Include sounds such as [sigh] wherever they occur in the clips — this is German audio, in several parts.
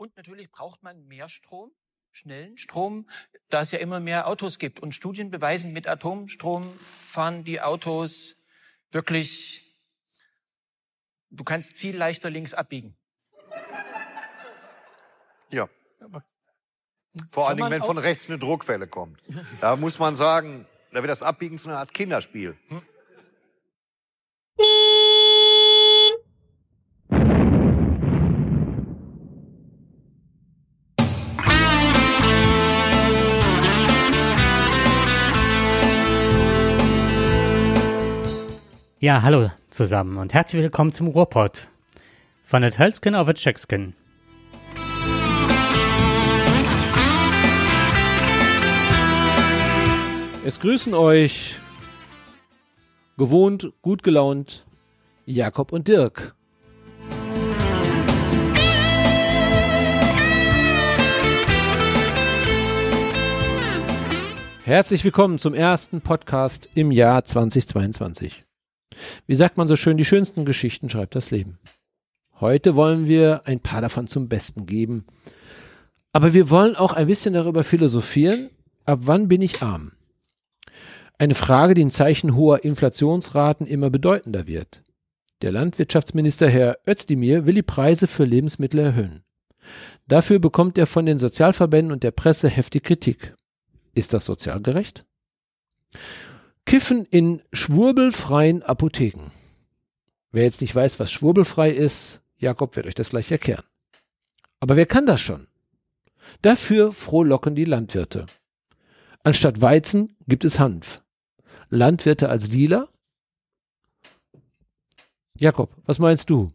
Und natürlich braucht man mehr Strom, schnellen Strom, da es ja immer mehr Autos gibt. Und Studien beweisen, mit Atomstrom fahren die Autos wirklich, du kannst viel leichter links abbiegen. Ja. Vor allen Dingen, wenn von rechts eine Druckwelle kommt. Da muss man sagen, da wird das Abbiegen zu einer Art Kinderspiel. Hm? Ja, hallo zusammen und herzlich willkommen zum Ruhrpott. Von der Hölzken auf der Checkskin. Es grüßen euch gewohnt, gut gelaunt Jakob und Dirk. Herzlich willkommen zum ersten Podcast im Jahr 2022. Wie sagt man so schön, die schönsten Geschichten schreibt das Leben. Heute wollen wir ein paar davon zum Besten geben. Aber wir wollen auch ein bisschen darüber philosophieren, ab wann bin ich arm? Eine Frage, die in Zeichen hoher Inflationsraten immer bedeutender wird. Der Landwirtschaftsminister Herr Özdemir will die Preise für Lebensmittel erhöhen. Dafür bekommt er von den Sozialverbänden und der Presse heftig Kritik. Ist das sozial gerecht? Kiffen in schwurbelfreien Apotheken. Wer jetzt nicht weiß, was schwurbelfrei ist, Jakob wird euch das gleich erklären. Aber wer kann das schon? Dafür frohlocken die Landwirte. Anstatt Weizen gibt es Hanf. Landwirte als Dealer? Jakob, was meinst du?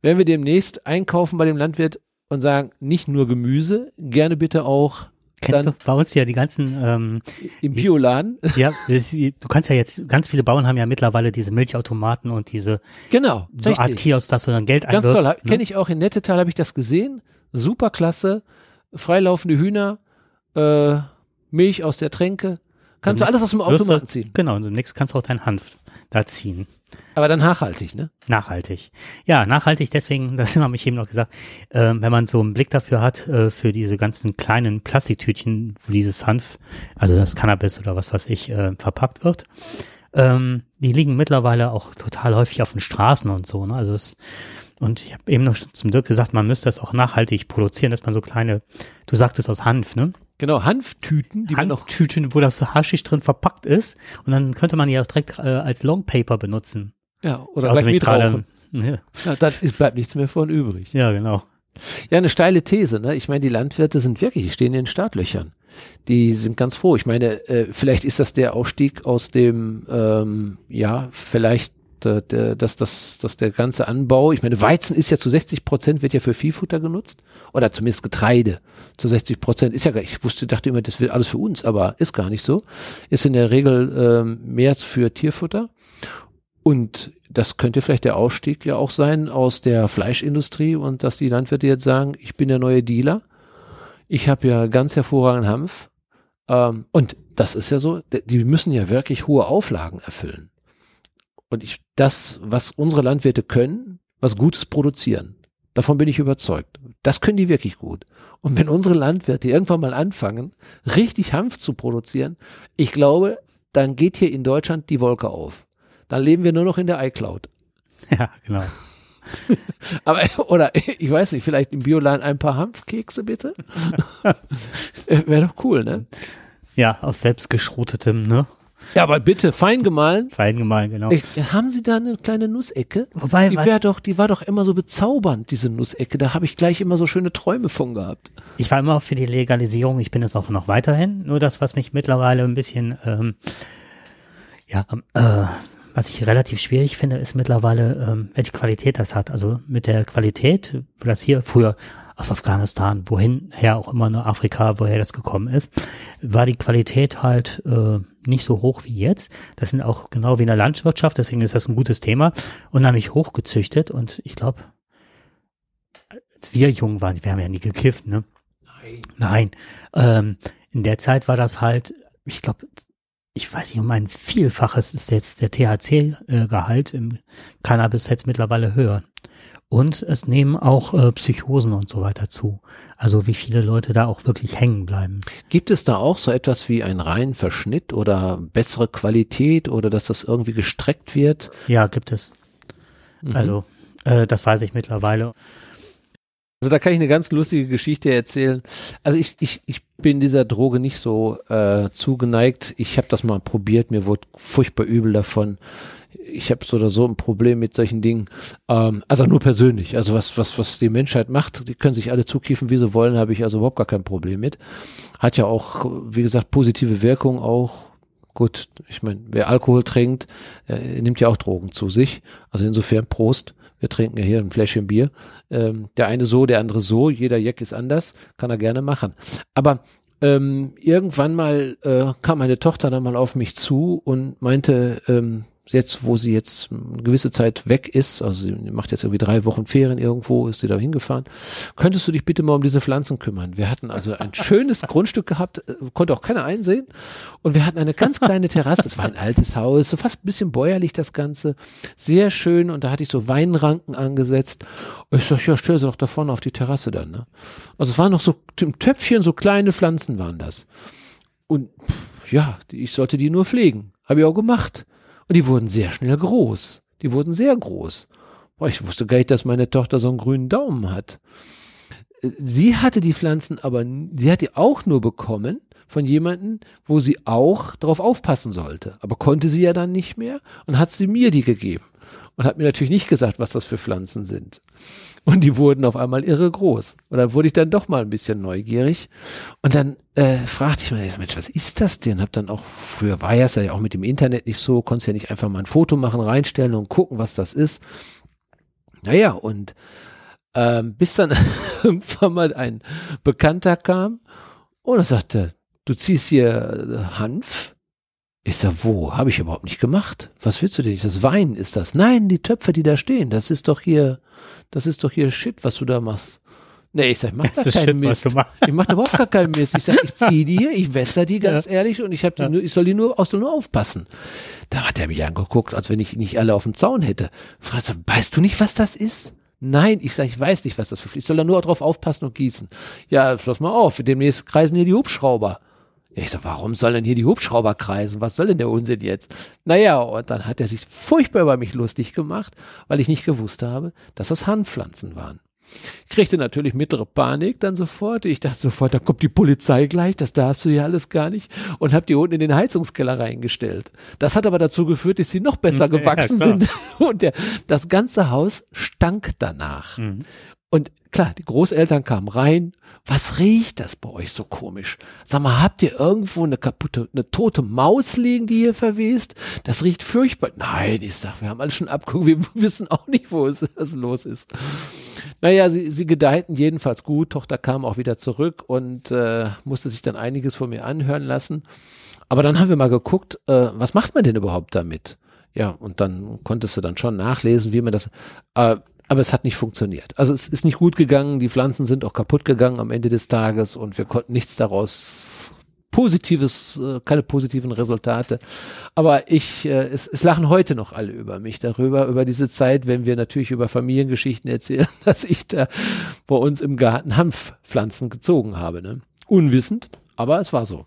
Werden wir demnächst einkaufen bei dem Landwirt und sagen, nicht nur Gemüse, gerne bitte auch Kennst du bei uns ja die ganzen ähm, im Bioladen? [laughs] Ja, das, du kannst ja jetzt ganz viele Bauern haben ja mittlerweile diese Milchautomaten und diese genau so richtig. Art Kiosk, dass du dann Geld Ganz toll, ne? kenne ich auch in Nettetal habe ich das gesehen, super klasse, freilaufende Hühner, äh, Milch aus der Tränke, kannst du alles aus dem Automaten ziehen. Genau, und demnächst kannst du auch deinen Hanf da ziehen. Aber dann nachhaltig, ne? Nachhaltig. Ja, nachhaltig, deswegen, [laughs] das haben ich eben noch gesagt, äh, wenn man so einen Blick dafür hat, äh, für diese ganzen kleinen Plastiktütchen, wo dieses Hanf, also das Cannabis oder was weiß ich, äh, verpackt wird, ähm, die liegen mittlerweile auch total häufig auf den Straßen und so, ne? Also es, und ich habe eben noch zum Dirk gesagt, man müsste das auch nachhaltig produzieren, dass man so kleine, du sagtest aus Hanf, ne? Genau, Hanftüten. Die Hanftüten, wo das Haschig drin verpackt ist. Und dann könnte man die auch direkt äh, als Longpaper benutzen. Ja, oder gleich mit grade, ja. ja. Dann ist, bleibt nichts mehr von übrig. Ja, genau. Ja, eine steile These. Ne? Ich meine, die Landwirte sind wirklich, die stehen in den Startlöchern. Die sind ganz froh. Ich meine, äh, vielleicht ist das der Ausstieg aus dem, ähm, ja, vielleicht der, der, dass, dass, dass der ganze Anbau, ich meine, Weizen ist ja zu 60 Prozent, wird ja für Viehfutter genutzt. Oder zumindest Getreide zu 60 Prozent. Ist ja gar, ich wusste, dachte immer, das wird alles für uns, aber ist gar nicht so. Ist in der Regel ähm, mehr für Tierfutter. Und das könnte vielleicht der Ausstieg ja auch sein aus der Fleischindustrie und dass die Landwirte jetzt sagen, ich bin der neue Dealer. Ich habe ja ganz hervorragenden Hanf. Ähm, und das ist ja so, die müssen ja wirklich hohe Auflagen erfüllen. Und ich, das, was unsere Landwirte können, was Gutes produzieren, davon bin ich überzeugt. Das können die wirklich gut. Und wenn unsere Landwirte irgendwann mal anfangen, richtig Hanf zu produzieren, ich glaube, dann geht hier in Deutschland die Wolke auf. Dann leben wir nur noch in der iCloud. [laughs] Ja, genau. [laughs] Aber, oder ich weiß nicht, vielleicht im Bioladen ein paar Hanfkekse bitte? [laughs] Wäre doch cool, ne? Ja, aus selbstgeschrotetem, ne? Ja, aber bitte, fein gemahlen. Fein gemahlen, genau. Ich, haben Sie da eine kleine Nussecke? Wobei, die wäre doch, die war doch immer so bezaubernd, diese Nussecke. Da habe ich gleich immer so schöne Träume von gehabt. Ich war immer für die Legalisierung. Ich bin es auch noch weiterhin. Nur das, was mich mittlerweile ein bisschen, ähm, ja, äh, was ich relativ schwierig finde, ist mittlerweile, ähm, welche Qualität das hat. Also mit der Qualität, wo das hier früher aus Afghanistan, wohin her auch immer nur Afrika, woher das gekommen ist, war die Qualität halt äh, nicht so hoch wie jetzt. Das sind auch genau wie in der Landwirtschaft, deswegen ist das ein gutes Thema, unheimlich hochgezüchtet und ich glaube, als wir jung waren, wir haben ja nie gekifft, ne? Nein. Nein. Ähm, in der Zeit war das halt, ich glaube, ich weiß nicht, um ein Vielfaches ist jetzt der THC-Gehalt im Cannabis jetzt mittlerweile höher. Und es nehmen auch äh, Psychosen und so weiter zu. Also wie viele Leute da auch wirklich hängen bleiben. Gibt es da auch so etwas wie einen reinen Verschnitt oder bessere Qualität oder dass das irgendwie gestreckt wird? Ja, gibt es. Mhm. Also äh, das weiß ich mittlerweile. Also da kann ich eine ganz lustige Geschichte erzählen. Also ich, ich, ich bin dieser Droge nicht so äh, zugeneigt. Ich habe das mal probiert, mir wurde furchtbar übel davon. Ich habe so oder so ein Problem mit solchen Dingen. Ähm, also nur persönlich. Also was, was, was die Menschheit macht, die können sich alle zukiefen, wie sie wollen, habe ich also überhaupt gar kein Problem mit. Hat ja auch, wie gesagt, positive Wirkung auch. Gut, ich meine, wer Alkohol trinkt, äh, nimmt ja auch Drogen zu sich. Also insofern Prost. Wir trinken ja hier ein Fläschchen Bier. Ähm, der eine so, der andere so. Jeder Jack ist anders. Kann er gerne machen. Aber ähm, irgendwann mal äh, kam meine Tochter dann mal auf mich zu und meinte, ähm, jetzt, wo sie jetzt eine gewisse Zeit weg ist, also sie macht jetzt irgendwie drei Wochen Ferien irgendwo, ist sie da hingefahren, könntest du dich bitte mal um diese Pflanzen kümmern? Wir hatten also ein [laughs] schönes Grundstück gehabt, äh, konnte auch keiner einsehen und wir hatten eine ganz kleine Terrasse, das war ein altes Haus, so fast ein bisschen bäuerlich das Ganze, sehr schön und da hatte ich so Weinranken angesetzt. Ich sag, ja, stell sie doch da vorne auf die Terrasse dann, ne? Also es waren noch so im Töpfchen, so kleine Pflanzen waren das. Und ja, ich sollte die nur pflegen. Habe ich auch gemacht. Und die wurden sehr schnell groß. Die wurden sehr groß. Boah, ich wusste gar nicht, dass meine Tochter so einen grünen Daumen hat. Sie hatte die Pflanzen aber, sie hat die auch nur bekommen von jemandem, wo sie auch darauf aufpassen sollte. Aber konnte sie ja dann nicht mehr und hat sie mir die gegeben. Und hat mir natürlich nicht gesagt, was das für Pflanzen sind. Und die wurden auf einmal irre groß. Und dann wurde ich dann doch mal ein bisschen neugierig. Und dann äh, fragte ich mich, Mensch, was ist das denn? Hab dann auch, früher war ja es ja auch mit dem Internet nicht so, konntest ja nicht einfach mal ein Foto machen, reinstellen und gucken, was das ist. Naja, und ähm, bis dann [laughs] irgendwann mal ein Bekannter kam und er sagte, du ziehst hier äh, Hanf ich sag, wo? Habe ich überhaupt nicht gemacht. Was willst du denn? Ich das Wein ist das. Nein, die Töpfe, die da stehen, das ist doch hier, das ist doch hier Shit, was du da machst. Nee, ich sag, ich mach [laughs] da keinen Shit, Mist. Ich mach überhaupt gar keinen Mist. Ich sag, ich [laughs] zieh die hier, ich wässer die ganz ja. ehrlich und ich hab die ja. nur, ich soll die nur, soll nur aufpassen. Da hat er mich angeguckt, als wenn ich nicht alle auf dem Zaun hätte. Frage, weißt du nicht, was das ist? Nein, ich sag, ich weiß nicht, was das für Ich soll da nur drauf aufpassen und gießen. Ja, schloss mal auf. Demnächst kreisen hier die Hubschrauber. Ich so, warum sollen denn hier die Hubschrauber kreisen? Was soll denn der Unsinn jetzt? Naja, und dann hat er sich furchtbar über mich lustig gemacht, weil ich nicht gewusst habe, dass das Handpflanzen waren. Kriegte natürlich mittlere Panik dann sofort. Ich dachte sofort, da kommt die Polizei gleich, das darfst du ja alles gar nicht. Und hab die unten in den Heizungskeller reingestellt. Das hat aber dazu geführt, dass sie noch besser [laughs] gewachsen ja, sind. [laughs] Und der, das ganze Haus stank danach. Mhm. Und klar, die Großeltern kamen rein. Was riecht das bei euch so komisch? Sag mal, habt ihr irgendwo eine kaputte, eine tote Maus liegen, die hier verwest? Das riecht furchtbar. Nein, ich sag, wir haben alles schon abgeguckt. Wir [laughs] wissen auch nicht, wo es was los ist. Naja, sie, sie gedeihten jedenfalls gut. Tochter kam auch wieder zurück und äh, musste sich dann einiges von mir anhören lassen. Aber dann haben wir mal geguckt, äh, was macht man denn überhaupt damit? Ja, und dann konntest du dann schon nachlesen, wie man das. Äh, aber es hat nicht funktioniert. Also es ist nicht gut gegangen, die Pflanzen sind auch kaputt gegangen am Ende des Tages und wir konnten nichts daraus positives, äh, keine positiven Resultate. Aber ich, äh, es, es lachen heute noch alle über mich darüber, über diese Zeit, wenn wir natürlich über Familiengeschichten erzählen, [laughs] dass ich da bei uns im Garten Hanfpflanzen gezogen habe. Ne? Unwissend, aber es war so.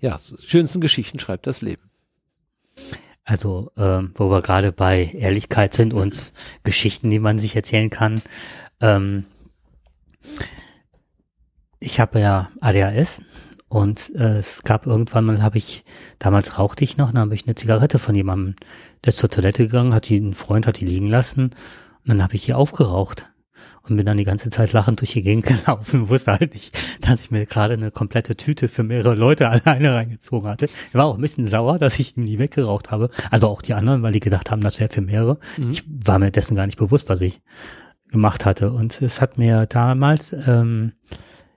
Ja, schönsten Geschichten schreibt das Leben. Also, ähm, wo wir gerade bei Ehrlichkeit sind und Geschichten, die man sich erzählen kann. Ähm, ich habe ja ADHS und äh, es gab irgendwann mal, habe ich, damals rauchte ich noch, dann habe ich eine Zigarette von jemandem, der ist zur Toilette gegangen, hat die, ein Freund hat die liegen lassen und dann habe ich die aufgeraucht und bin dann die ganze Zeit lachend durch die Gegend [laughs] gelaufen, wusste halt nicht, dass ich mir gerade eine komplette Tüte für mehrere Leute [laughs] alleine reingezogen hatte. Ich war auch ein bisschen sauer, dass ich ihm nie weggeraucht habe. Also auch die anderen, weil die gedacht haben, das wäre für mehrere. Mhm. Ich war mir dessen gar nicht bewusst, was ich gemacht hatte. Und es hat mir damals, ähm,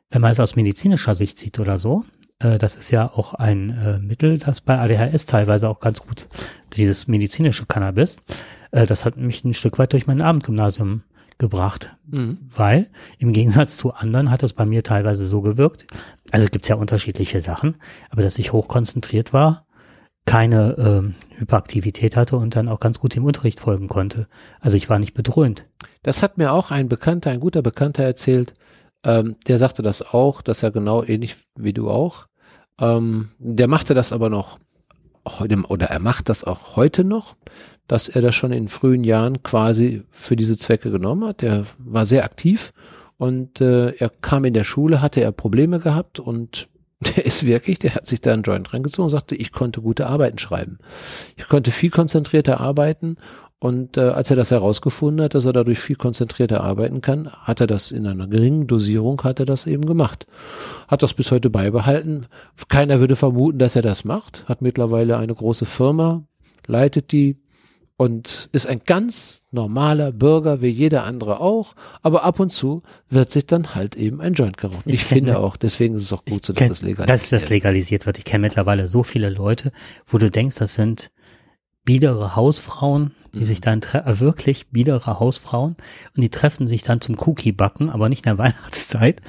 wenn man es aus medizinischer Sicht sieht oder so, äh, das ist ja auch ein äh, Mittel, das bei ADHS teilweise auch ganz gut, dieses medizinische Cannabis, äh, das hat mich ein Stück weit durch mein Abendgymnasium gebracht, mhm. weil im Gegensatz zu anderen hat das bei mir teilweise so gewirkt. Also es gibt ja unterschiedliche Sachen, aber dass ich hochkonzentriert war, keine ähm, Hyperaktivität hatte und dann auch ganz gut dem Unterricht folgen konnte. Also ich war nicht bedröhnt. Das hat mir auch ein Bekannter, ein guter Bekannter erzählt. Ähm, der sagte das auch, dass er genau ähnlich wie du auch. Ähm, der machte das aber noch heute, oder er macht das auch heute noch, dass er das schon in frühen Jahren quasi für diese Zwecke genommen hat. Der war sehr aktiv und äh, er kam in der Schule, hatte er Probleme gehabt und [laughs] der ist wirklich, der hat sich da einen Joint reingezogen und sagte, ich konnte gute Arbeiten schreiben. Ich konnte viel konzentrierter arbeiten und äh, als er das herausgefunden hat, dass er dadurch viel konzentrierter arbeiten kann, hat er das in einer geringen Dosierung, hat er das eben gemacht. Hat das bis heute beibehalten. Keiner würde vermuten, dass er das macht. Hat mittlerweile eine große Firma, leitet die, und ist ein ganz normaler Bürger wie jeder andere auch, aber ab und zu wird sich dann halt eben ein Joint geraucht. Ich, ich finde auch, deswegen ist es auch gut so, dass kenn, das legalisiert wird. Dass das legalisiert wird. Ich kenne mittlerweile so viele Leute, wo du denkst, das sind biedere Hausfrauen, die mhm. sich dann äh, wirklich biedere Hausfrauen und die treffen sich dann zum Cookie backen, aber nicht in der [laughs] Weihnachtszeit,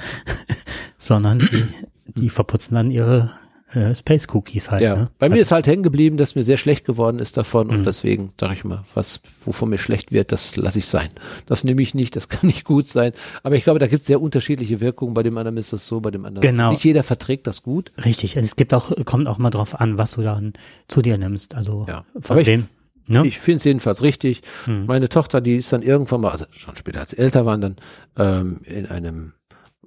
sondern die, die [clears throat] verputzen dann ihre äh, Space Cookies halt. Ja, ne? bei mir also, ist halt hängen geblieben, dass mir sehr schlecht geworden ist davon und mhm. deswegen sage ich mal, was wovon mir schlecht wird, das lasse ich sein. Das nehme ich nicht, das [laughs] kann nicht gut sein. Aber ich glaube, da gibt es sehr unterschiedliche Wirkungen. Bei dem anderen ist das so, bei dem anderen genau. nicht jeder verträgt das gut. Richtig. Es gibt auch kommt auch mal drauf an, was du dann zu dir nimmst. Also ja. von dem. Ne? Ich finde es jedenfalls richtig. Mhm. Meine Tochter, die ist dann irgendwann mal, also schon später als älter waren, dann ähm, in einem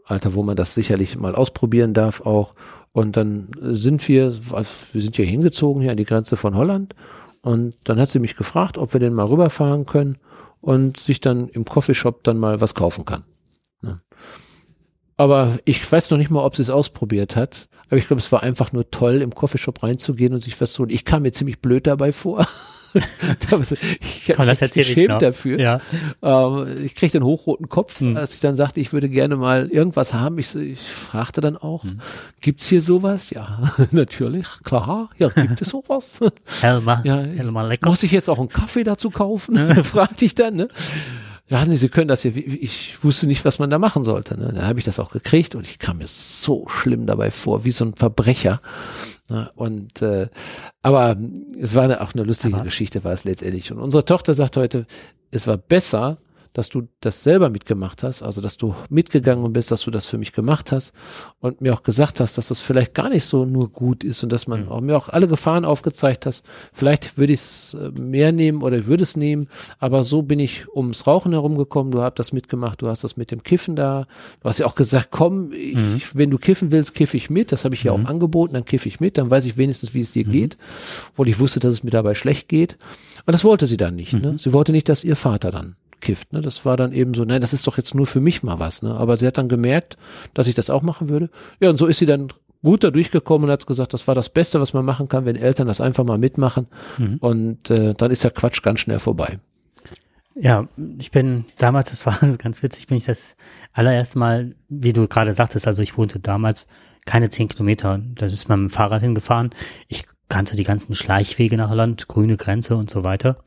Alter, wo man das sicherlich mal ausprobieren darf auch. Und dann sind wir, wir sind hier hingezogen, hier an die Grenze von Holland. Und dann hat sie mich gefragt, ob wir denn mal rüberfahren können und sich dann im Coffeeshop dann mal was kaufen kann. Ja. Aber ich weiß noch nicht mal, ob sie es ausprobiert hat. Aber ich glaube, es war einfach nur toll, im Coffeeshop reinzugehen und sich was zu holen. Ich kam mir ziemlich blöd dabei vor. [laughs] [laughs] ich habe mich geschämt dafür. Ja. Ähm, ich kriegte einen hochroten Kopf, hm. als ich dann sagte, ich würde gerne mal irgendwas haben. Ich, ich fragte dann auch, hm. gibt's hier sowas? Ja, [laughs] natürlich, klar, ja, gibt es sowas. Helma, ja, Helma lecker. Muss ich jetzt auch einen Kaffee dazu kaufen? [laughs] fragte ich dann. Ne? Ja, nee, Sie können das hier, ich wusste nicht, was man da machen sollte. Ne? Dann habe ich das auch gekriegt und ich kam mir so schlimm dabei vor, wie so ein Verbrecher. Ne? Und äh, aber es war eine, auch eine lustige aber Geschichte, war es letztendlich. Und unsere Tochter sagt heute, es war besser, dass du das selber mitgemacht hast, also dass du mitgegangen bist, dass du das für mich gemacht hast und mir auch gesagt hast, dass das vielleicht gar nicht so nur gut ist und dass man mhm. auch, mir auch alle Gefahren aufgezeigt hast. Vielleicht würde ich es äh, mehr nehmen oder würde es nehmen, aber so bin ich ums Rauchen herumgekommen. Du hast das mitgemacht, du hast das mit dem Kiffen da. Du hast ja auch gesagt, komm, ich, mhm. wenn du kiffen willst, kiffe ich mit. Das habe ich ja mhm. auch angeboten, dann kiffe ich mit, dann weiß ich wenigstens, wie es dir mhm. geht, obwohl ich wusste, dass es mir dabei schlecht geht. Und das wollte sie dann nicht. Ne? Mhm. Sie wollte nicht, dass ihr Vater dann kifft. Ne? Das war dann eben so, nein, das ist doch jetzt nur für mich mal was. Ne? Aber sie hat dann gemerkt, dass ich das auch machen würde. Ja, und so ist sie dann gut da durchgekommen und hat gesagt, das war das Beste, was man machen kann, wenn Eltern das einfach mal mitmachen. Mhm. Und äh, dann ist der Quatsch ganz schnell vorbei. Ja, ich bin damals, das war [laughs] ganz witzig, bin ich das allererste Mal, wie du gerade sagtest, also ich wohnte damals keine zehn Kilometer, da ist man mit dem Fahrrad hingefahren. Ich kannte die ganzen Schleichwege nach Holland, grüne Grenze und so weiter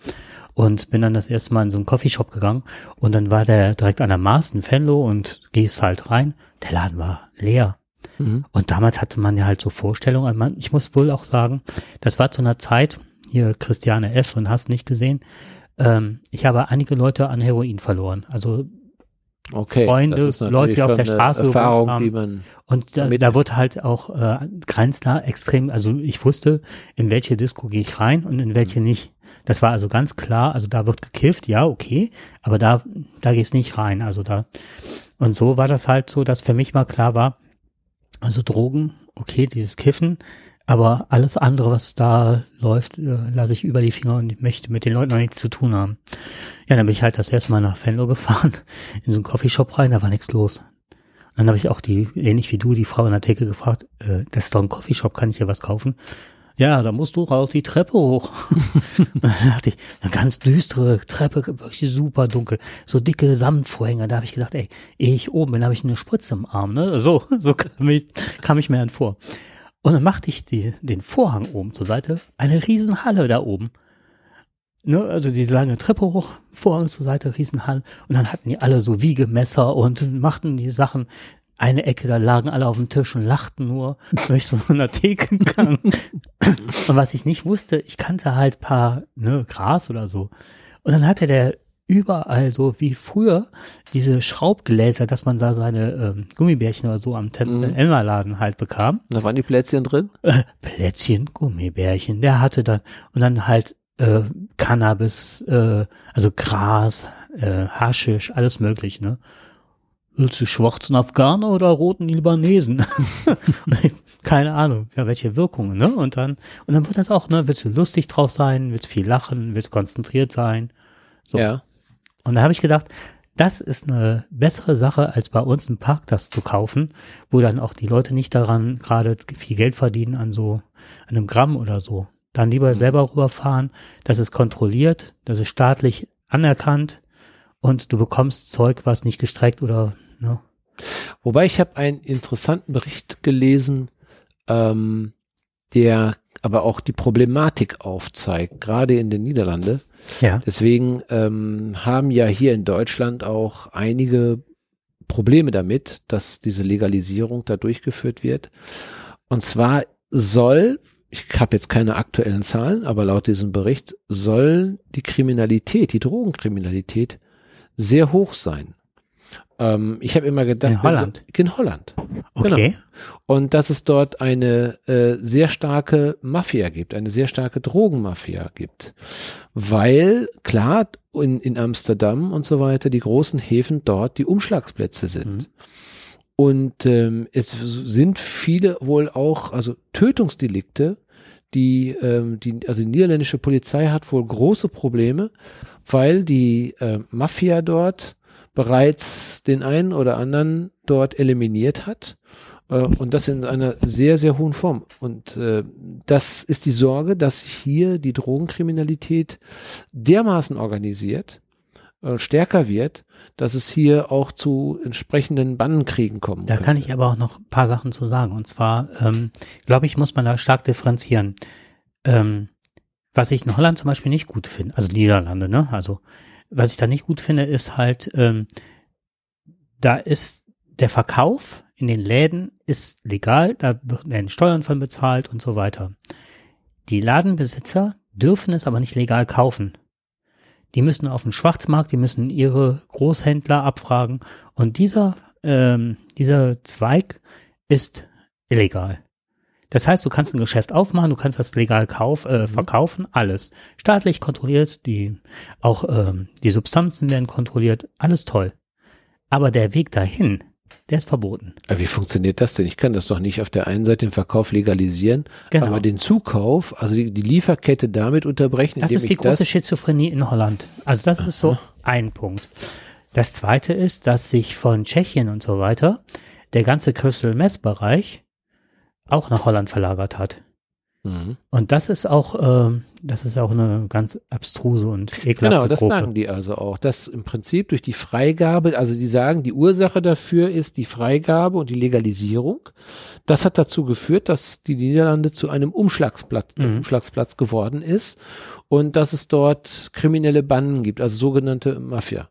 und bin dann das erste Mal in so einen Coffeeshop gegangen und dann war der direkt an der Maß in Fenlo und gehst halt rein. Der Laden war leer. Mhm. Und damals hatte man ja halt so Vorstellungen. Ich muss wohl auch sagen, das war zu einer Zeit, hier Christiane F. und hast nicht gesehen, ähm, ich habe einige Leute an Heroin verloren. Also okay, Freunde, Leute, die auf der Straße Erfahrung, haben. die man und da, da wird halt auch äh, grenznah extrem, also ich wusste, in welche Disco gehe ich rein und in welche mhm. nicht. Das war also ganz klar, also da wird gekifft, ja, okay, aber da, da gehst nicht rein. Also da, und so war das halt so, dass für mich mal klar war, also Drogen, okay, dieses Kiffen, aber alles andere, was da läuft, äh, lasse ich über die Finger und möchte mit den Leuten noch nichts zu tun haben. Ja, dann bin ich halt das erste Mal nach Venlo gefahren, [laughs] in so einen Coffeeshop rein, da war nichts los. Dann habe ich auch die, ähnlich wie du, die Frau in der Theke gefragt, äh, das ist doch ein Coffeeshop, kann ich hier was kaufen? Ja, da musst du raus die Treppe hoch. [laughs] [laughs] dann dachte ich, eine ganz düstere Treppe, wirklich super dunkel, so dicke Samtvorhänge. Da habe ich gedacht, ey, ehe ich oben bin, habe ich eine Spritze im Arm. Ne? So, so kam ich, kam ich mir dann vor. Und dann machte ich die, den Vorhang oben zur Seite, eine Riesenhalle da oben. Ne, also die lange Treppe hoch, Vorhang zur Seite, Riesenhalle. Und dann hatten die alle so Wiegemesser und machten die Sachen eine Ecke, da lagen alle auf dem Tisch und lachten nur, weil ich so von der Theke kam. [laughs] und was ich nicht wusste, ich kannte halt paar, ne, Gras oder so. Und dann hatte der überall so wie früher diese Schraubgläser, dass man da seine ähm, Gummibärchen oder so am mhm. Elmerladen halt bekam. Da waren die Plätzchen drin? Äh, Plätzchen, Gummibärchen. Der hatte dann und dann halt äh, Cannabis, äh, also Gras, äh, Haschisch, alles mögliche, ne? Willst du schwarzen Afghaner oder roten Libanesen? [laughs] [laughs] Keine Ahnung, ja, welche Wirkungen, ne? Und dann, und dann wird das auch, ne? Willst du lustig drauf sein? Willst viel lachen? Willst konzentriert sein? So. Ja. Und da habe ich gedacht, das ist eine bessere Sache, als bei uns Park das zu kaufen, wo dann auch die Leute nicht daran gerade viel Geld verdienen an so einem Gramm oder so. Dann lieber mhm. selber rüberfahren, das ist kontrolliert, das ist staatlich anerkannt und du bekommst Zeug, was nicht gestreckt oder ne. Wobei ich habe einen interessanten Bericht gelesen, ähm, der aber auch die Problematik aufzeigt, gerade in den Niederlanden. Ja. Deswegen ähm, haben ja hier in Deutschland auch einige Probleme damit, dass diese Legalisierung da durchgeführt wird. Und zwar soll, ich habe jetzt keine aktuellen Zahlen, aber laut diesem Bericht soll die Kriminalität, die Drogenkriminalität sehr hoch sein. Ähm, ich habe immer gedacht, in Holland. In Holland. Okay. Genau. Und dass es dort eine äh, sehr starke Mafia gibt, eine sehr starke Drogenmafia gibt. Weil, klar, in, in Amsterdam und so weiter, die großen Häfen dort die Umschlagsplätze sind. Mhm. Und ähm, es sind viele wohl auch, also Tötungsdelikte, die, ähm, die, also die niederländische Polizei hat wohl große Probleme, weil die äh, Mafia dort bereits den einen oder anderen dort eliminiert hat äh, und das in einer sehr, sehr hohen Form. Und äh, das ist die Sorge, dass hier die Drogenkriminalität dermaßen organisiert, äh, stärker wird, dass es hier auch zu entsprechenden Bannenkriegen kommen Da kann ich aber auch noch ein paar Sachen zu sagen. Und zwar, ähm, glaube ich, muss man da stark differenzieren. Ähm, was ich in Holland zum Beispiel nicht gut finde, also Niederlande, ne? Also was ich da nicht gut finde, ist halt, ähm, da ist der Verkauf in den Läden ist legal, da werden Steuern von bezahlt und so weiter. Die Ladenbesitzer dürfen es aber nicht legal kaufen. Die müssen auf den Schwarzmarkt, die müssen ihre Großhändler abfragen und dieser, ähm, dieser Zweig ist illegal. Das heißt, du kannst ein Geschäft aufmachen, du kannst das legal kauf, äh, mhm. verkaufen, alles. Staatlich kontrolliert, die, auch ähm, die Substanzen werden kontrolliert, alles toll. Aber der Weg dahin, der ist verboten. Aber wie funktioniert das denn? Ich kann das doch nicht auf der einen Seite den Verkauf legalisieren, genau. aber den Zukauf, also die, die Lieferkette damit unterbrechen. Das ist die große Schizophrenie in Holland. Also das Aha. ist so ein Punkt. Das zweite ist, dass sich von Tschechien und so weiter der ganze Crystal Mess Bereich auch nach Holland verlagert hat. Mhm. Und das ist auch, äh, das ist auch eine ganz abstruse und ekelhafte Genau, das Gruppe. sagen die also auch, dass im Prinzip durch die Freigabe, also die sagen, die Ursache dafür ist die Freigabe und die Legalisierung. Das hat dazu geführt, dass die Niederlande zu einem Umschlagsplatz, mhm. Umschlagsplatz geworden ist und dass es dort kriminelle Banden gibt, also sogenannte Mafia.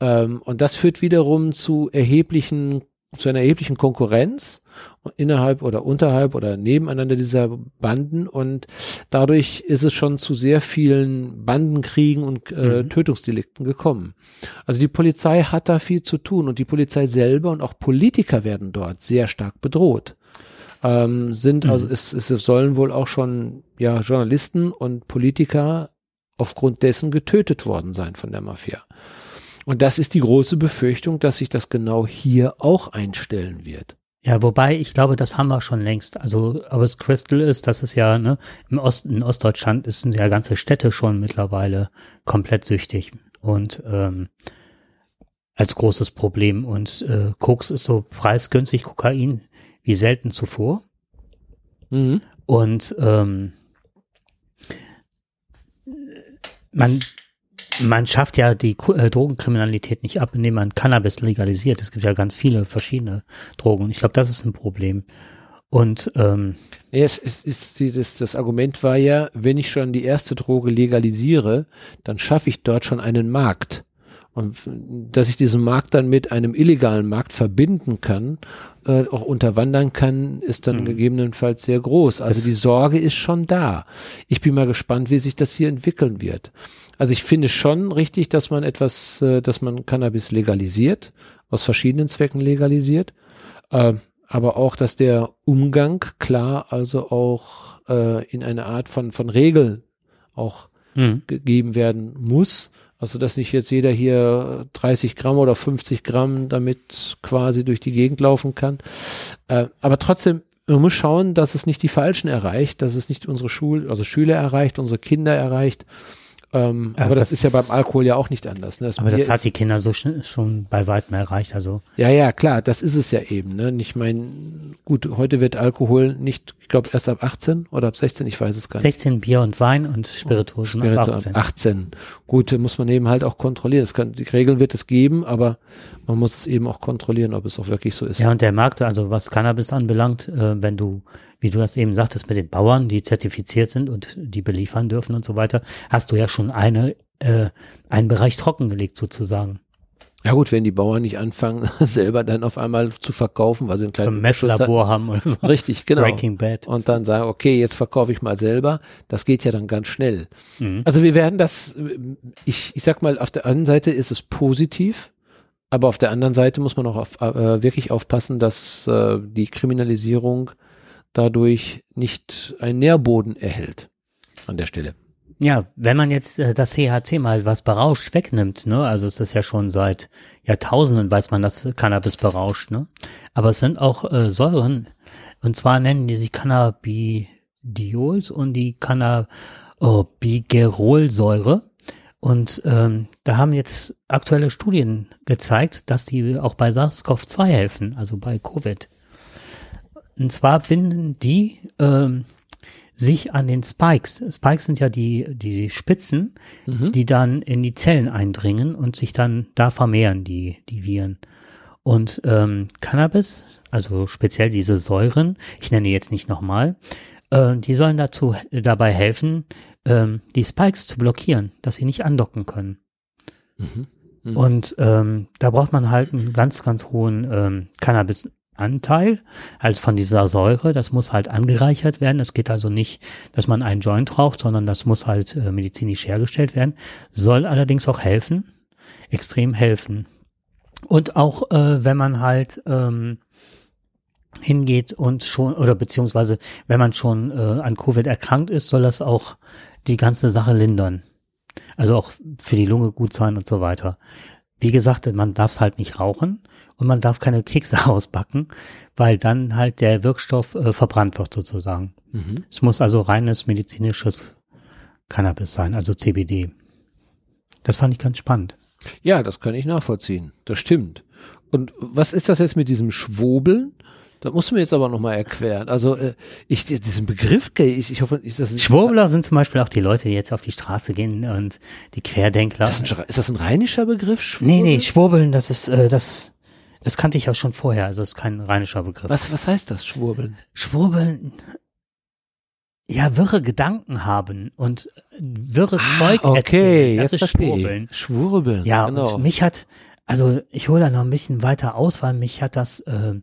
Ähm, und das führt wiederum zu erheblichen zu einer erheblichen Konkurrenz innerhalb oder unterhalb oder nebeneinander dieser Banden und dadurch ist es schon zu sehr vielen Bandenkriegen und äh, mhm. Tötungsdelikten gekommen. Also die Polizei hat da viel zu tun und die Polizei selber und auch Politiker werden dort sehr stark bedroht. Ähm, sind, mhm. also es, es sollen wohl auch schon ja Journalisten und Politiker aufgrund dessen getötet worden sein von der Mafia. Und das ist die große Befürchtung, dass sich das genau hier auch einstellen wird. Ja, wobei ich glaube, das haben wir schon längst. Also, aber das Crystal ist, das ist ja, ne, im Osten, in Ostdeutschland ist ja ganze Städte schon mittlerweile komplett süchtig und ähm, als großes Problem. Und äh, Koks ist so preisgünstig, Kokain wie selten zuvor. Mhm. Und ähm, man man schafft ja die äh, Drogenkriminalität nicht ab, indem man Cannabis legalisiert. Es gibt ja ganz viele verschiedene Drogen. Ich glaube, das ist ein Problem. Und ähm, es, es ist die, das, das Argument war ja, wenn ich schon die erste Droge legalisiere, dann schaffe ich dort schon einen Markt. Und dass ich diesen Markt dann mit einem illegalen Markt verbinden kann, äh, auch unterwandern kann, ist dann mhm. gegebenenfalls sehr groß. Also es die Sorge ist schon da. Ich bin mal gespannt, wie sich das hier entwickeln wird. Also ich finde schon richtig, dass man etwas, äh, dass man Cannabis legalisiert, aus verschiedenen Zwecken legalisiert. Äh, aber auch, dass der Umgang klar also auch äh, in eine Art von, von Regeln auch mhm. gegeben werden muss also, dass nicht jetzt jeder hier 30 Gramm oder 50 Gramm damit quasi durch die Gegend laufen kann. Äh, aber trotzdem, man muss schauen, dass es nicht die Falschen erreicht, dass es nicht unsere Schul also Schüler erreicht, unsere Kinder erreicht. Ähm, ja, aber das, das, ist ja beim Alkohol ja auch nicht anders. Ne? aber das hat die Kinder so schon, bei weitem erreicht. Also ja, ja, klar, das ist es ja eben. Ne? Ich meine, gut, heute wird Alkohol nicht, ich glaube, erst ab 18 oder ab 16, ich weiß es gar nicht. 16 Bier und Wein und Spirituosen oh, ab 18. 18. Gut, muss man eben halt auch kontrollieren. Das kann, die Regeln wird es geben, aber man muss es eben auch kontrollieren, ob es auch wirklich so ist. Ja, und der Markt, also was Cannabis anbelangt, äh, wenn du wie du das eben sagtest, mit den Bauern, die zertifiziert sind und die beliefern dürfen und so weiter, hast du ja schon eine, äh, einen Bereich trockengelegt sozusagen. Ja gut, wenn die Bauern nicht anfangen, [laughs] selber dann auf einmal zu verkaufen, weil sie ein kleines Messlabor haben oder so. Richtig, genau. Breaking Bad. Und dann sagen, okay, jetzt verkaufe ich mal selber. Das geht ja dann ganz schnell. Mhm. Also wir werden das, ich, ich sag mal, auf der einen Seite ist es positiv, aber auf der anderen Seite muss man auch auf, äh, wirklich aufpassen, dass äh, die Kriminalisierung dadurch nicht einen Nährboden erhält an der Stelle. Ja, wenn man jetzt äh, das THC mal was berauscht wegnimmt, ne, also es ist ja schon seit Jahrtausenden weiß man, dass Cannabis berauscht, ne, aber es sind auch äh, Säuren, und zwar nennen die sich Cannabidiols und die Cannabigerolsäure. Und ähm, da haben jetzt aktuelle Studien gezeigt, dass die auch bei SARS-CoV-2 helfen, also bei Covid. Und zwar binden die ähm, sich an den Spikes. Spikes sind ja die, die Spitzen, mhm. die dann in die Zellen eindringen und sich dann da vermehren, die, die Viren. Und ähm, Cannabis, also speziell diese Säuren, ich nenne jetzt nicht nochmal, äh, die sollen dazu dabei helfen, ähm, die Spikes zu blockieren, dass sie nicht andocken können. Mhm. Mhm. Und ähm, da braucht man halt einen ganz, ganz hohen ähm, Cannabis Anteil als von dieser Säure. Das muss halt angereichert werden. Es geht also nicht, dass man einen Joint raucht, sondern das muss halt äh, medizinisch hergestellt werden. Soll allerdings auch helfen, extrem helfen. Und auch äh, wenn man halt ähm, hingeht und schon, oder beziehungsweise wenn man schon äh, an Covid erkrankt ist, soll das auch die ganze Sache lindern. Also auch für die Lunge gut sein und so weiter. Wie gesagt, man darf es halt nicht rauchen und man darf keine Kekse [laughs] ausbacken, weil dann halt der Wirkstoff äh, verbrannt wird sozusagen. Mhm. Es muss also reines medizinisches Cannabis sein, also CBD. Das fand ich ganz spannend. Ja, das kann ich nachvollziehen. Das stimmt. Und was ist das jetzt mit diesem Schwobeln? Da musst du mir jetzt aber nochmal erklären. Also äh, ich diesen Begriff, ich, ich hoffe, ist das nicht Schwurbler sind zum Beispiel auch die Leute, die jetzt auf die Straße gehen und die Querdenkler. Ist das ein, ist das ein rheinischer Begriff? Schwurbeln? Nee, nee, Schwurbeln, das ist äh, das das kannte ich auch schon vorher, also ist kein rheinischer Begriff. Was was heißt das Schwurbeln? Schwurbeln ja, wirre Gedanken haben und wirres ah, Zeug okay, erzählen. Das jetzt ist Schwurbeln. Schwurbeln. Ja, genau. und mich hat, also ich hole da noch ein bisschen weiter aus, weil mich hat das äh,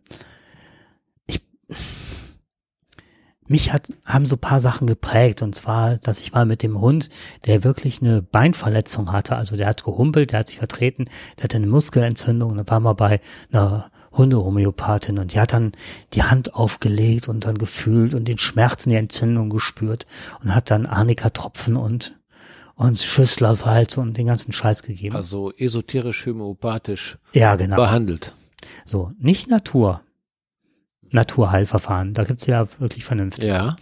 mich hat, haben so paar Sachen geprägt. Und zwar, dass ich mal mit dem Hund, der wirklich eine Beinverletzung hatte, also der hat gehumpelt, der hat sich vertreten, der hatte eine Muskelentzündung. Und dann war mal bei einer Hundehomöopathin und die hat dann die Hand aufgelegt und dann gefühlt und den Schmerz und die Entzündung gespürt und hat dann Arnika-Tropfen und und Schüsslersalz und den ganzen Scheiß gegeben. Also esoterisch homöopathisch ja, genau. behandelt. So, nicht Natur. Naturheilverfahren. Da gibt's ja wirklich vernünftig. Ja.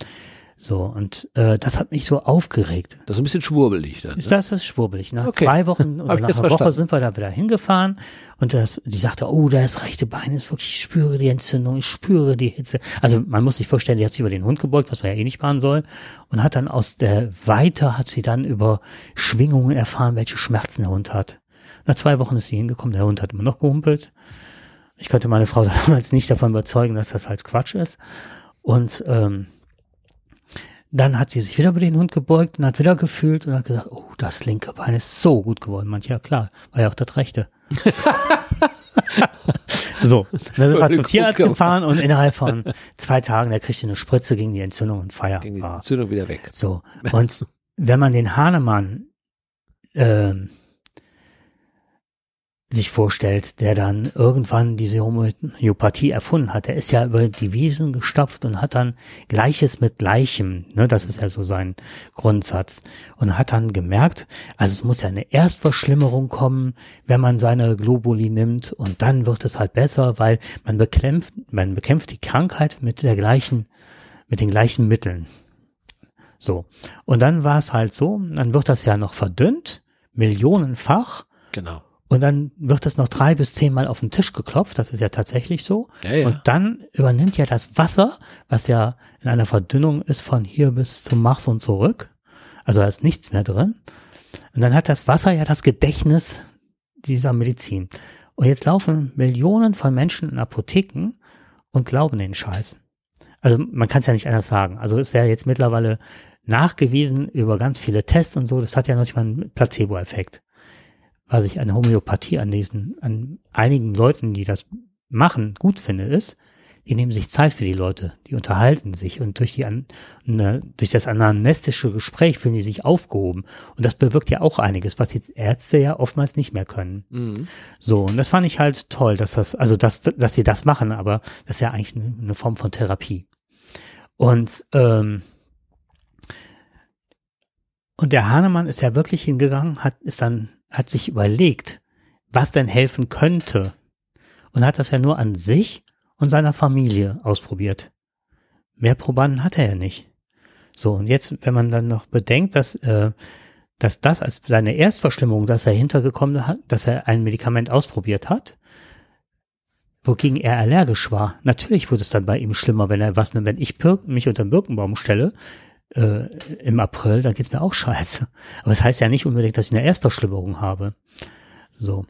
So, und äh, das hat mich so aufgeregt. Das ist ein bisschen schwurbelig dann. Ne? Das ist schwurbelig. Nach okay. zwei Wochen [laughs] oder nach einer verstanden. Woche sind wir da wieder hingefahren und das, die sagte, oh, das rechte Bein ist wirklich, ich spüre die Entzündung, ich spüre die Hitze. Also man muss sich vorstellen, die hat sich über den Hund gebeugt, was man ja eh nicht machen soll, und hat dann aus der Weite hat sie dann über Schwingungen erfahren, welche Schmerzen der Hund hat. Nach zwei Wochen ist sie hingekommen, der Hund hat immer noch gehumpelt. Ich konnte meine Frau [laughs] damals nicht davon überzeugen, dass das halt Quatsch ist. Und ähm, Dann hat sie sich wieder über den Hund gebeugt und hat wieder gefühlt und hat gesagt, oh, das linke Bein ist so gut geworden. Manche, ja klar, war ja auch das rechte. [laughs] so, dann sind wir zum Tierarzt gefahren und innerhalb von zwei Tagen, der kriegte eine Spritze gegen die Entzündung und Feier. Ging die Entzündung wieder weg. So, und wenn man den Hahnemann ähm, sich vorstellt, der dann irgendwann diese Homöopathie erfunden hat. Der ist ja über die Wiesen gestopft und hat dann Gleiches mit Gleichem, ne, das ist ja so sein Grundsatz, und hat dann gemerkt, also es muss ja eine Erstverschlimmerung kommen, wenn man seine Globuli nimmt und dann wird es halt besser, weil man bekämpft, man bekämpft die Krankheit mit der gleichen, mit den gleichen Mitteln. So. Und dann war es halt so, dann wird das ja noch verdünnt, millionenfach. Genau. Und dann wird das noch drei bis zehnmal auf den Tisch geklopft, das ist ja tatsächlich so. Ja, ja. Und dann übernimmt ja das Wasser, was ja in einer Verdünnung ist von hier bis zum Mars und zurück. Also da ist nichts mehr drin. Und dann hat das Wasser ja das Gedächtnis dieser Medizin. Und jetzt laufen Millionen von Menschen in Apotheken und glauben den Scheiß. Also man kann es ja nicht anders sagen. Also ist ja jetzt mittlerweile nachgewiesen über ganz viele Tests und so, das hat ja noch nicht mal einen Placebo-Effekt was ich an Homöopathie an diesen, an einigen Leuten, die das machen, gut finde, ist, die nehmen sich Zeit für die Leute, die unterhalten sich und durch die ne, durch das anamnestische Gespräch fühlen die sich aufgehoben und das bewirkt ja auch einiges, was die Ärzte ja oftmals nicht mehr können. Mhm. So und das fand ich halt toll, dass das also dass dass sie das machen, aber das ist ja eigentlich eine, eine Form von Therapie. Und ähm, und der Hahnemann ist ja wirklich hingegangen, hat ist dann hat sich überlegt, was denn helfen könnte und hat das ja nur an sich und seiner Familie ausprobiert. Mehr Probanden hatte er nicht. So, und jetzt, wenn man dann noch bedenkt, dass, äh, dass das als seine Erstverschlimmung, dass er hintergekommen hat, dass er ein Medikament ausprobiert hat, wogegen er allergisch war. Natürlich wurde es dann bei ihm schlimmer, wenn er was, wenn ich mich unter den Birkenbaum stelle, äh, im April, dann geht's mir auch scheiße. Aber das heißt ja nicht unbedingt, dass ich eine Erstverschlimmerung habe. So.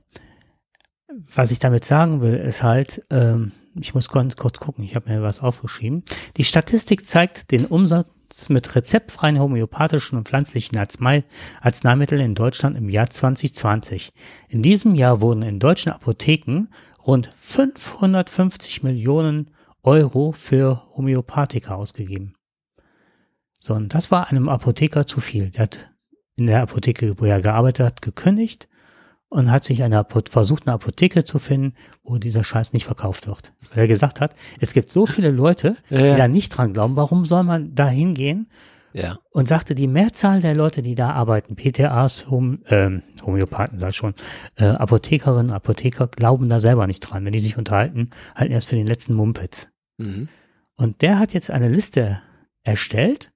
Was ich damit sagen will, ist halt, ähm, ich muss ganz kurz gucken, ich habe mir was aufgeschrieben. Die Statistik zeigt den Umsatz mit rezeptfreien homöopathischen und pflanzlichen Arznei Arzneimitteln in Deutschland im Jahr 2020. In diesem Jahr wurden in deutschen Apotheken rund 550 Millionen Euro für Homöopathika ausgegeben. So, und das war einem Apotheker zu viel. Der hat in der Apotheke, wo er gearbeitet hat, gekündigt und hat sich eine versucht, eine Apotheke zu finden, wo dieser Scheiß nicht verkauft wird. Weil er gesagt hat, es gibt so viele Leute, [laughs] ja. die da nicht dran glauben, warum soll man da hingehen? Ja. Und sagte, die Mehrzahl der Leute, die da arbeiten, PTAs, Hom ähm, Homöopathen, sag ich schon, äh, Apothekerinnen, Apotheker, glauben da selber nicht dran. Wenn die sich unterhalten, halten erst für den letzten Mumpitz. Mhm. Und der hat jetzt eine Liste erstellt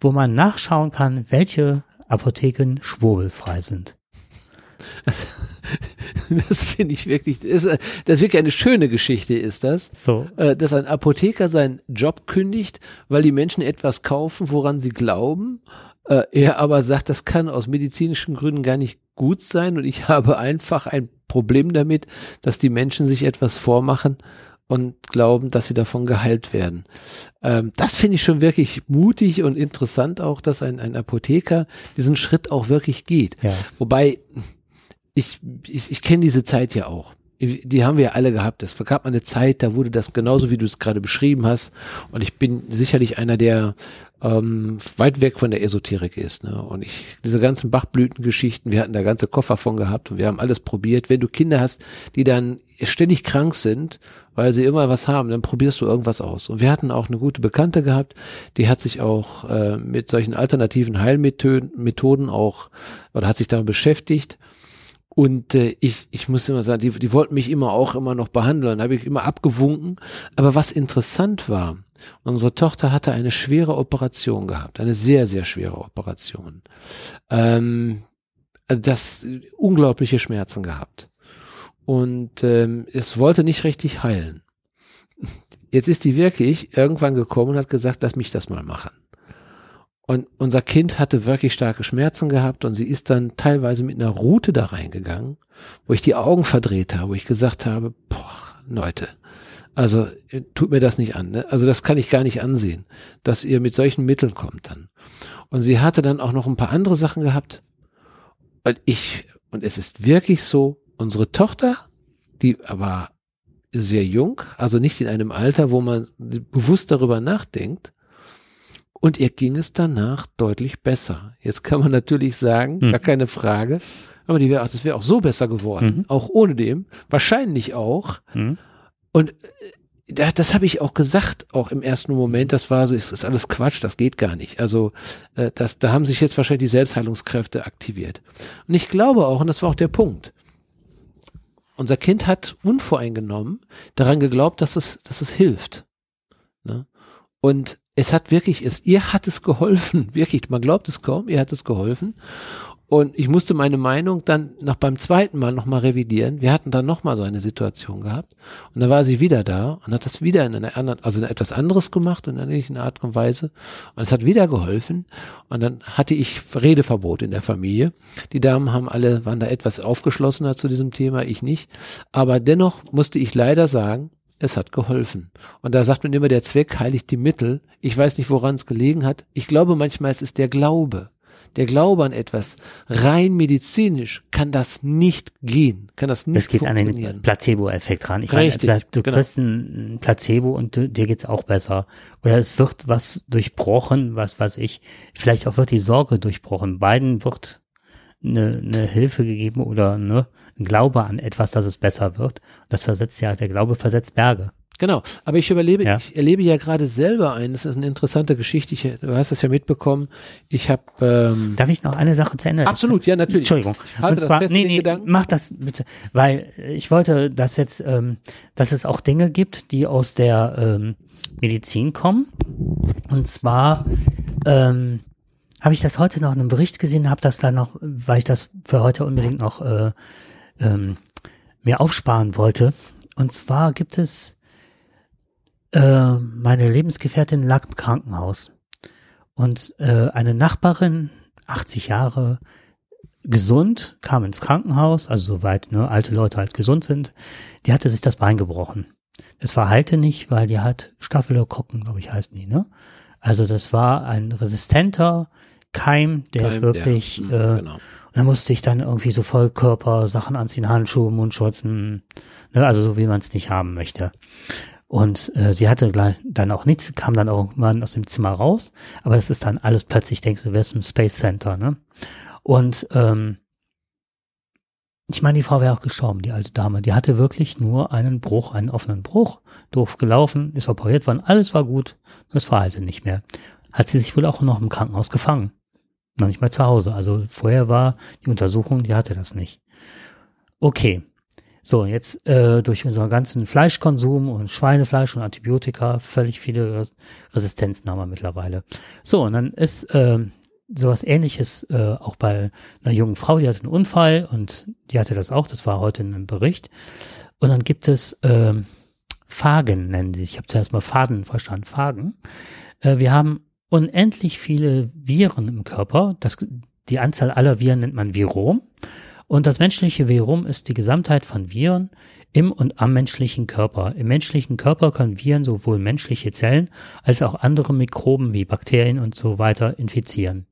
wo man nachschauen kann, welche Apotheken schwurbelfrei sind. Das, [laughs] das finde ich wirklich, das ist, das ist wirklich eine schöne Geschichte, ist das. So. Äh, dass ein Apotheker seinen Job kündigt, weil die Menschen etwas kaufen, woran sie glauben. Äh, er aber sagt, das kann aus medizinischen Gründen gar nicht gut sein und ich [laughs] habe einfach ein Problem damit, dass die Menschen sich etwas vormachen und glauben, dass sie davon geheilt werden. Ähm, das finde ich schon wirklich mutig und interessant auch, dass ein, ein Apotheker diesen Schritt auch wirklich geht. Ja. Wobei, ich, ich, ich kenne diese Zeit ja auch. Die haben wir ja alle gehabt. Es gab eine Zeit, da wurde das genauso, wie du es gerade beschrieben hast. Und ich bin sicherlich einer, der ähm, weit weg von der Esoterik ist. Ne? Und ich, diese ganzen Bachblütengeschichten, wir hatten da ganze Koffer von gehabt und wir haben alles probiert. Wenn du Kinder hast, die dann ständig krank sind, weil sie immer was haben, dann probierst du irgendwas aus. Und wir hatten auch eine gute Bekannte gehabt, die hat sich auch äh, mit solchen alternativen Heilmethoden Methoden auch oder hat sich damit beschäftigt. Und äh, ich, ich muss immer sagen, die, die wollten mich immer auch immer noch behandeln, habe ich immer abgewunken. Aber was interessant war, Unsere Tochter hatte eine schwere Operation gehabt, eine sehr, sehr schwere Operation. Ähm, also das unglaubliche Schmerzen gehabt. Und ähm, es wollte nicht richtig heilen. Jetzt ist die wirklich irgendwann gekommen und hat gesagt, lass mich das mal machen. Und unser Kind hatte wirklich starke Schmerzen gehabt und sie ist dann teilweise mit einer Route da reingegangen, wo ich die Augen verdreht habe, wo ich gesagt habe, boah, Leute, Also tut mir das nicht an. Ne? Also das kann ich gar nicht ansehen, dass ihr mit solchen Mitteln kommt dann. Und sie hatte dann auch noch ein paar andere Sachen gehabt. Und ich, und es ist wirklich so, unsere Tochter, die war sehr jung, also nicht in einem Alter, wo man bewusst darüber nachdenkt. Und ihr ging es danach deutlich besser. Jetzt kann man natürlich sagen, hm. gar keine Frage, aber die wäre, das wäre auch so besser geworden, mhm. auch ohne dem, wahrscheinlich auch. Mhm. Und äh, das habe ich auch gesagt, auch im ersten Moment, das war so, ist, ist alles Quatsch, das geht gar nicht. Also äh, das, da haben sich jetzt wahrscheinlich die Selbstheilungskräfte aktiviert. Und ich glaube auch, und das war auch der Punkt, unser Kind hat unvoreingenommen daran geglaubt, dass es, dass es hilft. Ne? Und es hat wirklich, es, ihr hat es geholfen, [laughs] wirklich, man glaubt es kaum, ihr hat es geholfen. Und ich musste meine Meinung dann nach beim zweiten Mal nochmal revidieren. Wir hatten dann nochmal so eine Situation gehabt. Und dann war sie wieder da und hat das wieder in einer anderen, also in etwas anderes gemacht und in einer ähnlichen Art und Weise. Und es hat wieder geholfen. Und dann hatte ich Redeverbot in der Familie. Die Damen haben alle, waren da etwas aufgeschlossener zu diesem Thema, ich nicht. Aber dennoch musste ich leider sagen, es hat geholfen. Und da sagt man immer, der Zweck heiligt die Mittel. Ich weiß nicht, woran es gelegen hat. Ich glaube manchmal, es ist der Glaube der Glaube an etwas, rein medizinisch kann das nicht gehen, kann das nicht das geht an den Placebo-Effekt ran. Ich Richtig, meine, du genau. kriegst ein Placebo und du, dir geht's auch besser. Oder es wird was durchbrochen, was weiß ich. Vielleicht auch wird die Sorge durchbrochen. Beiden wird eine, eine Hilfe gegeben oder ne, ein Glaube an etwas, dass es besser wird. Das versetzt ja, der Glaube versetzt Berge. Genau, aber ich überlebe, ja. ich erlebe ja gerade selber ein, das ist eine interessante Geschichte, ich, du hast das ja mitbekommen, ich habe... Ähm, Darf ich noch eine Sache zu Ende? Absolut, ja, natürlich. Entschuldigung. Und zwar, nee, nee, Gedanken. mach das bitte, weil ich wollte, dass jetzt, ähm, dass es auch Dinge gibt, die aus der ähm, Medizin kommen und zwar ähm, habe ich das heute noch in einem Bericht gesehen, habe das da noch, weil ich das für heute unbedingt noch äh, ähm, mir aufsparen wollte. Und zwar gibt es äh, meine Lebensgefährtin lag im Krankenhaus und äh, eine Nachbarin, 80 Jahre, gesund, kam ins Krankenhaus, also soweit ne, alte Leute halt gesund sind, die hatte sich das Bein gebrochen. Das verhalte nicht, weil die hat Staphylokokken, glaube ich, heißen die, ne? Also das war ein resistenter Keim, der Keim, wirklich, der, äh, genau. und da musste ich dann irgendwie so Vollkörper Sachen anziehen, Handschuhe, Mundschutz, ne? also so wie man es nicht haben möchte. Und äh, sie hatte dann auch nichts, kam dann irgendwann aus dem Zimmer raus, aber es ist dann alles plötzlich, denkst du, wärst im Space Center, ne? Und ähm, ich meine, die Frau wäre auch gestorben, die alte Dame. Die hatte wirklich nur einen Bruch, einen offenen Bruch, doof gelaufen, ist operiert worden, alles war gut, das Verhalten nicht mehr. Hat sie sich wohl auch noch im Krankenhaus gefangen. Noch nicht mal zu Hause. Also vorher war die Untersuchung, die hatte das nicht. Okay. So, jetzt äh, durch unseren ganzen Fleischkonsum und Schweinefleisch und Antibiotika völlig viele Res Resistenzen haben wir mittlerweile. So, und dann ist äh, sowas ähnliches äh, auch bei einer jungen Frau, die hatte einen Unfall und die hatte das auch, das war heute in einem Bericht. Und dann gibt es äh, Phagen, nennen sie. Ich habe zuerst mal Faden verstanden, Phagen. Äh, wir haben unendlich viele Viren im Körper. Das, die Anzahl aller Viren nennt man Virom. Und das menschliche Virum ist die Gesamtheit von Viren im und am menschlichen Körper. Im menschlichen Körper können Viren sowohl menschliche Zellen als auch andere Mikroben wie Bakterien und so weiter infizieren.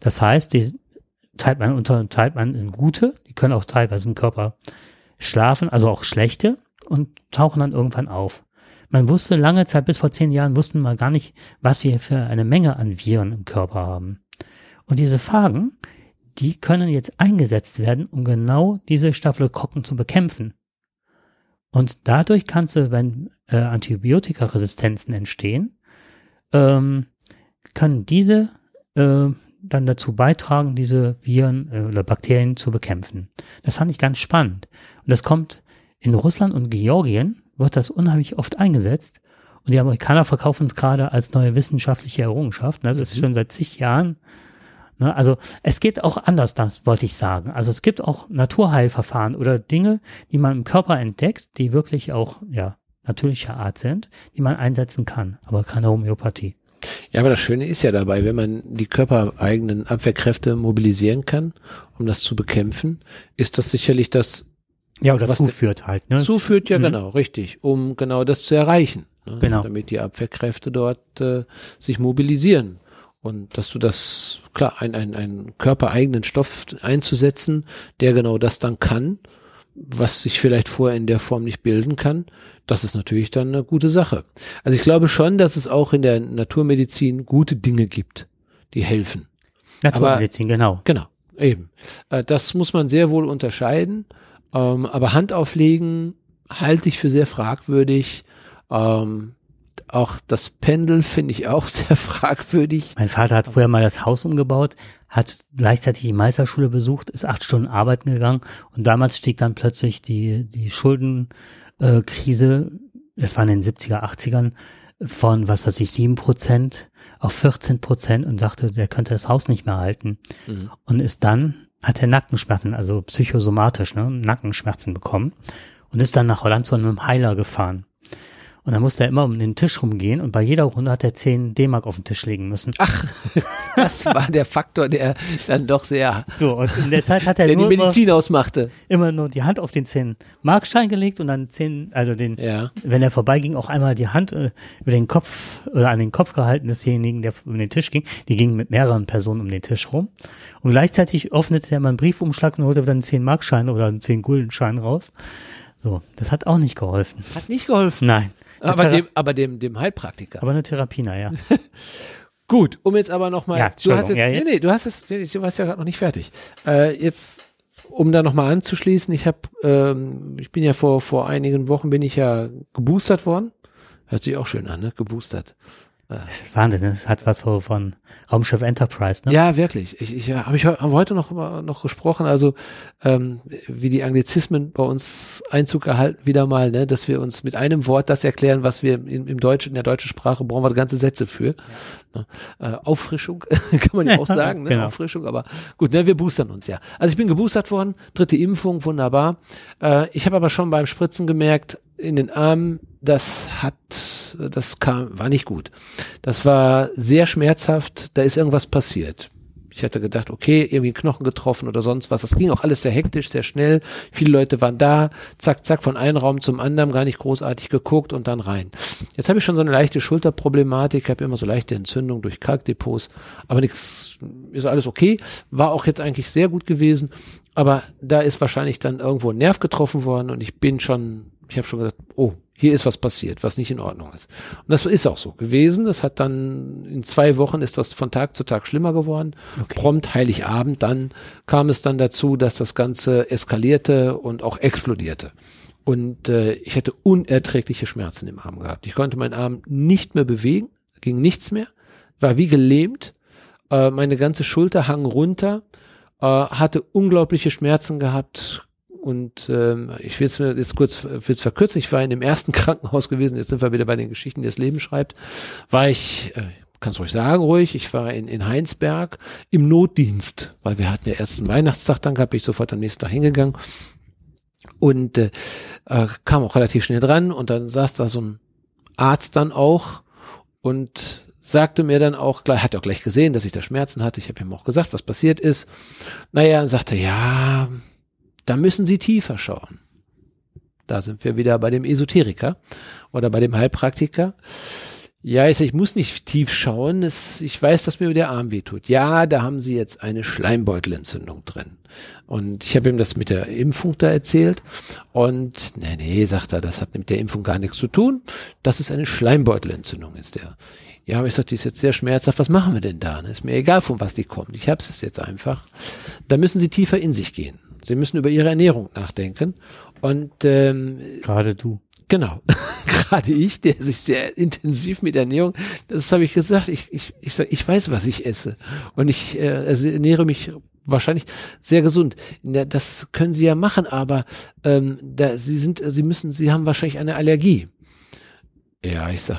Das heißt, die teilt man unter, teilt man in gute, die können auch teilweise im Körper schlafen, also auch schlechte und tauchen dann irgendwann auf. Man wusste lange Zeit, bis vor zehn Jahren, wussten wir gar nicht, was wir für eine Menge an Viren im Körper haben. Und diese Phagen, die können jetzt eingesetzt werden, um genau diese Staphylokokken zu bekämpfen. Und dadurch kannst du, wenn äh, Antibiotikaresistenzen entstehen, ähm, können diese äh, dann dazu beitragen, diese Viren äh, oder Bakterien zu bekämpfen. Das fand ich ganz spannend. Und das kommt in Russland und Georgien, wird das unheimlich oft eingesetzt. Und die Amerikaner verkaufen es gerade als neue wissenschaftliche Errungenschaft. Das ist mhm. schon seit zig Jahren Ne, also es geht auch anders, das wollte ich sagen. Also es gibt auch Naturheilverfahren oder Dinge, die man im Körper entdeckt, die wirklich auch ja natürlicher Art sind, die man einsetzen kann, aber keine Homöopathie. Ja, aber das Schöne ist ja dabei, wenn man die körpereigenen Abwehrkräfte mobilisieren kann, um das zu bekämpfen, ist das sicherlich das Ja, oder zuführt halt. Ne? Zuführt, ja mhm. genau, richtig, um genau das zu erreichen. Ne? Genau. Damit die Abwehrkräfte dort äh, sich mobilisieren. Und dass du das, klar, ein, ein, ein körpereigenen Stoff einzusetzen, der genau das dann kann, was sich vielleicht vorher in der Form nicht bilden kann, das ist natürlich dann eine gute Sache. Also ich glaube schon, dass es auch in der Naturmedizin gute Dinge gibt, die helfen. Naturmedizin, aber, genau. Genau, eben. Äh, das muss man sehr wohl unterscheiden. Ähm, aber Hand auflegen halte ich für sehr fragwürdig. Ähm, auch das Pendel finde ich auch [laughs] sehr fragwürdig. Mein Vater hat vorher mal das Haus umgebaut, hat gleichzeitig die Meisterschule besucht, ist acht Stunden arbeiten gegangen und damals stieg dann plötzlich die, die Schuldenkrise, das war in den 70er, 80ern, von, was weiß ich, sieben Prozent auf 14 Prozent und sagte, der könnte das Haus nicht mehr halten. Mhm. Und ist dann, hat er Nackenschmerzen, also psychosomatisch, ne, Nackenschmerzen bekommen und ist dann nach Holland zu einem Heiler gefahren. Und dann musste er immer um den Tisch rumgehen und bei jeder Runde hat er 10 D-Mark auf den Tisch legen müssen. Ach, [laughs] das war der Faktor, der dann doch sehr. So, und in der Zeit hat er [laughs] der nur die Medizin immer, ausmachte. Immer nur die Hand auf den 10 Markschein gelegt und dann 10, also den, ja. wenn er vorbeiging, auch einmal die Hand äh, über den Kopf oder an den Kopf gehalten desjenigen, der um den Tisch ging. Die gingen mit mehreren Personen um den Tisch rum. Und gleichzeitig öffnete er mal einen Briefumschlag und holte dann einen 10 Markschein oder einen 10 Guldenschein raus. So, das hat auch nicht geholfen. Hat nicht geholfen? Nein. Aber dem, aber dem, dem Heilpraktiker. Aber eine Therapie, naja. [laughs] Gut, um jetzt aber nochmal, ja, du hast es, ja, nee, nee, du hast es, du warst ja gerade noch nicht fertig. Äh, jetzt, um da nochmal anzuschließen, ich habe, ähm, ich bin ja vor, vor einigen Wochen bin ich ja geboostert worden. Hört sich auch schön an, ne? Geboostert. Das ist Wahnsinn, das hat was so von Raumschiff Enterprise, ne? Ja, wirklich. Ich, ich habe ich heute noch noch gesprochen, also ähm, wie die Anglizismen bei uns Einzug erhalten wieder mal, ne, dass wir uns mit einem Wort das erklären, was wir im, im Deutschen, in der deutschen Sprache brauchen wir ganze Sätze für. Ne? Äh, Auffrischung [laughs] kann man ja auch sagen, ne? Genau. Auffrischung, aber gut, ne, wir boostern uns ja. Also ich bin geboostert worden, dritte Impfung, wunderbar. Äh, ich habe aber schon beim Spritzen gemerkt, in den Armen, das hat, das kam, war nicht gut. Das war sehr schmerzhaft, da ist irgendwas passiert. Ich hatte gedacht, okay, irgendwie Knochen getroffen oder sonst was. Das ging auch alles sehr hektisch, sehr schnell. Viele Leute waren da, zack, zack, von einem Raum zum anderen, gar nicht großartig geguckt und dann rein. Jetzt habe ich schon so eine leichte Schulterproblematik, habe immer so leichte Entzündung durch Kalkdepots, aber nichts, ist alles okay. War auch jetzt eigentlich sehr gut gewesen, aber da ist wahrscheinlich dann irgendwo ein Nerv getroffen worden und ich bin schon ich habe schon gesagt, oh, hier ist was passiert, was nicht in Ordnung ist. Und das ist auch so gewesen. Das hat dann in zwei Wochen ist das von Tag zu Tag schlimmer geworden. Okay. Prompt Heiligabend, dann kam es dann dazu, dass das Ganze eskalierte und auch explodierte. Und äh, ich hätte unerträgliche Schmerzen im Arm gehabt. Ich konnte meinen Arm nicht mehr bewegen, ging nichts mehr, war wie gelähmt. Äh, meine ganze Schulter hang runter, äh, hatte unglaubliche Schmerzen gehabt, und ähm, ich will es jetzt kurz will's verkürzen. Ich war in dem ersten [laughs] Krankenhaus gewesen. Jetzt sind wir wieder bei den Geschichten, die das Leben schreibt. War ich, äh, kannst ruhig sagen, ruhig. Ich war in, in Heinsberg im Notdienst, weil wir hatten ja ersten Weihnachtstag dann. Bin ich sofort am nächsten Tag hingegangen und äh, äh, kam auch relativ schnell dran. Und dann saß da so ein Arzt dann auch und sagte mir dann auch, hat auch gleich gesehen, dass ich da Schmerzen hatte. Ich habe ihm auch gesagt, was passiert ist. Naja, sagte, ja, da müssen Sie tiefer schauen. Da sind wir wieder bei dem Esoteriker oder bei dem Heilpraktiker. Ja, ich, ich muss nicht tief schauen. Es, ich weiß, dass mir der Arm wehtut. Ja, da haben Sie jetzt eine Schleimbeutelentzündung drin. Und ich habe ihm das mit der Impfung da erzählt. Und nee, nee, sagt er, das hat mit der Impfung gar nichts zu tun. Das ist eine Schleimbeutelentzündung, ist der. Ja, aber ich sagte, die ist jetzt sehr schmerzhaft. Was machen wir denn da? Ist mir egal, von was die kommt. Ich hab's jetzt einfach. Da müssen Sie tiefer in sich gehen. Sie müssen über ihre Ernährung nachdenken. Und ähm, gerade du. Genau, [laughs] gerade ich, der sich sehr intensiv mit Ernährung, das habe ich gesagt, ich, ich, ich, ich weiß, was ich esse. Und ich äh, also ernähre mich wahrscheinlich sehr gesund. Das können Sie ja machen, aber ähm, da, Sie sind, Sie müssen, Sie haben wahrscheinlich eine Allergie. Ja, ich sag,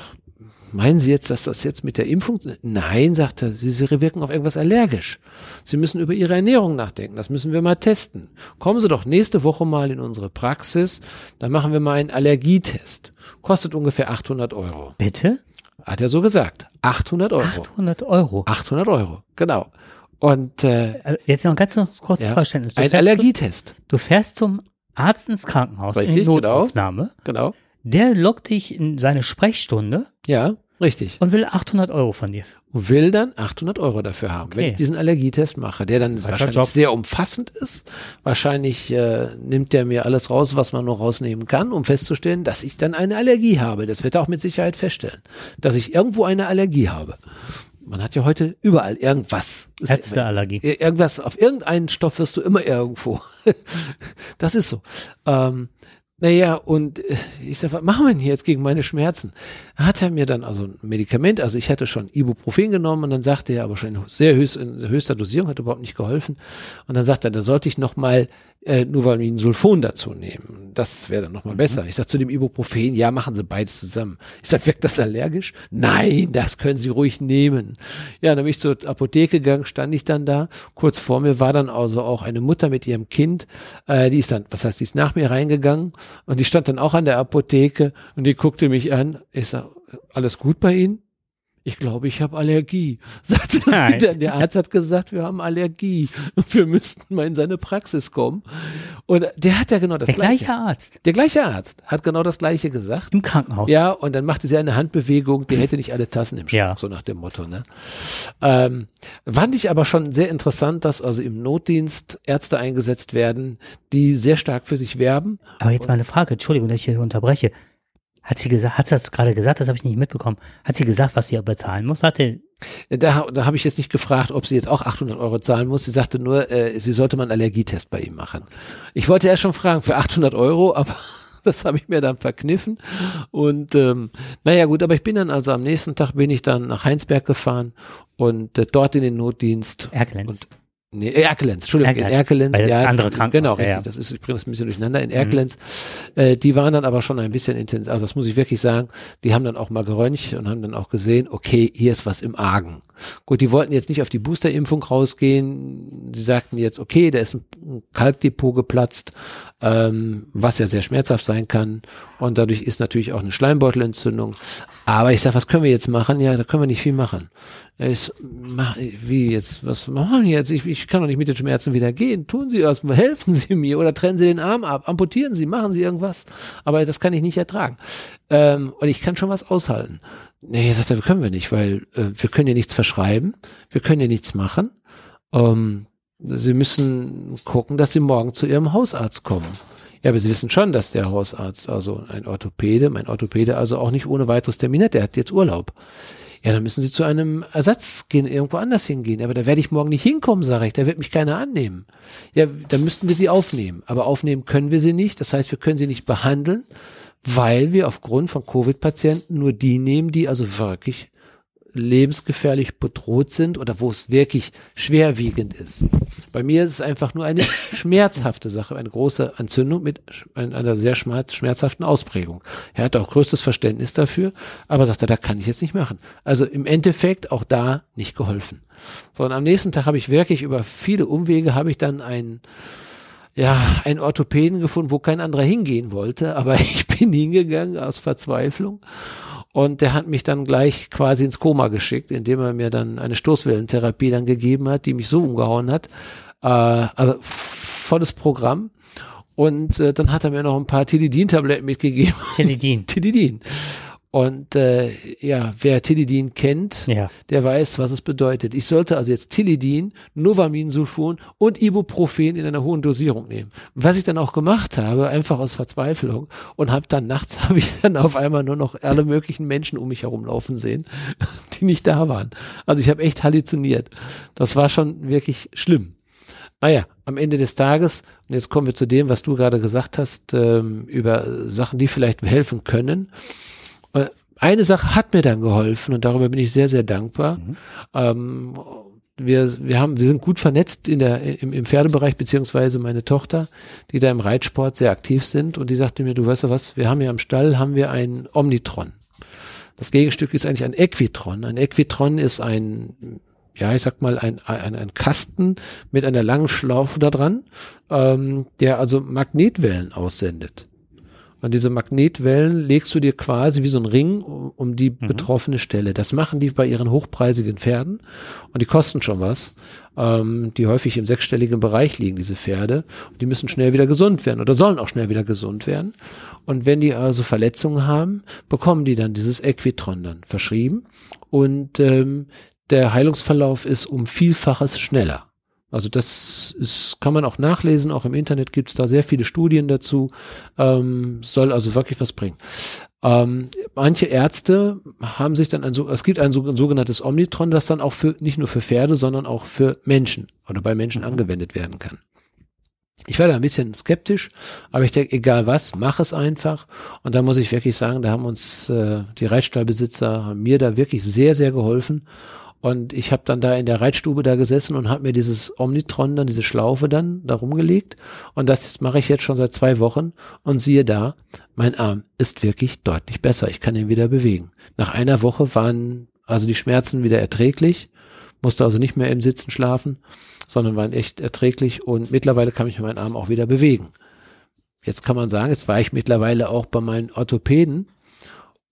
meinen Sie jetzt, dass das jetzt mit der Impfung? Nein, sagt er, Sie, Sie wirken auf irgendwas allergisch. Sie müssen über Ihre Ernährung nachdenken. Das müssen wir mal testen. Kommen Sie doch nächste Woche mal in unsere Praxis. Dann machen wir mal einen Allergietest. Kostet ungefähr 800 Euro. Bitte? Hat er so gesagt. 800 Euro. 800 Euro. 800 Euro, genau. Und äh, jetzt noch ein ganz kurz ja, Verständnis. Du ein Allergietest. Du, du fährst zum Arzt ins Krankenhaus, Richtig, in die Notaufnahme. Genau. genau. Der lockt dich in seine Sprechstunde. Ja, richtig. Und will 800 Euro von dir. Und will dann 800 Euro dafür haben, okay. wenn ich diesen Allergietest mache, der dann wahrscheinlich Job. sehr umfassend ist. Wahrscheinlich äh, nimmt der mir alles raus, was man noch rausnehmen kann, um festzustellen, dass ich dann eine Allergie habe. Das wird er auch mit Sicherheit feststellen, dass ich irgendwo eine Allergie habe. Man hat ja heute überall irgendwas. Ärzteallergie. Irgendwas, auf irgendeinen Stoff wirst du immer irgendwo. [laughs] das ist so. Ähm, naja, und äh, ich sag, was machen wir denn jetzt gegen meine Schmerzen? Hat er mir dann also ein Medikament, also ich hatte schon Ibuprofen genommen und dann sagte er aber schon in sehr höchst, in höchster Dosierung, hat überhaupt nicht geholfen. Und dann sagt er, da sollte ich noch mal äh, Nuvalmin Sulfon dazu nehmen. Das wäre dann nochmal mhm. besser. Ich sag zu dem Ibuprofen, ja, machen Sie beides zusammen. Ich sag, wirkt das allergisch? Nein, das können Sie ruhig nehmen. Ja, dann bin ich zur Apotheke gegangen, stand ich dann da. Kurz vor mir war dann also auch eine Mutter mit ihrem Kind. Äh, die ist dann, was heißt, die ist nach mir reingegangen und die stand dann auch an der Apotheke und die guckte mich an. Ich sag, alles gut bei Ihnen? Ich glaube, ich habe Allergie. [laughs] Sagte dann. Der Arzt hat gesagt, wir haben Allergie [laughs] wir müssten mal in seine Praxis kommen. Und der hat ja genau das der gleiche. Der gleiche Arzt. Der gleiche Arzt hat genau das gleiche gesagt. Im Krankenhaus. Ja, und dann machte sie eine Handbewegung, die hätte nicht alle Tassen im Schrank, ja. so nach dem Motto. Ne? Ähm, fand ich aber schon sehr interessant, dass also im Notdienst Ärzte eingesetzt werden, die sehr stark für sich werben. Aber jetzt mal eine Frage, Entschuldigung, dass ich hier unterbreche. Hat sie gesagt, hat sie das gerade gesagt? Das habe ich nicht mitbekommen. Hat sie gesagt, was sie bezahlen muss? Hatte da, da habe ich jetzt nicht gefragt, ob sie jetzt auch 800 Euro zahlen muss. Sie sagte nur, äh, sie sollte mal einen Allergietest bei ihm machen. Ich wollte erst schon fragen für 800 Euro, [laughs] aber das habe ich mir dann verkniffen. Und ähm, naja gut, aber ich bin dann also am nächsten Tag bin ich dann nach Heinsberg gefahren und äh, dort in den Notdienst. Erkelenz. Nee, Erkelenz, Entschuldigung, Erkelenz. in Erkelenz. ja, andere Krankenhaus. Genau, richtig. Ja, Das ist, ich bringe das ein bisschen durcheinander. In Erkelenz, mhm. äh, die waren dann aber schon ein bisschen intensiv. Also das muss ich wirklich sagen. Die haben dann auch mal geröntgt und haben dann auch gesehen, okay, hier ist was im Argen. Gut, die wollten jetzt nicht auf die Boosterimpfung rausgehen. Die sagten jetzt, okay, da ist ein Kalkdepot geplatzt, ähm, was ja sehr schmerzhaft sein kann. Und dadurch ist natürlich auch eine Schleimbeutelentzündung. Aber ich sag, was können wir jetzt machen? Ja, da können wir nicht viel machen. Ich, mach, wie jetzt? Was machen wir jetzt? Ich, ich kann doch nicht mit den Schmerzen wieder gehen. Tun Sie was, helfen Sie mir oder trennen Sie den Arm ab, amputieren Sie, machen Sie irgendwas. Aber das kann ich nicht ertragen. Ähm, und ich kann schon was aushalten. Nee, sagt er, können wir nicht, weil äh, wir können ja nichts verschreiben, wir können ja nichts machen. Ähm, Sie müssen gucken, dass Sie morgen zu Ihrem Hausarzt kommen. Ja, aber Sie wissen schon, dass der Hausarzt, also ein Orthopäde, mein Orthopäde also auch nicht ohne weiteres Termin hat, der hat jetzt Urlaub. Ja, dann müssen Sie zu einem Ersatz gehen, irgendwo anders hingehen. Aber da werde ich morgen nicht hinkommen, sage ich. Da wird mich keiner annehmen. Ja, dann müssten wir Sie aufnehmen. Aber aufnehmen können wir Sie nicht. Das heißt, wir können Sie nicht behandeln, weil wir aufgrund von Covid-Patienten nur die nehmen, die also wirklich lebensgefährlich bedroht sind oder wo es wirklich schwerwiegend ist. Bei mir ist es einfach nur eine [laughs] schmerzhafte Sache, eine große Entzündung mit einer sehr schmerzhaften Ausprägung. Er hat auch größtes Verständnis dafür, aber sagt er, da kann ich jetzt nicht machen. Also im Endeffekt auch da nicht geholfen. Sondern am nächsten Tag habe ich wirklich über viele Umwege habe ich dann einen ja, einen Orthopäden gefunden, wo kein anderer hingehen wollte, aber [laughs] ich bin hingegangen aus Verzweiflung und der hat mich dann gleich quasi ins Koma geschickt, indem er mir dann eine Stoßwellentherapie dann gegeben hat, die mich so umgehauen hat. Äh, also volles Programm. Und äh, dann hat er mir noch ein paar Tilidin-Tabletten mitgegeben. Tilidin. [laughs] Tilidin. Und äh, ja, wer Tilidin kennt, ja. der weiß, was es bedeutet. Ich sollte also jetzt Tilidin, Novaminsulfon und Ibuprofen in einer hohen Dosierung nehmen. Was ich dann auch gemacht habe, einfach aus Verzweiflung und habe dann nachts [laughs] habe ich dann auf einmal nur noch alle möglichen Menschen um mich herumlaufen sehen, [laughs] die nicht da waren. Also ich habe echt halluziniert. Das war schon wirklich schlimm. Naja, am Ende des Tages, und jetzt kommen wir zu dem, was du gerade gesagt hast, ähm, über Sachen, die vielleicht helfen können eine Sache hat mir dann geholfen und darüber bin ich sehr, sehr dankbar. Mhm. Ähm, wir, wir haben, wir sind gut vernetzt in der, im, im Pferdebereich, beziehungsweise meine Tochter, die da im Reitsport sehr aktiv sind und die sagte mir, du weißt ja was, wir haben ja im Stall, haben wir ein Omnitron. Das Gegenstück ist eigentlich ein Equitron. Ein Equitron ist ein, ja, ich sag mal, ein, ein, ein Kasten mit einer langen Schlaufe da dran, ähm, der also Magnetwellen aussendet. Und diese Magnetwellen legst du dir quasi wie so ein Ring um, um die mhm. betroffene Stelle. Das machen die bei ihren hochpreisigen Pferden und die kosten schon was, ähm, die häufig im sechsstelligen Bereich liegen, diese Pferde. Und die müssen schnell wieder gesund werden oder sollen auch schnell wieder gesund werden. Und wenn die also Verletzungen haben, bekommen die dann dieses Equitron dann verschrieben. Und ähm, der Heilungsverlauf ist um Vielfaches schneller. Also das ist, kann man auch nachlesen, auch im Internet gibt es da sehr viele Studien dazu, ähm, soll also wirklich was bringen. Ähm, manche Ärzte haben sich dann ein, es gibt ein, ein sogenanntes Omnitron, das dann auch für, nicht nur für Pferde, sondern auch für Menschen oder bei Menschen mhm. angewendet werden kann. Ich war da ein bisschen skeptisch, aber ich denke, egal was, mach es einfach. Und da muss ich wirklich sagen, da haben uns äh, die Reitstallbesitzer, haben mir da wirklich sehr, sehr geholfen. Und ich habe dann da in der Reitstube da gesessen und habe mir dieses Omnitron dann, diese Schlaufe dann da rumgelegt. Und das mache ich jetzt schon seit zwei Wochen. Und siehe da, mein Arm ist wirklich deutlich besser. Ich kann ihn wieder bewegen. Nach einer Woche waren also die Schmerzen wieder erträglich, musste also nicht mehr im Sitzen schlafen, sondern waren echt erträglich. Und mittlerweile kann ich meinen Arm auch wieder bewegen. Jetzt kann man sagen, jetzt war ich mittlerweile auch bei meinen Orthopäden.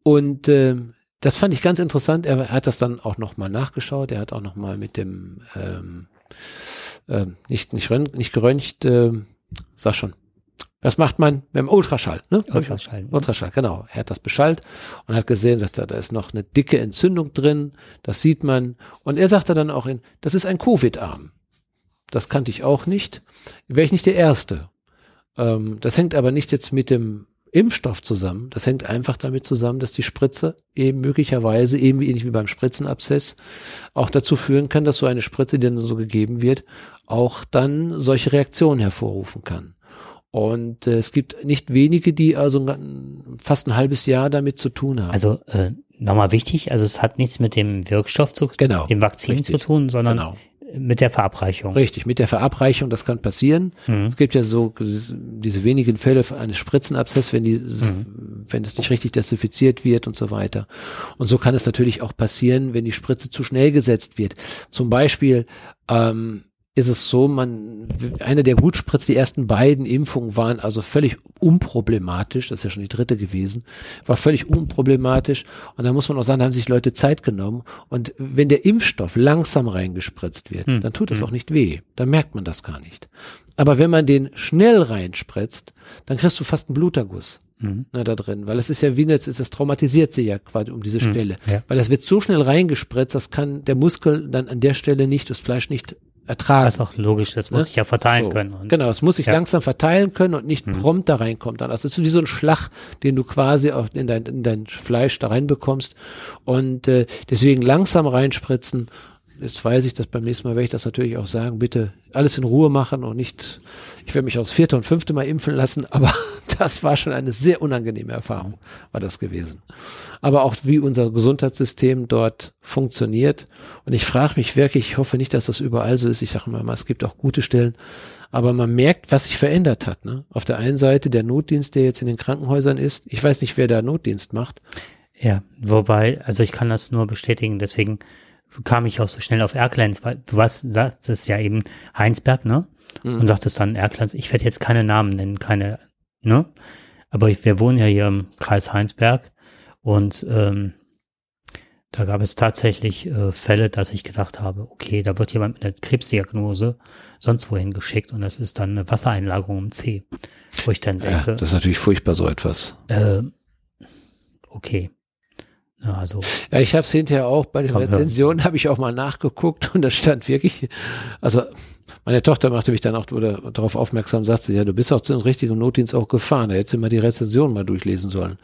Und äh, das fand ich ganz interessant. Er hat das dann auch nochmal nachgeschaut. Er hat auch nochmal mit dem ähm, äh, nicht nicht nicht geröntgt, äh, sag schon. Was macht man mit dem Ultraschall? Ne? Ultraschall. Ultraschall, genau. Er hat das beschallt und hat gesehen, sagt er, da ist noch eine dicke Entzündung drin. Das sieht man. Und er sagte dann auch in, das ist ein Covid-Arm. Das kannte ich auch nicht. Wäre ich nicht der Erste. Ähm, das hängt aber nicht jetzt mit dem Impfstoff zusammen. Das hängt einfach damit zusammen, dass die Spritze eben möglicherweise, eben wie ähnlich wie beim Spritzenabszess, auch dazu führen kann, dass so eine Spritze, die dann so gegeben wird, auch dann solche Reaktionen hervorrufen kann. Und äh, es gibt nicht wenige, die also fast ein halbes Jahr damit zu tun haben. Also äh, nochmal wichtig, also es hat nichts mit dem Wirkstoff zu, genau, dem Vakzin richtig, zu tun, sondern genau. Mit der Verabreichung. Richtig, mit der Verabreichung, das kann passieren. Mhm. Es gibt ja so diese wenigen Fälle eines Spritzenabszess, wenn die, mhm. wenn es nicht richtig desinfiziert wird und so weiter. Und so kann es natürlich auch passieren, wenn die Spritze zu schnell gesetzt wird. Zum Beispiel ähm, ist es so, man, eine der Hutspritz, die ersten beiden Impfungen waren also völlig unproblematisch, das ist ja schon die dritte gewesen, war völlig unproblematisch und da muss man auch sagen, da haben sich Leute Zeit genommen und wenn der Impfstoff langsam reingespritzt wird, hm. dann tut es hm. auch nicht weh, dann merkt man das gar nicht. Aber wenn man den schnell reinspritzt, dann kriegst du fast einen Bluterguss. Mhm. Na, da drin, weil es ist ja wie jetzt ist es traumatisiert sie ja quasi um diese hm. Stelle, ja. weil das wird so schnell reingespritzt, das kann der Muskel dann an der Stelle nicht, das Fleisch nicht ertragen. Das ist auch logisch, das muss ne? sich ja verteilen so, können. Genau, es muss sich ja. langsam verteilen können und nicht hm. prompt da reinkommt. Dann. Das ist wie so ein Schlag, den du quasi auch in dein, in dein Fleisch da reinbekommst. Und äh, deswegen langsam reinspritzen. Jetzt weiß ich, dass beim nächsten Mal werde ich das natürlich auch sagen, bitte alles in Ruhe machen und nicht, ich werde mich aufs vierte und fünfte Mal impfen lassen, [laughs] aber das war schon eine sehr unangenehme Erfahrung, war das gewesen aber auch wie unser Gesundheitssystem dort funktioniert. Und ich frage mich wirklich, ich hoffe nicht, dass das überall so ist. Ich sage mal, es gibt auch gute Stellen, aber man merkt, was sich verändert hat. Ne? Auf der einen Seite der Notdienst, der jetzt in den Krankenhäusern ist. Ich weiß nicht, wer da Notdienst macht. Ja, wobei, also ich kann das nur bestätigen, deswegen kam ich auch so schnell auf Erklenz, weil du was sagtest ja eben Heinsberg, ne? Mhm. Und sagtest dann Erklenz, ich werde jetzt keine Namen nennen, keine, ne? Aber ich, wir wohnen ja hier im Kreis Heinsberg und ähm, da gab es tatsächlich äh, Fälle, dass ich gedacht habe, okay, da wird jemand mit einer Krebsdiagnose sonst wohin geschickt und das ist dann eine Wassereinlagerung im C. Wo ich dann denke. Ja, das ist natürlich furchtbar so etwas. Äh, okay. Ja, also, ja, ich habe es hinterher auch bei den Rezensionen, habe ich auch mal nachgeguckt und da stand wirklich, also meine Tochter machte mich dann auch darauf aufmerksam, sagte, ja, du bist auch zum richtigen Notdienst auch gefahren. Da hättest du mal die Rezension mal durchlesen sollen.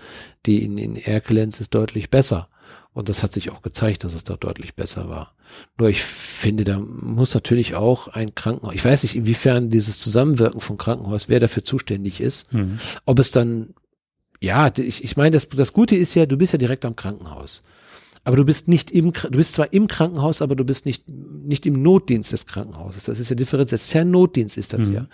Die in, in Erkelenz ist deutlich besser. Und das hat sich auch gezeigt, dass es da deutlich besser war. Nur ich finde, da muss natürlich auch ein Krankenhaus, ich weiß nicht, inwiefern dieses Zusammenwirken von Krankenhaus, wer dafür zuständig ist, mhm. ob es dann, ja, ich, ich meine, das, das Gute ist ja, du bist ja direkt am Krankenhaus aber du bist nicht im, du bist zwar im Krankenhaus, aber du bist nicht nicht im Notdienst des Krankenhauses. Das ist ja differenziert. Das ist ja ein Notdienst, ist das mhm. ja.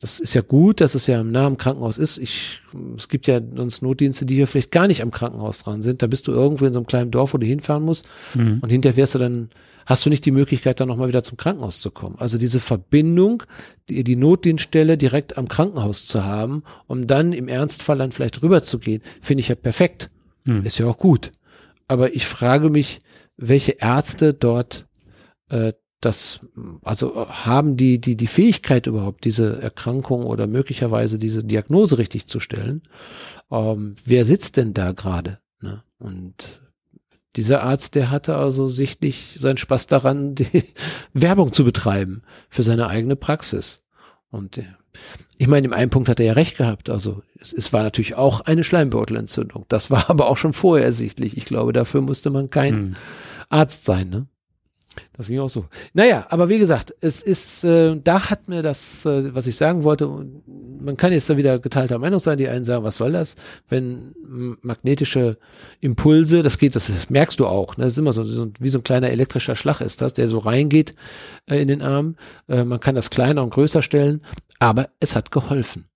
Das ist ja gut, dass es ja im nahen Krankenhaus ist. Ich, es gibt ja sonst Notdienste, die hier vielleicht gar nicht am Krankenhaus dran sind. Da bist du irgendwo in so einem kleinen Dorf, wo du hinfahren musst. Mhm. Und hinterher fährst du dann, hast du nicht die Möglichkeit, dann nochmal wieder zum Krankenhaus zu kommen. Also diese Verbindung, die, die Notdienststelle direkt am Krankenhaus zu haben, um dann im Ernstfall dann vielleicht rüber zu gehen, finde ich ja perfekt. Mhm. Ist ja auch gut. Aber ich frage mich, welche Ärzte dort äh, das, also haben die, die, die Fähigkeit überhaupt, diese Erkrankung oder möglicherweise diese Diagnose richtig zu stellen? Ähm, wer sitzt denn da gerade? Ne? Und dieser Arzt, der hatte also sichtlich seinen Spaß daran, [laughs] die Werbung zu betreiben für seine eigene Praxis. Und ich meine, im einen Punkt hat er ja recht gehabt. Also es, es war natürlich auch eine Schleimbeutelentzündung. Das war [laughs] aber auch schon vorher ersichtlich. Ich glaube, dafür musste man kein hm. Arzt sein. Ne? Das ging auch so. Naja, aber wie gesagt, es ist, äh, da hat mir das, äh, was ich sagen wollte, man kann jetzt da wieder geteilter Meinung sein, die einen sagen, was soll das, wenn magnetische Impulse, das geht, das, das merkst du auch, ne? das ist immer so, so, wie so ein kleiner elektrischer Schlag ist das, der so reingeht äh, in den Arm. Äh, man kann das kleiner und größer stellen, aber es hat geholfen.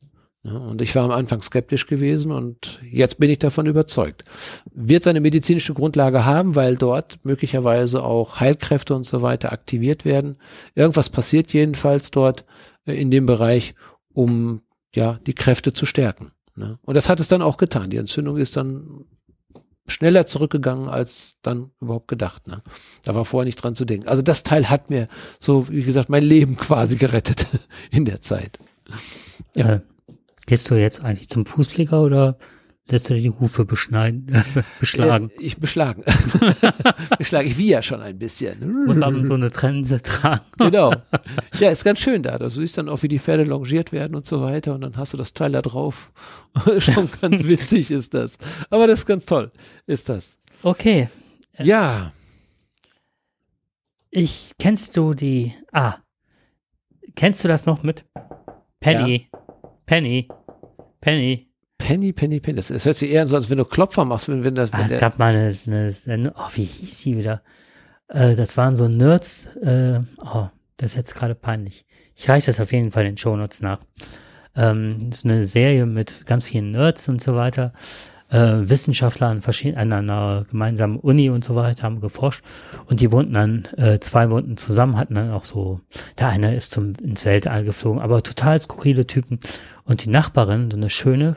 Und ich war am Anfang skeptisch gewesen und jetzt bin ich davon überzeugt. Wird seine medizinische Grundlage haben, weil dort möglicherweise auch Heilkräfte und so weiter aktiviert werden. Irgendwas passiert jedenfalls dort äh, in dem Bereich, um ja die Kräfte zu stärken. Ne? Und das hat es dann auch getan. Die Entzündung ist dann schneller zurückgegangen als dann überhaupt gedacht. Ne? Da war vorher nicht dran zu denken. Also das Teil hat mir so, wie gesagt, mein Leben quasi gerettet [laughs] in der Zeit. Ja. Gehst du jetzt eigentlich zum Fußpfleger oder lässt du dir die Hufe beschneiden, [laughs] beschlagen? Äh, ich beschlagen. [laughs] beschlagen. Ich wie ja schon ein bisschen. Muss aber so eine Trense tragen. genau. Ja, ist ganz schön da. Du siehst dann auch, wie die Pferde longiert werden und so weiter und dann hast du das Teil da drauf. [laughs] schon ganz witzig ist das. Aber das ist ganz toll, ist das. Okay. Ja. Ich, kennst du die, ah, kennst du das noch mit Penny? Ja. Penny. Penny. Penny, Penny, Penny. Das, das hört sich eher so, als wenn du Klopfer machst, wenn, wenn das. Wenn ah, es gab mal eine, eine, eine, oh, wie hieß die wieder? Äh, das waren so Nerds, äh, oh, das ist jetzt gerade peinlich. Ich reiche das auf jeden Fall in den Shownotes nach. Ähm, das ist eine Serie mit ganz vielen Nerds und so weiter äh, Wissenschaftler an, verschiedenen, an einer gemeinsamen Uni und so weiter haben geforscht und die wohnten dann, äh, zwei wohnten zusammen, hatten dann auch so, der eine ist zum, ins Weltall geflogen, aber total skurrile Typen und die Nachbarin, so eine schöne,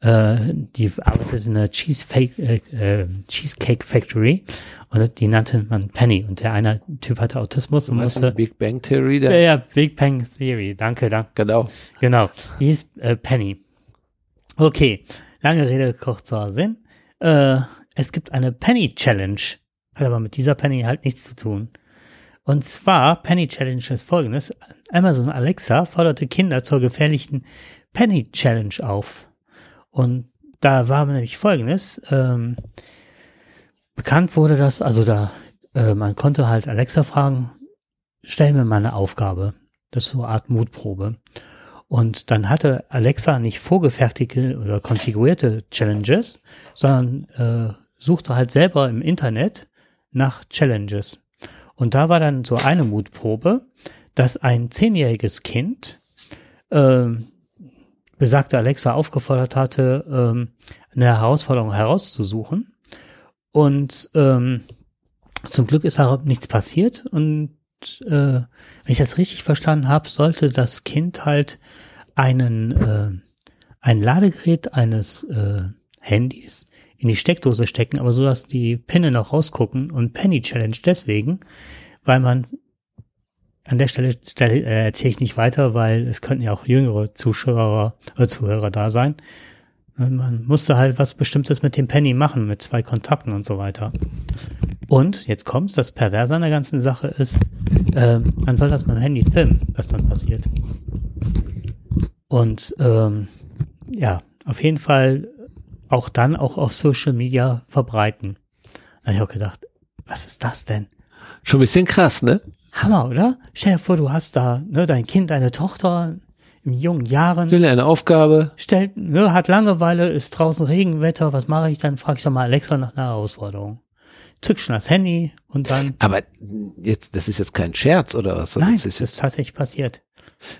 äh, die arbeitet in einer Cheesefake, äh, äh, Cheesecake Factory und die nannte man Penny und der eine Typ hatte Autismus und musste Big Bang Theory der? Ja, ja, Big Bang Theory, danke, danke. Genau. Genau, die hieß äh, Penny. Okay, Lange Rede, kurzer Sinn. Äh, es gibt eine Penny Challenge. Hat aber mit dieser Penny halt nichts zu tun. Und zwar, Penny Challenge ist folgendes. Amazon Alexa forderte Kinder zur gefährlichen Penny Challenge auf. Und da war nämlich folgendes. Ähm, bekannt wurde das, also da, äh, man konnte halt Alexa fragen, stell mir mal eine Aufgabe. Das ist so eine Art Mutprobe. Und dann hatte Alexa nicht vorgefertigte oder konfigurierte Challenges, sondern äh, suchte halt selber im Internet nach Challenges. Und da war dann so eine Mutprobe, dass ein zehnjähriges Kind äh, besagte Alexa aufgefordert hatte, ähm, eine Herausforderung herauszusuchen. Und ähm, zum Glück ist da nichts passiert. Und äh, wenn ich das richtig verstanden habe, sollte das Kind halt einen äh, ein Ladegerät eines äh, Handys in die Steckdose stecken, aber so dass die Pinne noch rausgucken und Penny Challenge deswegen, weil man an der Stelle, Stelle äh, erzähle ich nicht weiter, weil es könnten ja auch jüngere Zuschauer oder Zuhörer da sein. Man musste halt was Bestimmtes mit dem Penny machen, mit zwei Kontakten und so weiter. Und jetzt kommt's, das Perverse an der ganzen Sache ist, äh, man soll das mit dem Handy filmen, was dann passiert. Und ähm, ja, auf jeden Fall auch dann auch auf Social Media verbreiten. Da habe ich auch gedacht, was ist das denn? Schon ein bisschen krass, ne? Hammer, oder? Stell dir vor, du hast da ne, dein Kind, deine Tochter in jungen Jahren. Stell eine Aufgabe. Stellt, ne, hat Langeweile, ist draußen Regenwetter, was mache ich dann? Frag ich doch mal Alexa nach einer Herausforderung. Zück schon das Handy und dann. Aber jetzt, das ist jetzt kein Scherz oder was? Nein, das ist, das ist tatsächlich passiert.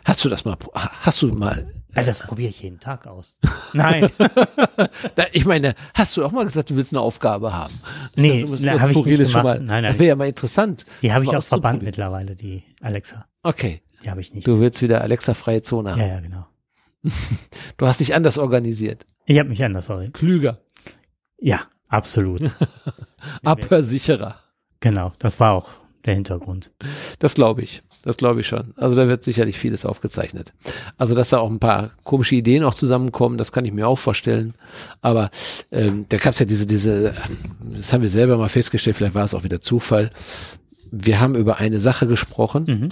Hast du das mal, hast du mal also das probiere ich jeden Tag aus. Nein. [laughs] ich meine, hast du auch mal gesagt, du willst eine Aufgabe haben? Nee, habe ich nicht gemacht. Mal, nein, nein. Das wäre ja mal interessant. Die habe ich auch verbannt mittlerweile, die Alexa. Okay. Die habe ich nicht. Du willst wieder Alexa-freie Zone haben. Ja, ja, genau. [laughs] du hast dich anders organisiert. Ich habe mich anders organisiert. Klüger. Ja, absolut. [laughs] Abhörsicherer. Genau, das war auch der Hintergrund. Das glaube ich. Das glaube ich schon. Also da wird sicherlich vieles aufgezeichnet. Also dass da auch ein paar komische Ideen auch zusammenkommen, das kann ich mir auch vorstellen. Aber ähm, da gab es ja diese, diese, das haben wir selber mal festgestellt, vielleicht war es auch wieder Zufall. Wir haben über eine Sache gesprochen mhm.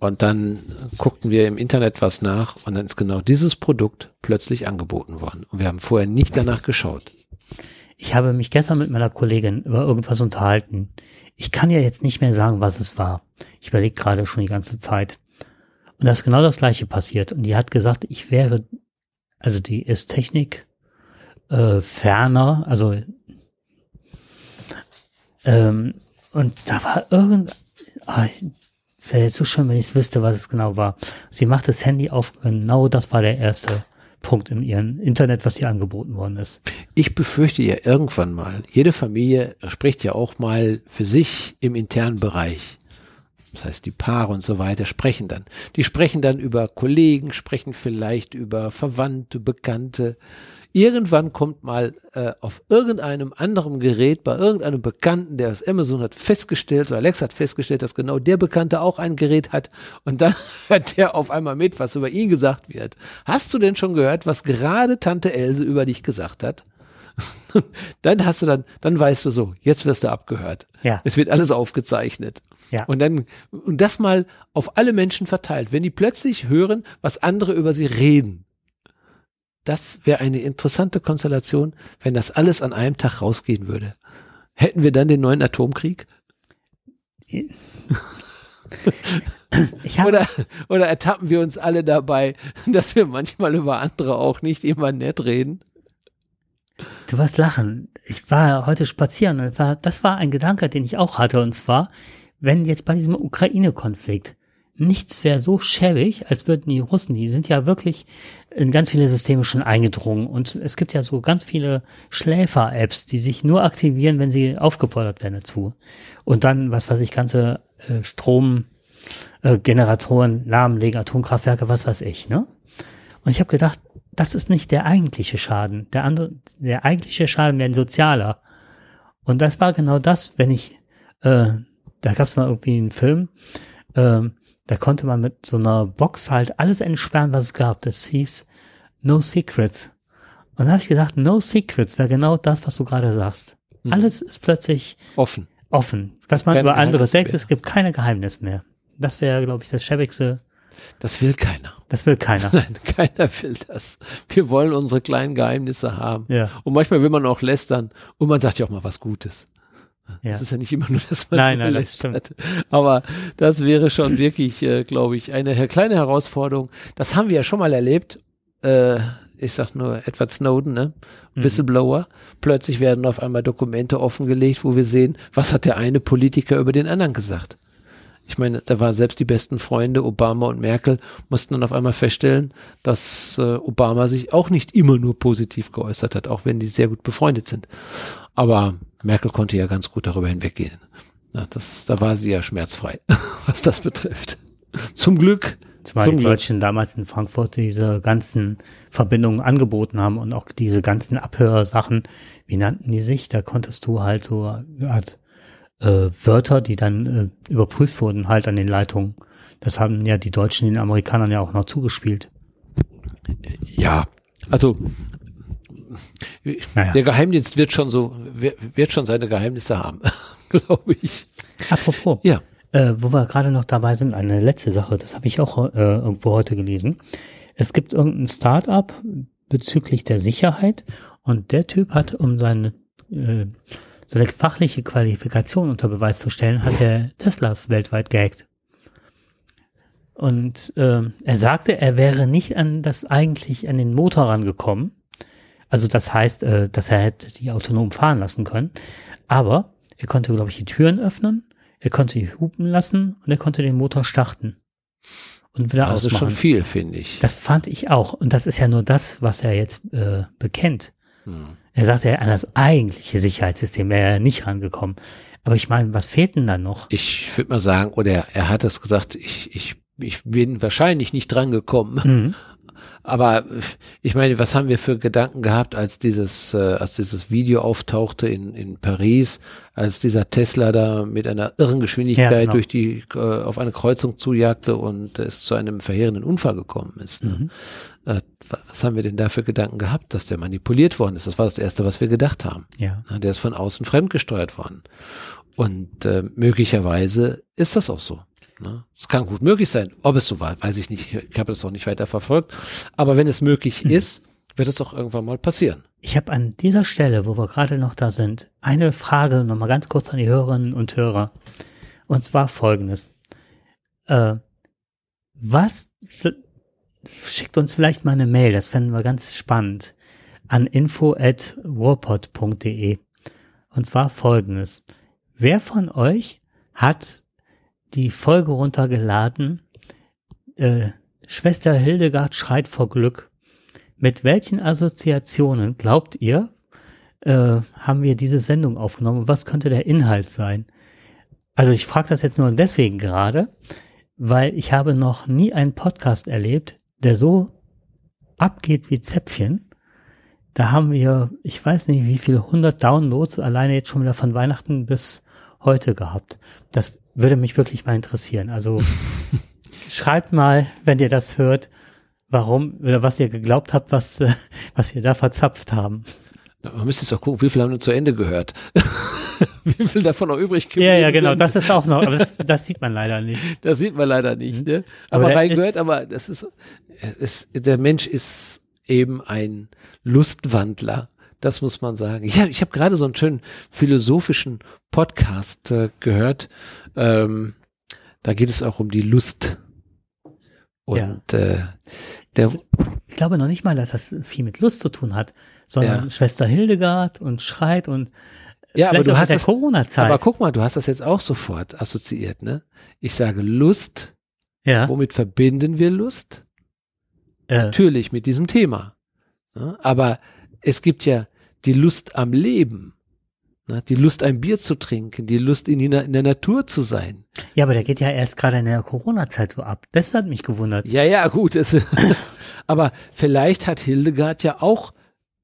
und dann guckten wir im Internet was nach und dann ist genau dieses Produkt plötzlich angeboten worden. Und wir haben vorher nicht danach geschaut. Ich habe mich gestern mit meiner Kollegin über irgendwas unterhalten. Ich kann ja jetzt nicht mehr sagen, was es war. Ich überlege gerade schon die ganze Zeit. Und da ist genau das gleiche passiert. Und die hat gesagt, ich wäre, also die ist Technik äh, ferner, also ähm, und da war irgend, ah, wäre jetzt so schön, wenn ich es wüsste, was es genau war. Sie macht das Handy auf, genau das war der erste Punkt in ihrem Internet, was ihr angeboten worden ist. Ich befürchte ja irgendwann mal, jede Familie spricht ja auch mal für sich im internen Bereich. Das heißt, die Paare und so weiter sprechen dann. Die sprechen dann über Kollegen, sprechen vielleicht über Verwandte, Bekannte, Irgendwann kommt mal äh, auf irgendeinem anderen Gerät bei irgendeinem Bekannten, der aus Amazon hat festgestellt, oder Alex hat festgestellt, dass genau der Bekannte auch ein Gerät hat und dann [laughs] hört der auf einmal mit, was über ihn gesagt wird. Hast du denn schon gehört, was gerade Tante Else über dich gesagt hat? [laughs] dann hast du dann, dann weißt du so, jetzt wirst du abgehört. Ja. Es wird alles aufgezeichnet. Ja. Und dann, und das mal auf alle Menschen verteilt. Wenn die plötzlich hören, was andere über sie reden, das wäre eine interessante Konstellation, wenn das alles an einem Tag rausgehen würde. Hätten wir dann den neuen Atomkrieg? [laughs] oder, oder ertappen wir uns alle dabei, [laughs] dass wir manchmal über andere auch nicht immer nett reden? Du wirst lachen. Ich war heute spazieren und war, das war ein Gedanke, den ich auch hatte. Und zwar, wenn jetzt bei diesem Ukraine-Konflikt nichts wäre so schäbig, als würden die Russen, die sind ja wirklich in ganz viele Systeme schon eingedrungen. Und es gibt ja so ganz viele Schläfer-Apps, die sich nur aktivieren, wenn sie aufgefordert werden dazu. Und dann, was weiß ich, ganze äh, Stromgeneratoren, äh, lahmlegen, Atomkraftwerke, was weiß ich, ne? Und ich habe gedacht, das ist nicht der eigentliche Schaden. Der andere, der eigentliche Schaden wäre ein sozialer. Und das war genau das, wenn ich, äh, da gab es mal irgendwie einen Film, äh, da konnte man mit so einer Box halt alles entsperren, was es gab. Das hieß No Secrets. Und da habe ich gedacht, No Secrets wäre genau das, was du gerade sagst. Mhm. Alles ist plötzlich offen. Offen. Was man Kein über andere denkt, es gibt keine Geheimnisse mehr. Das wäre, glaube ich, das schäbigste. Das will keiner. Das will keiner. [laughs] Nein, keiner will das. Wir wollen unsere kleinen Geheimnisse haben. Ja. Und manchmal will man auch lästern. Und man sagt ja auch mal was Gutes. Ja. Das ist ja nicht immer nur, dass man nein, nein, das stimmt. Aber das wäre schon wirklich, äh, glaube ich, eine kleine Herausforderung. Das haben wir ja schon mal erlebt. Äh, ich sag nur Edward Snowden, ne? Mhm. Whistleblower. Plötzlich werden auf einmal Dokumente offengelegt, wo wir sehen, was hat der eine Politiker über den anderen gesagt. Ich meine, da waren selbst die besten Freunde, Obama und Merkel, mussten dann auf einmal feststellen, dass äh, Obama sich auch nicht immer nur positiv geäußert hat, auch wenn die sehr gut befreundet sind. Aber Merkel konnte ja ganz gut darüber hinweggehen. Ja, das, da war sie ja schmerzfrei, [laughs] was das betrifft. Zum Glück. Zumal zum die Glück. Deutschen damals in Frankfurt diese ganzen Verbindungen angeboten haben und auch diese ganzen Abhörsachen, wie nannten die sich? Da konntest du halt so Art äh, Wörter, die dann äh, überprüft wurden, halt an den Leitungen. Das haben ja die Deutschen den Amerikanern ja auch noch zugespielt. Ja, also naja. Der Geheimdienst wird schon so, wird schon seine Geheimnisse haben, [laughs] glaube ich. Apropos. Ja. Äh, wo wir gerade noch dabei sind, eine letzte Sache, das habe ich auch äh, irgendwo heute gelesen. Es gibt irgendein Start-up bezüglich der Sicherheit und der Typ hat, um seine, äh, seine fachliche Qualifikation unter Beweis zu stellen, hat er Teslas weltweit gehackt. Und äh, er sagte, er wäre nicht an das eigentlich an den Motor rangekommen, also das heißt, äh, dass er hätte die autonom fahren lassen können. Aber Er konnte, glaube ich, die Türen öffnen, er konnte die hupen lassen und er konnte den Motor starten. Und wieder also ausmachen. schon viel, finde ich. Das fand ich auch. Und das ist ja nur das, was er jetzt äh, bekennt. Hm. Er sagt ja, an das eigentliche Sicherheitssystem wäre er nicht rangekommen. Aber ich meine, was fehlt denn dann noch? Ich würde mal sagen, oder er hat es gesagt, ich, ich, ich bin wahrscheinlich nicht drangekommen. Mhm. Aber ich meine, was haben wir für Gedanken gehabt, als dieses, äh, als dieses Video auftauchte in, in Paris, als dieser Tesla da mit einer irren Geschwindigkeit ja, genau. durch die, äh, auf eine Kreuzung zujagte und es zu einem verheerenden Unfall gekommen ist. Ne? Mhm. Äh, was haben wir denn da für Gedanken gehabt, dass der manipuliert worden ist? Das war das Erste, was wir gedacht haben. Ja. Der ist von außen fremdgesteuert worden. Und äh, möglicherweise ist das auch so. Ne? Es kann gut möglich sein. Ob es so war, weiß ich nicht. Ich habe das auch nicht weiter verfolgt. Aber wenn es möglich hm. ist, wird es auch irgendwann mal passieren. Ich habe an dieser Stelle, wo wir gerade noch da sind, eine Frage nochmal ganz kurz an die Hörerinnen und Hörer. Und zwar folgendes. Äh, was schickt uns vielleicht mal eine Mail, das fänden wir ganz spannend, an info at warpod.de. Und zwar folgendes. Wer von euch hat die Folge runtergeladen. Äh, Schwester Hildegard schreit vor Glück. Mit welchen Assoziationen glaubt ihr, äh, haben wir diese Sendung aufgenommen? Was könnte der Inhalt sein? Also ich frage das jetzt nur deswegen gerade, weil ich habe noch nie einen Podcast erlebt, der so abgeht wie Zäpfchen. Da haben wir, ich weiß nicht, wie viele hundert Downloads alleine jetzt schon wieder von Weihnachten bis heute gehabt. Das würde mich wirklich mal interessieren. Also [laughs] schreibt mal, wenn ihr das hört, warum oder was ihr geglaubt habt, was, äh, was ihr da verzapft haben. Man müsste jetzt auch gucken, wie viel haben wir zu Ende gehört? [laughs] wie viel davon noch übrig geblieben Ja, ja, genau, sind. das ist auch noch, aber das, das sieht man leider nicht. [laughs] Das sieht man leider nicht, ne? Aber, aber reingehört, aber das ist, es, der Mensch ist eben ein Lustwandler. Das muss man sagen. Ich, ich habe gerade so einen schönen philosophischen Podcast äh, gehört. Ähm, da geht es auch um die Lust. Und ja. äh, der ich glaube noch nicht mal, dass das viel mit Lust zu tun hat, sondern ja. Schwester Hildegard und schreit und ja, aber du hast das, Corona-Zeit. Aber guck mal, du hast das jetzt auch sofort assoziiert, ne? Ich sage Lust. Ja. Womit verbinden wir Lust? Äh. Natürlich mit diesem Thema. Ne? Aber es gibt ja die Lust am Leben. Ne? Die Lust, ein Bier zu trinken, die Lust, in, die, in der Natur zu sein. Ja, aber der geht ja erst gerade in der Corona-Zeit so ab. Das hat mich gewundert. Ja, ja, gut. Es, [laughs] aber vielleicht hat Hildegard ja auch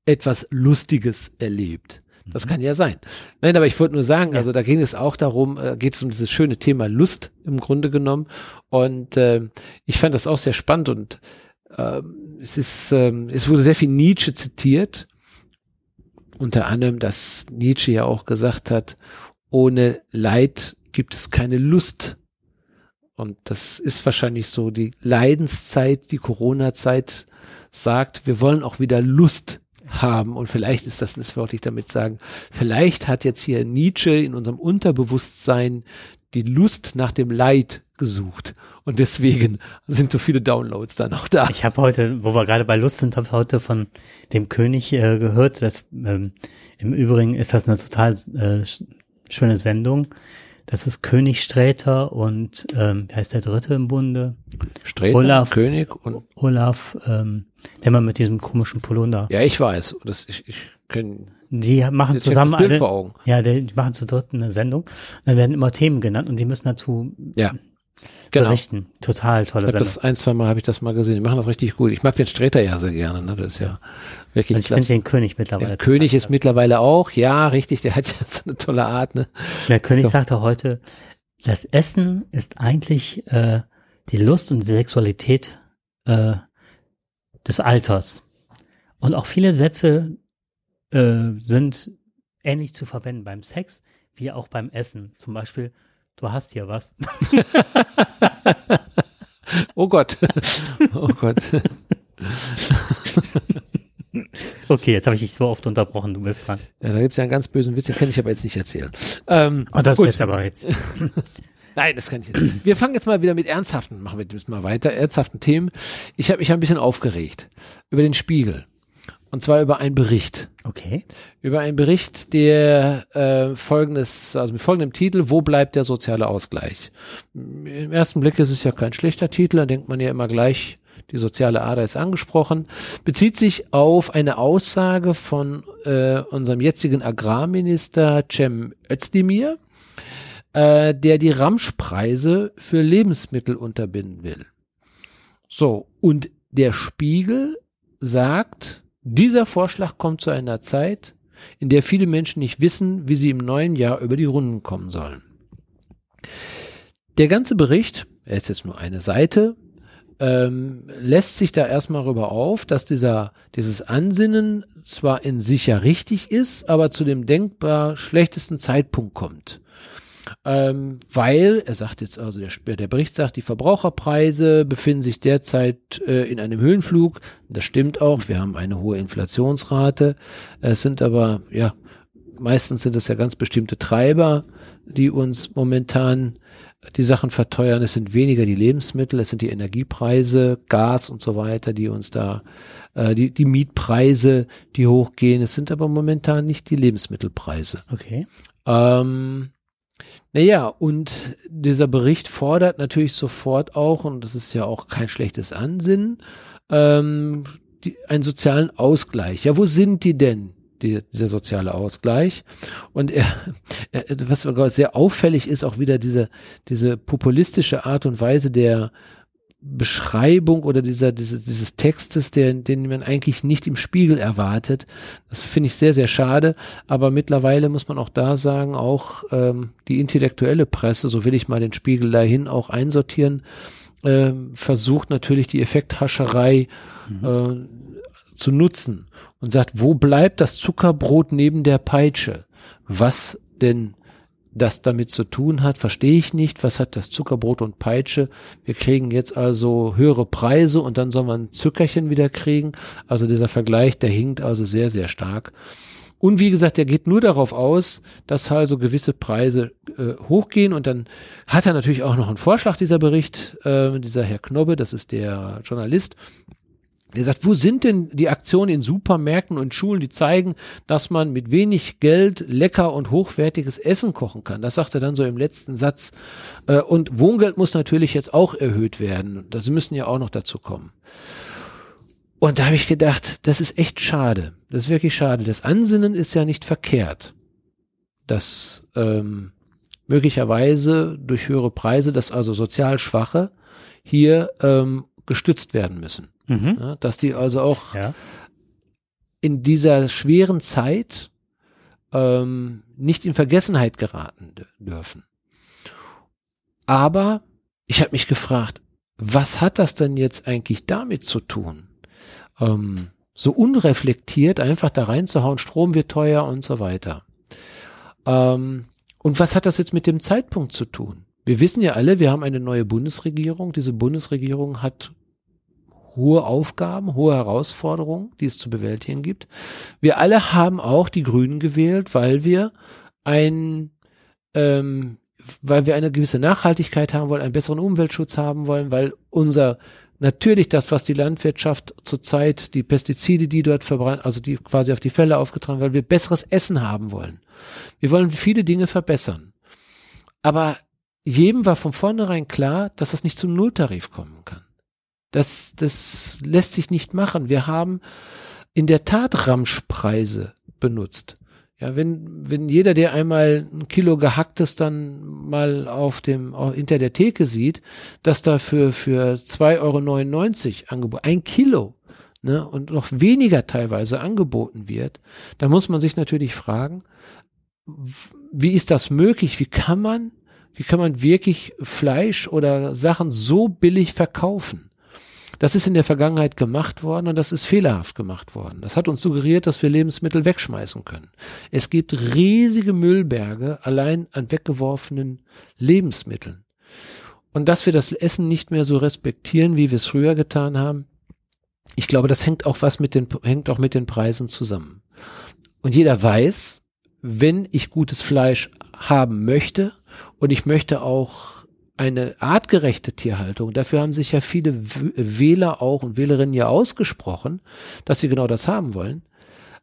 etwas Lustiges erlebt. Das mhm. kann ja sein. Nein, aber ich wollte nur sagen, also da ging es auch darum, äh, geht es um dieses schöne Thema Lust im Grunde genommen. Und äh, ich fand das auch sehr spannend und äh, es ist, äh, es wurde sehr viel Nietzsche zitiert unter anderem, dass Nietzsche ja auch gesagt hat, ohne Leid gibt es keine Lust. Und das ist wahrscheinlich so die Leidenszeit, die Corona-Zeit sagt, wir wollen auch wieder Lust haben. Und vielleicht ist das, das wollte ich damit sagen, vielleicht hat jetzt hier Nietzsche in unserem Unterbewusstsein die Lust nach dem Leid gesucht. Und deswegen sind so viele Downloads dann auch da. Ich habe heute, wo wir gerade bei Lust sind, habe heute von dem König äh, gehört. Dass, ähm, Im Übrigen ist das eine total äh, schöne Sendung. Das ist König Sträter und ähm, wer heißt der dritte im Bunde? Sträter, Olaf, König und Olaf, ähm, der mal mit diesem komischen Polunder. Ja, ich weiß. Das, ich, ich kenne die machen zusammen eine, ja, die, machen zu dritt eine Sendung. Dann werden immer Themen genannt und die müssen dazu ja. Genau. berichten. Total tolle Sendung. Das ein, zwei Mal habe ich das mal gesehen. Die machen das richtig gut. Ich mag den Sträter ja sehr gerne. Ne? Das ist ja wirklich. Und ich finde den König mittlerweile. Der König ist mittlerweile auch, ja, richtig. Der hat [laughs] ja so eine tolle Art. Ne? Der König so. sagte heute, das Essen ist eigentlich äh, die Lust und die Sexualität äh, des Alters. Und auch viele Sätze äh, sind ähnlich zu verwenden beim Sex wie auch beim Essen. Zum Beispiel, du hast hier was. [laughs] oh Gott. Oh Gott. [laughs] Okay, jetzt habe ich dich so oft unterbrochen, du bist dran. Ja, da gibt es ja einen ganz bösen Witz, den kann ich aber jetzt nicht erzählen. Ähm, oh, das gut. jetzt aber jetzt. [laughs] Nein, das kann ich nicht. Wir fangen jetzt mal wieder mit ernsthaften, machen wir jetzt mal weiter, ernsthaften Themen. Ich habe mich ein bisschen aufgeregt über den Spiegel. Und zwar über einen Bericht. Okay. Über einen Bericht, der äh, folgendes, also mit folgendem Titel, wo bleibt der soziale Ausgleich? Im ersten Blick ist es ja kein schlechter Titel, da denkt man ja immer gleich, die soziale Ader ist angesprochen, bezieht sich auf eine Aussage von äh, unserem jetzigen Agrarminister Cem Özdemir, äh, der die Ramschpreise für Lebensmittel unterbinden will. So, und der Spiegel sagt, dieser Vorschlag kommt zu einer Zeit, in der viele Menschen nicht wissen, wie sie im neuen Jahr über die Runden kommen sollen. Der ganze Bericht, er ist jetzt nur eine Seite, ähm, lässt sich da erstmal darüber auf, dass dieser, dieses Ansinnen zwar in sich ja richtig ist, aber zu dem denkbar schlechtesten Zeitpunkt kommt. Ähm, weil, er sagt jetzt also, der, der, Bericht sagt, die Verbraucherpreise befinden sich derzeit äh, in einem Höhenflug. Das stimmt auch, wir haben eine hohe Inflationsrate. Es sind aber, ja, meistens sind es ja ganz bestimmte Treiber, die uns momentan die Sachen verteuern. Es sind weniger die Lebensmittel, es sind die Energiepreise, Gas und so weiter, die uns da, äh, die, die Mietpreise, die hochgehen. Es sind aber momentan nicht die Lebensmittelpreise. Okay. Ähm, naja, und dieser Bericht fordert natürlich sofort auch, und das ist ja auch kein schlechtes Ansinnen, ähm, die, einen sozialen Ausgleich. Ja, wo sind die denn? die, dieser soziale Ausgleich. Und er, er, was sehr auffällig ist, auch wieder diese, diese populistische Art und Weise der Beschreibung oder dieser, diese, dieses Textes, der, den man eigentlich nicht im Spiegel erwartet. Das finde ich sehr, sehr schade. Aber mittlerweile muss man auch da sagen, auch ähm, die intellektuelle Presse, so will ich mal den Spiegel dahin auch einsortieren, äh, versucht natürlich die Effekthascherei mhm. äh, zu nutzen und sagt, wo bleibt das Zuckerbrot neben der Peitsche? Was denn das damit zu tun hat, verstehe ich nicht. Was hat das Zuckerbrot und Peitsche? Wir kriegen jetzt also höhere Preise und dann soll man Zuckerchen wieder kriegen. Also dieser Vergleich, der hinkt also sehr, sehr stark. Und wie gesagt, der geht nur darauf aus, dass also gewisse Preise äh, hochgehen. Und dann hat er natürlich auch noch einen Vorschlag, dieser Bericht, äh, dieser Herr Knobbe, das ist der Journalist, er sagt, wo sind denn die Aktionen in Supermärkten und Schulen, die zeigen, dass man mit wenig Geld lecker und hochwertiges Essen kochen kann? Das sagt er dann so im letzten Satz. Äh, und Wohngeld muss natürlich jetzt auch erhöht werden. Das müssen ja auch noch dazu kommen. Und da habe ich gedacht, das ist echt schade. Das ist wirklich schade. Das Ansinnen ist ja nicht verkehrt. Dass ähm, möglicherweise durch höhere Preise, dass also sozial Schwache hier ähm, gestützt werden müssen. Mhm. Ja, dass die also auch ja. in dieser schweren Zeit ähm, nicht in Vergessenheit geraten dürfen. Aber ich habe mich gefragt, was hat das denn jetzt eigentlich damit zu tun? Ähm, so unreflektiert einfach da reinzuhauen, Strom wird teuer und so weiter. Ähm, und was hat das jetzt mit dem Zeitpunkt zu tun? Wir wissen ja alle, wir haben eine neue Bundesregierung. Diese Bundesregierung hat hohe Aufgaben, hohe Herausforderungen, die es zu bewältigen gibt. Wir alle haben auch die Grünen gewählt, weil wir ein, ähm, weil wir eine gewisse Nachhaltigkeit haben wollen, einen besseren Umweltschutz haben wollen, weil unser natürlich das, was die Landwirtschaft zurzeit, die Pestizide, die dort verbrannt, also die quasi auf die Fälle aufgetragen, weil wir besseres Essen haben wollen. Wir wollen viele Dinge verbessern. Aber jedem war von vornherein klar, dass es nicht zum Nulltarif kommen kann. Das, das lässt sich nicht machen. Wir haben in der Tat Ramschpreise benutzt. Ja, wenn, wenn jeder, der einmal ein Kilo gehacktes dann mal auf dem, hinter der Theke sieht, dass da für, für 2,99 Euro angeboten, ein Kilo, ne, und noch weniger teilweise angeboten wird, dann muss man sich natürlich fragen, wie ist das möglich? Wie kann man, wie kann man wirklich Fleisch oder Sachen so billig verkaufen? Das ist in der Vergangenheit gemacht worden und das ist fehlerhaft gemacht worden. Das hat uns suggeriert, dass wir Lebensmittel wegschmeißen können. Es gibt riesige Müllberge allein an weggeworfenen Lebensmitteln. Und dass wir das Essen nicht mehr so respektieren, wie wir es früher getan haben, ich glaube, das hängt auch was mit den, hängt auch mit den Preisen zusammen. Und jeder weiß, wenn ich gutes Fleisch haben möchte und ich möchte auch eine artgerechte Tierhaltung, dafür haben sich ja viele Wähler auch und Wählerinnen ja ausgesprochen, dass sie genau das haben wollen,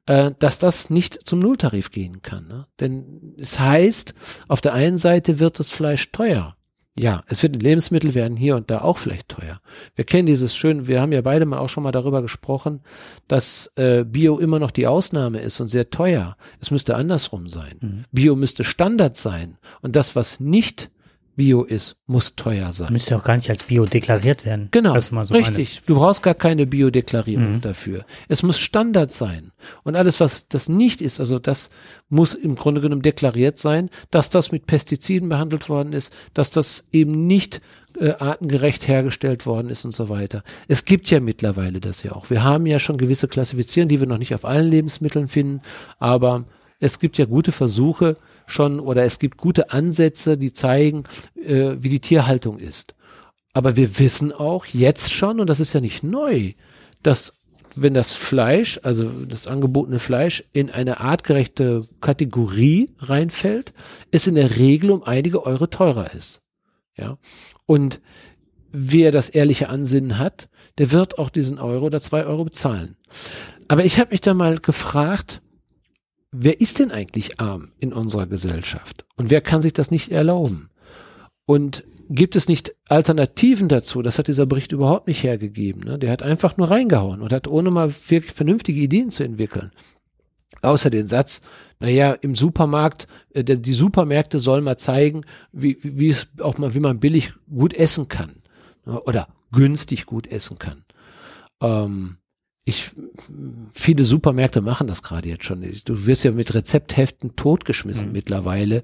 äh, dass das nicht zum Nulltarif gehen kann. Ne? Denn es heißt, auf der einen Seite wird das Fleisch teuer. Ja, es wird Lebensmittel werden hier und da auch vielleicht teuer. Wir kennen dieses schön, wir haben ja beide mal auch schon mal darüber gesprochen, dass äh, Bio immer noch die Ausnahme ist und sehr teuer. Es müsste andersrum sein. Mhm. Bio müsste Standard sein und das, was nicht Bio ist, muss teuer sein. Müsste auch gar nicht als Bio deklariert werden. Genau, so richtig. Meine. Du brauchst gar keine Biodeklarierung mhm. dafür. Es muss Standard sein. Und alles, was das nicht ist, also das muss im Grunde genommen deklariert sein, dass das mit Pestiziden behandelt worden ist, dass das eben nicht äh, artengerecht hergestellt worden ist und so weiter. Es gibt ja mittlerweile das ja auch. Wir haben ja schon gewisse Klassifizierungen, die wir noch nicht auf allen Lebensmitteln finden, aber es gibt ja gute Versuche, schon oder es gibt gute Ansätze, die zeigen, äh, wie die Tierhaltung ist. Aber wir wissen auch jetzt schon, und das ist ja nicht neu, dass wenn das Fleisch, also das angebotene Fleisch in eine artgerechte Kategorie reinfällt, es in der Regel um einige Euro teurer ist. Ja. Und wer das ehrliche Ansinnen hat, der wird auch diesen Euro oder zwei Euro bezahlen. Aber ich habe mich da mal gefragt, wer ist denn eigentlich arm in unserer Gesellschaft? Und wer kann sich das nicht erlauben? Und gibt es nicht Alternativen dazu? Das hat dieser Bericht überhaupt nicht hergegeben. Ne? Der hat einfach nur reingehauen und hat ohne mal wirklich vernünftige Ideen zu entwickeln. Außer den Satz, naja, im Supermarkt, äh, die Supermärkte sollen mal zeigen, wie, wie es auch mal, wie man billig gut essen kann. Ne? Oder günstig gut essen kann. Ähm, ich, viele Supermärkte machen das gerade jetzt schon. Du wirst ja mit Rezeptheften totgeschmissen mhm. mittlerweile.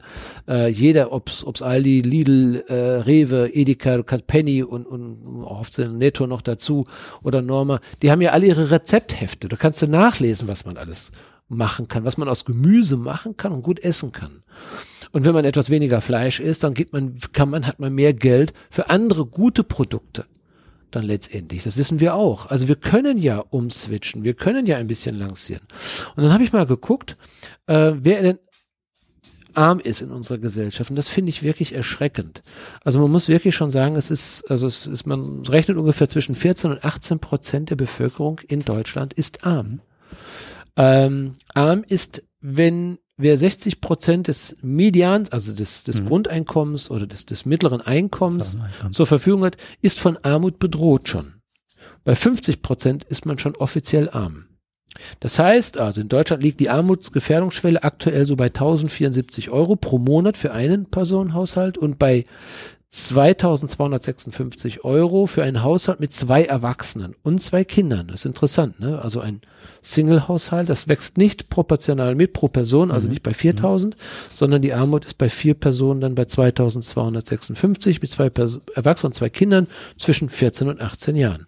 Äh, jeder, ob's, ob's Aldi, Lidl, äh, Rewe, Edeka, Penny und, und oft sind Netto noch dazu oder Norma, die haben ja alle ihre Rezepthefte. Da kannst du nachlesen, was man alles machen kann, was man aus Gemüse machen kann und gut essen kann. Und wenn man etwas weniger Fleisch isst, dann gibt man, kann man, hat man mehr Geld für andere gute Produkte dann letztendlich. Das wissen wir auch. Also wir können ja umswitchen, wir können ja ein bisschen lancieren. Und dann habe ich mal geguckt, äh, wer denn arm ist in unserer Gesellschaft. Und das finde ich wirklich erschreckend. Also man muss wirklich schon sagen, es ist, also es ist, man rechnet ungefähr zwischen 14 und 18 Prozent der Bevölkerung in Deutschland ist arm. Ähm, arm ist, wenn wer 60 Prozent des Medians, also des, des mhm. Grundeinkommens oder des, des mittleren Einkommens zur Verfügung hat, ist von Armut bedroht schon. Bei 50 Prozent ist man schon offiziell arm. Das heißt also, in Deutschland liegt die Armutsgefährdungsschwelle aktuell so bei 1074 Euro pro Monat für einen Personenhaushalt und bei 2256 Euro für einen Haushalt mit zwei Erwachsenen und zwei Kindern. Das ist interessant, ne? Also ein Single-Haushalt, das wächst nicht proportional mit pro Person, also mhm. nicht bei 4000, mhm. sondern die Armut ist bei vier Personen dann bei 2256 mit zwei Pers Erwachsenen und zwei Kindern zwischen 14 und 18 Jahren.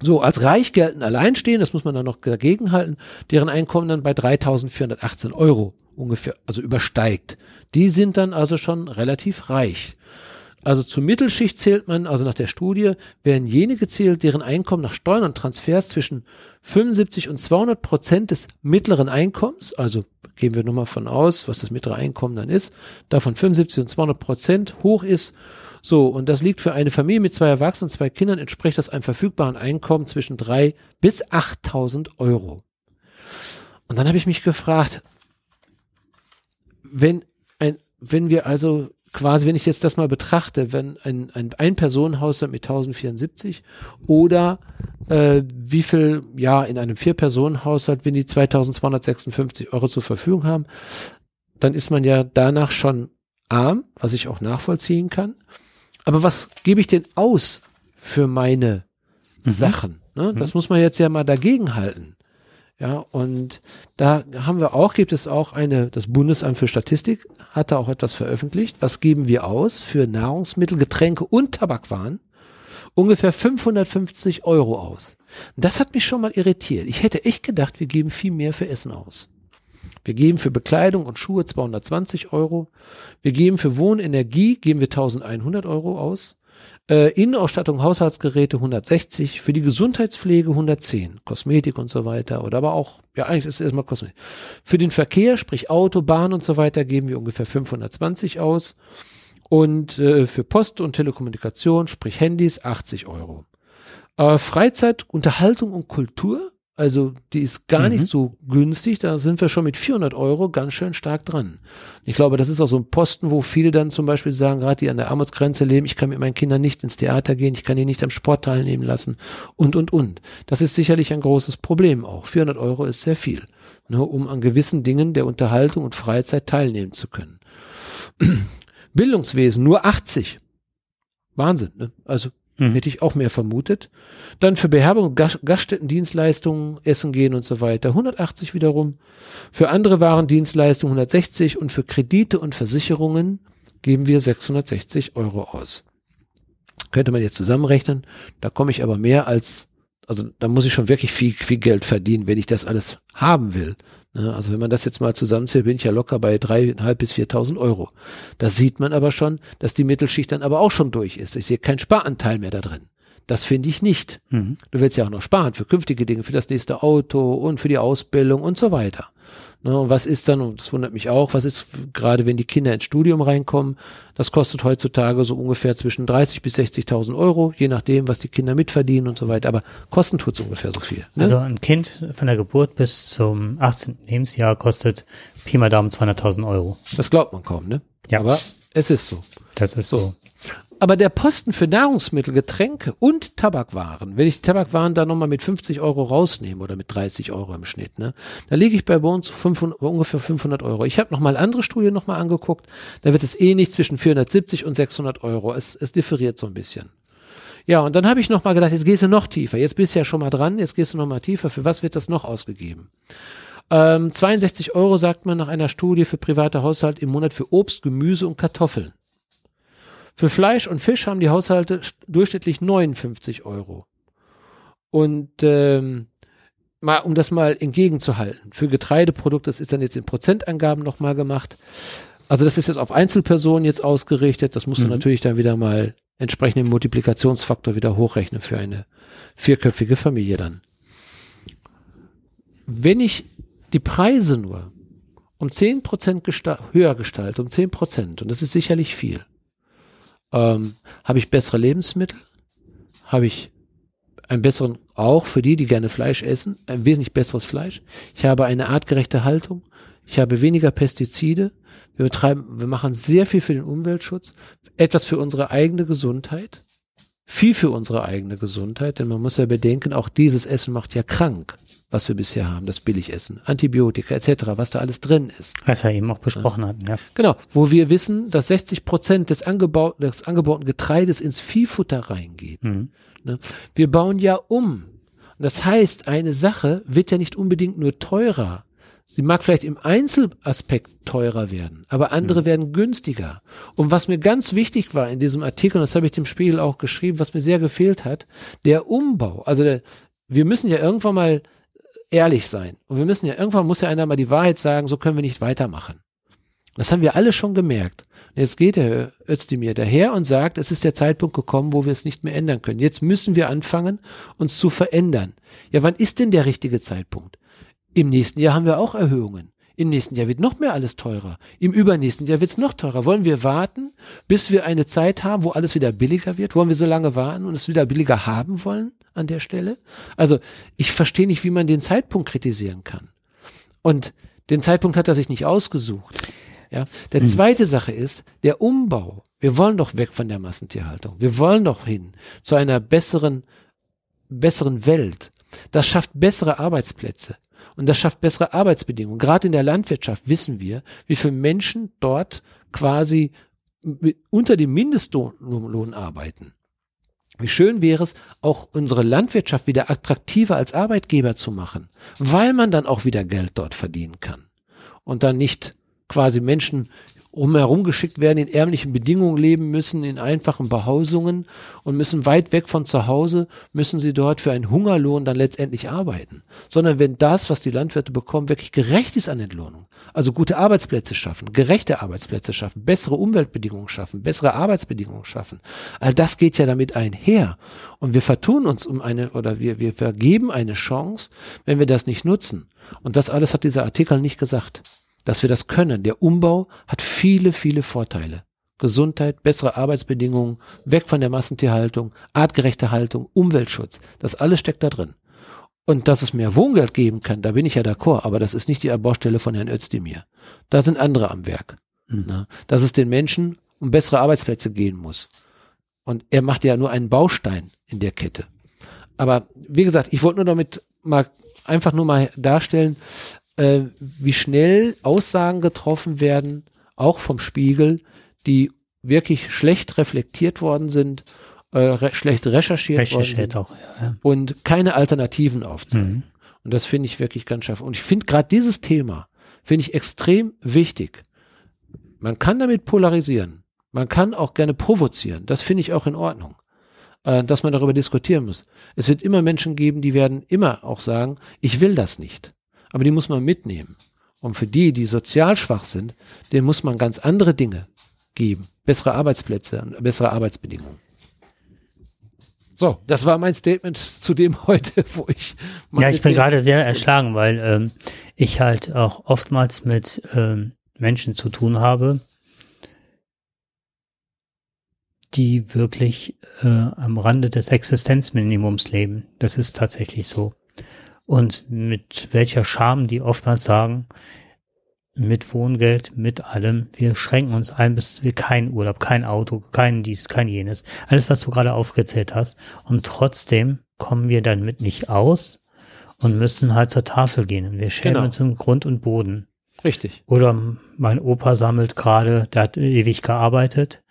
So, als reich gelten Alleinstehende, das muss man dann noch dagegen halten, deren Einkommen dann bei 3418 Euro ungefähr, also übersteigt. Die sind dann also schon relativ reich. Also zur Mittelschicht zählt man, also nach der Studie, werden jene gezählt, deren Einkommen nach Steuern und Transfers zwischen 75 und 200 Prozent des mittleren Einkommens, also gehen wir nur mal von aus, was das mittlere Einkommen dann ist, davon 75 und 200 Prozent hoch ist. So, und das liegt für eine Familie mit zwei Erwachsenen, zwei Kindern, entspricht das einem verfügbaren Einkommen zwischen drei bis 8000 Euro. Und dann habe ich mich gefragt, wenn ein, wenn wir also quasi, wenn ich jetzt das mal betrachte, wenn ein, ein Ein-Personen-Haushalt mit 1074 oder äh, wie viel, ja, in einem Vier-Personen-Haushalt, wenn die 2256 Euro zur Verfügung haben, dann ist man ja danach schon arm, was ich auch nachvollziehen kann. Aber was gebe ich denn aus für meine mhm. Sachen? Ne? Mhm. Das muss man jetzt ja mal dagegen halten. Ja, und da haben wir auch, gibt es auch eine, das Bundesamt für Statistik hat da auch etwas veröffentlicht. Was geben wir aus für Nahrungsmittel, Getränke und Tabakwaren? Ungefähr 550 Euro aus. Das hat mich schon mal irritiert. Ich hätte echt gedacht, wir geben viel mehr für Essen aus. Wir geben für Bekleidung und Schuhe 220 Euro. Wir geben für Wohnenergie, geben wir 1100 Euro aus. Äh, Innenausstattung, Haushaltsgeräte 160, für die Gesundheitspflege 110, Kosmetik und so weiter. Oder aber auch, ja, eigentlich ist es erstmal Kosmetik. Für den Verkehr, sprich Auto, Bahn und so weiter, geben wir ungefähr 520 aus. Und äh, für Post und Telekommunikation, sprich Handys, 80 Euro. Äh, Freizeit, Unterhaltung und Kultur also die ist gar mhm. nicht so günstig. Da sind wir schon mit 400 Euro ganz schön stark dran. Ich glaube, das ist auch so ein Posten, wo viele dann zum Beispiel sagen, gerade die an der Armutsgrenze leben, ich kann mit meinen Kindern nicht ins Theater gehen, ich kann die nicht am Sport teilnehmen lassen und, und, und. Das ist sicherlich ein großes Problem auch. 400 Euro ist sehr viel, ne, um an gewissen Dingen der Unterhaltung und Freizeit teilnehmen zu können. [clears throat] Bildungswesen nur 80. Wahnsinn. Ne? Also hm. Hätte ich auch mehr vermutet. Dann für Beherbergung, Gas Gaststättendienstleistungen, Essen gehen und so weiter 180 wiederum. Für andere Warendienstleistungen 160 und für Kredite und Versicherungen geben wir 660 Euro aus. Könnte man jetzt zusammenrechnen. Da komme ich aber mehr als, also da muss ich schon wirklich viel, viel Geld verdienen, wenn ich das alles haben will. Ne, also wenn man das jetzt mal zusammenzählt, bin ich ja locker bei dreieinhalb bis viertausend Euro. Da sieht man aber schon, dass die Mittelschicht dann aber auch schon durch ist. Ich sehe keinen Sparanteil mehr da drin. Das finde ich nicht. Mhm. Du willst ja auch noch sparen für künftige Dinge, für das nächste Auto und für die Ausbildung und so weiter. Ne, und was ist dann, und das wundert mich auch, was ist gerade, wenn die Kinder ins Studium reinkommen, das kostet heutzutage so ungefähr zwischen 30 bis 60.000 Euro, je nachdem, was die Kinder mitverdienen und so weiter. Aber kosten tut es ungefähr so viel. Ne? Also ein Kind von der Geburt bis zum 18. Lebensjahr kostet Pi mal Daumen 200.000 Euro. Das glaubt man kaum, ne? Ja. Aber es ist so. Das ist so. Aber der Posten für Nahrungsmittel, Getränke und Tabakwaren, wenn ich Tabakwaren da nochmal mit 50 Euro rausnehme oder mit 30 Euro im Schnitt, ne, da liege ich bei uns 500, ungefähr 500 Euro. Ich habe nochmal andere Studien nochmal angeguckt, da wird es eh nicht zwischen 470 und 600 Euro. Es, es differiert so ein bisschen. Ja, und dann habe ich nochmal gedacht, jetzt gehst du noch tiefer. Jetzt bist du ja schon mal dran, jetzt gehst du nochmal tiefer. Für was wird das noch ausgegeben? Ähm, 62 Euro sagt man nach einer Studie für private Haushalt im Monat für Obst, Gemüse und Kartoffeln. Für Fleisch und Fisch haben die Haushalte durchschnittlich 59 Euro. Und ähm, mal, um das mal entgegenzuhalten, für Getreideprodukte, das ist dann jetzt in Prozentangaben nochmal gemacht. Also das ist jetzt auf Einzelpersonen jetzt ausgerichtet. Das musst mhm. du natürlich dann wieder mal entsprechend den Multiplikationsfaktor wieder hochrechnen für eine vierköpfige Familie dann. Wenn ich die Preise nur um zehn Prozent gesta höher gestalte, um zehn Prozent, und das ist sicherlich viel, ähm, habe ich bessere Lebensmittel, habe ich einen besseren, auch für die, die gerne Fleisch essen, ein wesentlich besseres Fleisch. Ich habe eine artgerechte Haltung. Ich habe weniger Pestizide. Wir betreiben, wir machen sehr viel für den Umweltschutz, etwas für unsere eigene Gesundheit, viel für unsere eigene Gesundheit, denn man muss ja bedenken, auch dieses Essen macht ja krank was wir bisher haben, das Billigessen, Antibiotika etc., was da alles drin ist. Was er eben auch besprochen ja. hat, ja. Genau, wo wir wissen, dass 60 Prozent des, angebauten, des angebauten Getreides ins Viehfutter reingeht. Mhm. Ne? Wir bauen ja um. Das heißt, eine Sache wird ja nicht unbedingt nur teurer. Sie mag vielleicht im Einzelaspekt teurer werden, aber andere mhm. werden günstiger. Und was mir ganz wichtig war in diesem Artikel, und das habe ich dem Spiegel auch geschrieben, was mir sehr gefehlt hat, der Umbau. Also der, wir müssen ja irgendwann mal ehrlich sein. Und wir müssen ja, irgendwann muss ja einer mal die Wahrheit sagen, so können wir nicht weitermachen. Das haben wir alle schon gemerkt. Und jetzt geht der Özdemir daher und sagt, es ist der Zeitpunkt gekommen, wo wir es nicht mehr ändern können. Jetzt müssen wir anfangen, uns zu verändern. Ja, wann ist denn der richtige Zeitpunkt? Im nächsten Jahr haben wir auch Erhöhungen. Im nächsten Jahr wird noch mehr alles teurer. Im übernächsten Jahr wird es noch teurer. Wollen wir warten, bis wir eine Zeit haben, wo alles wieder billiger wird? Wollen wir so lange warten und es wieder billiger haben wollen? An der Stelle. Also ich verstehe nicht, wie man den Zeitpunkt kritisieren kann. Und den Zeitpunkt hat er sich nicht ausgesucht. Ja, der mhm. zweite Sache ist der Umbau. Wir wollen doch weg von der Massentierhaltung. Wir wollen doch hin zu einer besseren, besseren Welt. Das schafft bessere Arbeitsplätze. Und das schafft bessere Arbeitsbedingungen. Gerade in der Landwirtschaft wissen wir, wie viele Menschen dort quasi unter dem Mindestlohn arbeiten. Wie schön wäre es, auch unsere Landwirtschaft wieder attraktiver als Arbeitgeber zu machen, weil man dann auch wieder Geld dort verdienen kann. Und dann nicht quasi Menschen umherum geschickt werden, in ärmlichen Bedingungen leben müssen, in einfachen Behausungen und müssen weit weg von zu Hause, müssen sie dort für einen Hungerlohn dann letztendlich arbeiten. Sondern wenn das, was die Landwirte bekommen, wirklich gerecht ist an Entlohnung, also gute Arbeitsplätze schaffen, gerechte Arbeitsplätze schaffen, bessere Umweltbedingungen schaffen, bessere Arbeitsbedingungen schaffen, all das geht ja damit einher. Und wir vertun uns um eine, oder wir, wir vergeben eine Chance, wenn wir das nicht nutzen. Und das alles hat dieser Artikel nicht gesagt dass wir das können. Der Umbau hat viele, viele Vorteile. Gesundheit, bessere Arbeitsbedingungen, weg von der Massentierhaltung, artgerechte Haltung, Umweltschutz. Das alles steckt da drin. Und dass es mehr Wohngeld geben kann, da bin ich ja d'accord, aber das ist nicht die Baustelle von Herrn Özdemir. Da sind andere am Werk. Mhm. Dass es den Menschen um bessere Arbeitsplätze gehen muss. Und er macht ja nur einen Baustein in der Kette. Aber wie gesagt, ich wollte nur damit mal einfach nur mal darstellen, äh, wie schnell Aussagen getroffen werden, auch vom Spiegel, die wirklich schlecht reflektiert worden sind, äh, re schlecht recherchiert, recherchiert worden sind auch, ja. und keine Alternativen aufzeigen. Mhm. Und das finde ich wirklich ganz scharf. Und ich finde gerade dieses Thema, finde ich extrem wichtig. Man kann damit polarisieren. Man kann auch gerne provozieren. Das finde ich auch in Ordnung. Äh, dass man darüber diskutieren muss. Es wird immer Menschen geben, die werden immer auch sagen, ich will das nicht. Aber die muss man mitnehmen. Und für die, die sozial schwach sind, denen muss man ganz andere Dinge geben. Bessere Arbeitsplätze und bessere Arbeitsbedingungen. So, das war mein Statement zu dem [laughs] heute, wo ich. Ja, ich bin gerade sehr erschlagen, weil ähm, ich halt auch oftmals mit ähm, Menschen zu tun habe, die wirklich äh, am Rande des Existenzminimums leben. Das ist tatsächlich so. Und mit welcher Scham die oftmals sagen, mit Wohngeld, mit allem. Wir schränken uns ein, bis wir kein Urlaub, kein Auto, kein dies, kein jenes. Alles, was du gerade aufgezählt hast. Und trotzdem kommen wir damit nicht aus und müssen halt zur Tafel gehen. Und wir schämen genau. uns im Grund und Boden. Richtig. Oder mein Opa sammelt gerade, der hat ewig gearbeitet,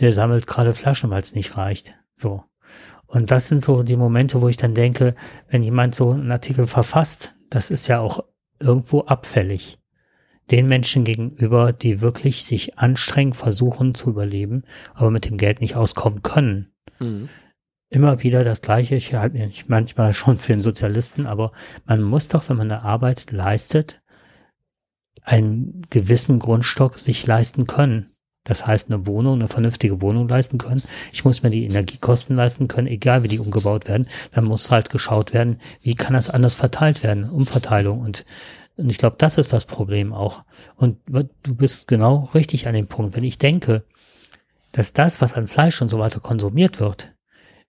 der sammelt gerade Flaschen, weil es nicht reicht. So. Und das sind so die Momente, wo ich dann denke, wenn jemand so einen Artikel verfasst, das ist ja auch irgendwo abfällig den Menschen gegenüber, die wirklich sich anstrengend versuchen zu überleben, aber mit dem Geld nicht auskommen können. Mhm. Immer wieder das Gleiche. Ich halte mich manchmal schon für einen Sozialisten, aber man muss doch, wenn man eine Arbeit leistet, einen gewissen Grundstock sich leisten können. Das heißt, eine Wohnung, eine vernünftige Wohnung leisten können. Ich muss mir die Energiekosten leisten können, egal wie die umgebaut werden. Dann muss halt geschaut werden, wie kann das anders verteilt werden, Umverteilung. Und und ich glaube, das ist das Problem auch. Und du bist genau richtig an dem Punkt. Wenn ich denke, dass das, was an Fleisch und so weiter konsumiert wird,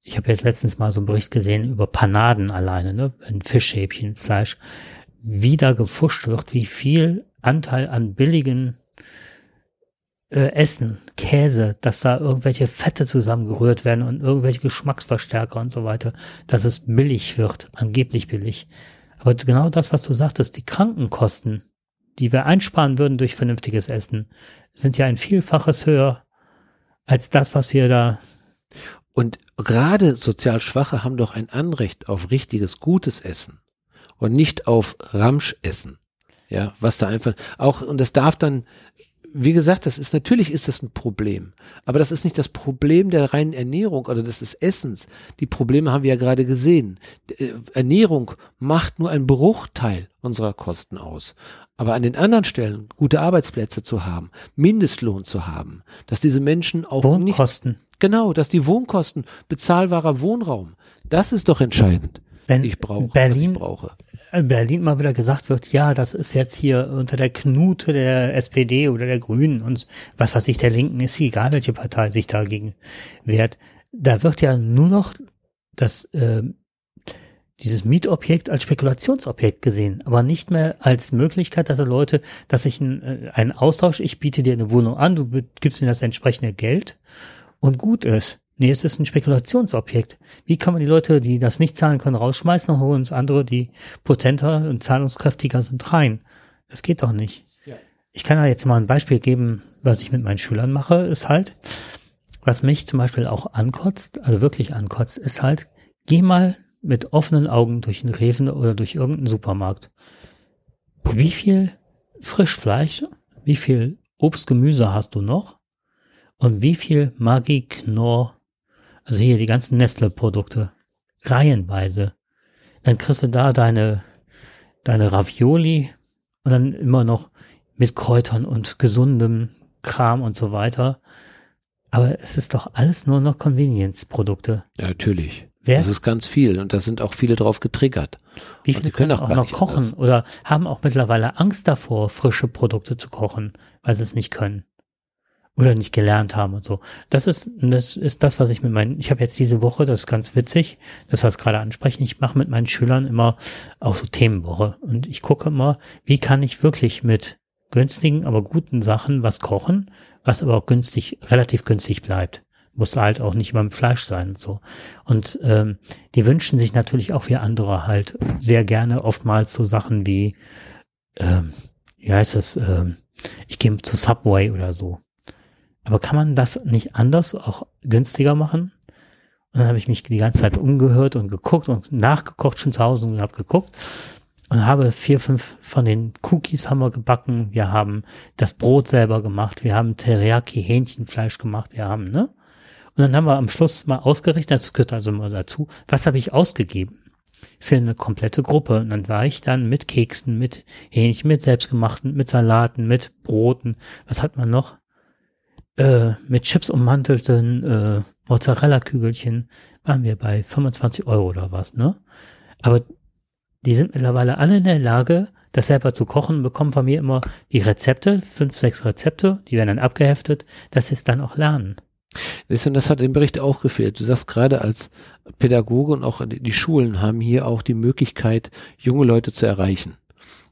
ich habe jetzt letztens mal so einen Bericht gesehen über Panaden alleine, ne, ein Fischschäbchen, Fleisch, wie da gefuscht wird, wie viel Anteil an billigen äh, Essen, Käse, dass da irgendwelche Fette zusammengerührt werden und irgendwelche Geschmacksverstärker und so weiter, dass es billig wird, angeblich billig. Aber genau das, was du sagtest, die Krankenkosten, die wir einsparen würden durch vernünftiges Essen, sind ja ein Vielfaches höher als das, was wir da. Und gerade sozial Schwache haben doch ein Anrecht auf richtiges, gutes Essen und nicht auf Ramschessen. Ja, was da einfach auch, und das darf dann wie gesagt, das ist natürlich ist das ein Problem, aber das ist nicht das Problem der reinen Ernährung oder des, des Essens. Die Probleme haben wir ja gerade gesehen. Äh, Ernährung macht nur einen Bruchteil unserer Kosten aus. Aber an den anderen Stellen gute Arbeitsplätze zu haben, Mindestlohn zu haben, dass diese Menschen auch Wohnkosten. Nicht, genau, dass die Wohnkosten, bezahlbarer Wohnraum, das ist doch entscheidend. Wenn ich brauche, Berlin, was ich brauche. Berlin mal wieder gesagt wird, ja, das ist jetzt hier unter der Knute der SPD oder der Grünen und was weiß ich, der Linken, ist egal, welche Partei sich dagegen wehrt. Da wird ja nur noch das, äh, dieses Mietobjekt als Spekulationsobjekt gesehen, aber nicht mehr als Möglichkeit, dass Leute, dass ich ein, äh, einen Austausch, ich biete dir eine Wohnung an, du gibst mir das entsprechende Geld und gut ist. Nee, es ist ein Spekulationsobjekt. Wie kann man die Leute, die das nicht zahlen können, rausschmeißen und holen uns andere, die potenter und zahlungskräftiger sind, rein? Das geht doch nicht. Ja. Ich kann ja jetzt mal ein Beispiel geben, was ich mit meinen Schülern mache, ist halt, was mich zum Beispiel auch ankotzt, also wirklich ankotzt, ist halt, geh mal mit offenen Augen durch einen Reven oder durch irgendeinen Supermarkt. Wie viel Frischfleisch, wie viel Obst, Gemüse hast du noch? Und wie viel Magie, Knorr, also hier die ganzen Nestle-Produkte, reihenweise. Dann kriegst du da deine, deine Ravioli und dann immer noch mit Kräutern und gesundem Kram und so weiter. Aber es ist doch alles nur noch Convenience-Produkte. Ja, natürlich. Wer? Das ist ganz viel und da sind auch viele drauf getriggert. Wie viele können auch, auch noch kochen anders. oder haben auch mittlerweile Angst davor, frische Produkte zu kochen, weil sie es nicht können. Oder nicht gelernt haben und so. Das ist, das ist das, was ich mit meinen, ich habe jetzt diese Woche, das ist ganz witzig, das was gerade ansprechen, ich mache mit meinen Schülern immer auch so Themenwoche und ich gucke immer, wie kann ich wirklich mit günstigen, aber guten Sachen was kochen, was aber auch günstig, relativ günstig bleibt. Muss halt auch nicht immer mit Fleisch sein und so. Und ähm, die wünschen sich natürlich auch wie andere halt sehr gerne oftmals so Sachen wie, ähm, wie heißt das, ähm, ich gehe zu Subway oder so aber kann man das nicht anders, auch günstiger machen? Und dann habe ich mich die ganze Zeit umgehört und geguckt und nachgekocht schon zu Hause und habe geguckt und habe vier, fünf von den Cookies haben wir gebacken. Wir haben das Brot selber gemacht. Wir haben Teriyaki Hähnchenfleisch gemacht. Wir haben, ne? Und dann haben wir am Schluss mal ausgerechnet, das gehört also mal dazu, was habe ich ausgegeben für eine komplette Gruppe. Und dann war ich dann mit Keksen, mit Hähnchen, mit selbstgemachten, mit Salaten, mit Broten. Was hat man noch? Äh, mit Chips ummantelten äh, Mozzarella-Kügelchen waren wir bei 25 Euro oder was, ne? Aber die sind mittlerweile alle in der Lage, das selber zu kochen, bekommen von mir immer die Rezepte, fünf, sechs Rezepte, die werden dann abgeheftet, dass sie es dann auch lernen. Und das hat im Bericht auch gefehlt. Du sagst gerade als Pädagoge und auch die Schulen haben hier auch die Möglichkeit, junge Leute zu erreichen.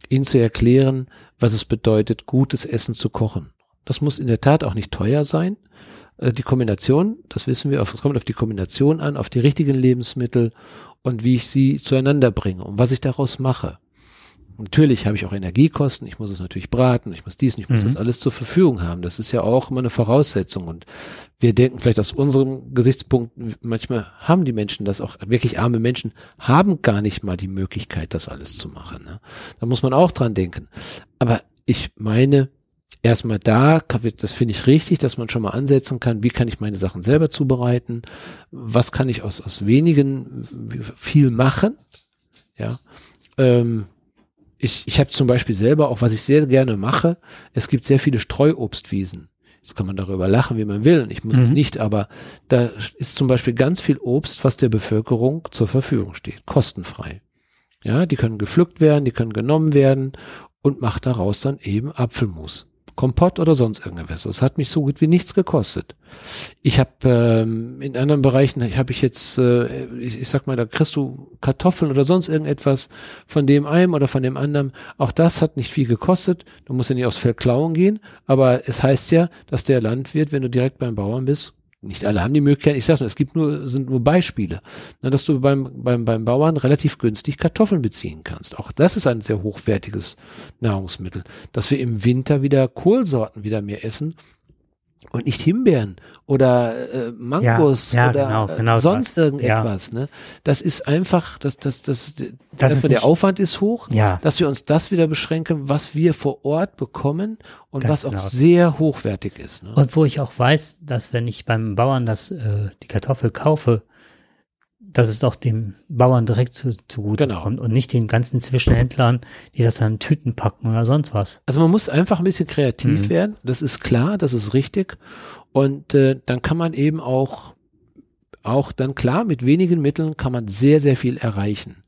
Ihnen zu erklären, was es bedeutet, gutes Essen zu kochen. Das muss in der Tat auch nicht teuer sein. Äh, die Kombination, das wissen wir, es kommt auf die Kombination an, auf die richtigen Lebensmittel und wie ich sie zueinander bringe und was ich daraus mache. Natürlich habe ich auch Energiekosten, ich muss es natürlich braten, ich muss dies, ich muss mhm. das alles zur Verfügung haben. Das ist ja auch immer eine Voraussetzung. Und wir denken vielleicht aus unserem Gesichtspunkt, manchmal haben die Menschen das auch, wirklich arme Menschen haben gar nicht mal die Möglichkeit, das alles zu machen. Ne? Da muss man auch dran denken. Aber ich meine, erstmal da, das finde ich richtig, dass man schon mal ansetzen kann, wie kann ich meine Sachen selber zubereiten, was kann ich aus, aus wenigen viel machen, ja. Ähm, ich ich habe zum Beispiel selber auch, was ich sehr gerne mache, es gibt sehr viele Streuobstwiesen. Jetzt kann man darüber lachen, wie man will. Ich muss mhm. es nicht, aber da ist zum Beispiel ganz viel Obst, was der Bevölkerung zur Verfügung steht, kostenfrei. Ja, die können gepflückt werden, die können genommen werden und macht daraus dann eben Apfelmus. Kompott oder sonst irgendwas. Das hat mich so gut wie nichts gekostet. Ich habe ähm, in anderen Bereichen, habe ich jetzt, äh, ich, ich sag mal, da kriegst du Kartoffeln oder sonst irgendetwas von dem einen oder von dem anderen. Auch das hat nicht viel gekostet. Du musst ja nicht aufs Feld klauen gehen, aber es heißt ja, dass der Landwirt, wenn du direkt beim Bauern bist, nicht alle haben die Möglichkeit, ich sage nur, es gibt nur, sind nur Beispiele, ne, dass du beim, beim, beim Bauern relativ günstig Kartoffeln beziehen kannst. Auch das ist ein sehr hochwertiges Nahrungsmittel. Dass wir im Winter wieder Kohlsorten wieder mehr essen, und nicht Himbeeren oder äh, Mangos ja, ja, oder genau, genau sonst was. irgendetwas. Ja. Ne? Das ist einfach, das, das, das, das ist der Aufwand ist hoch, dass wir uns das wieder beschränken, was wir vor Ort bekommen und Ganz was auch genau. sehr hochwertig ist. Ne? Und wo ich auch weiß, dass wenn ich beim Bauern das äh, die Kartoffel kaufe, dass es auch dem Bauern direkt zu, zugute genau. kommt und nicht den ganzen Zwischenhändlern, die das dann in Tüten packen oder sonst was. Also man muss einfach ein bisschen kreativ mhm. werden, das ist klar, das ist richtig. Und äh, dann kann man eben auch, auch dann klar, mit wenigen Mitteln kann man sehr, sehr viel erreichen.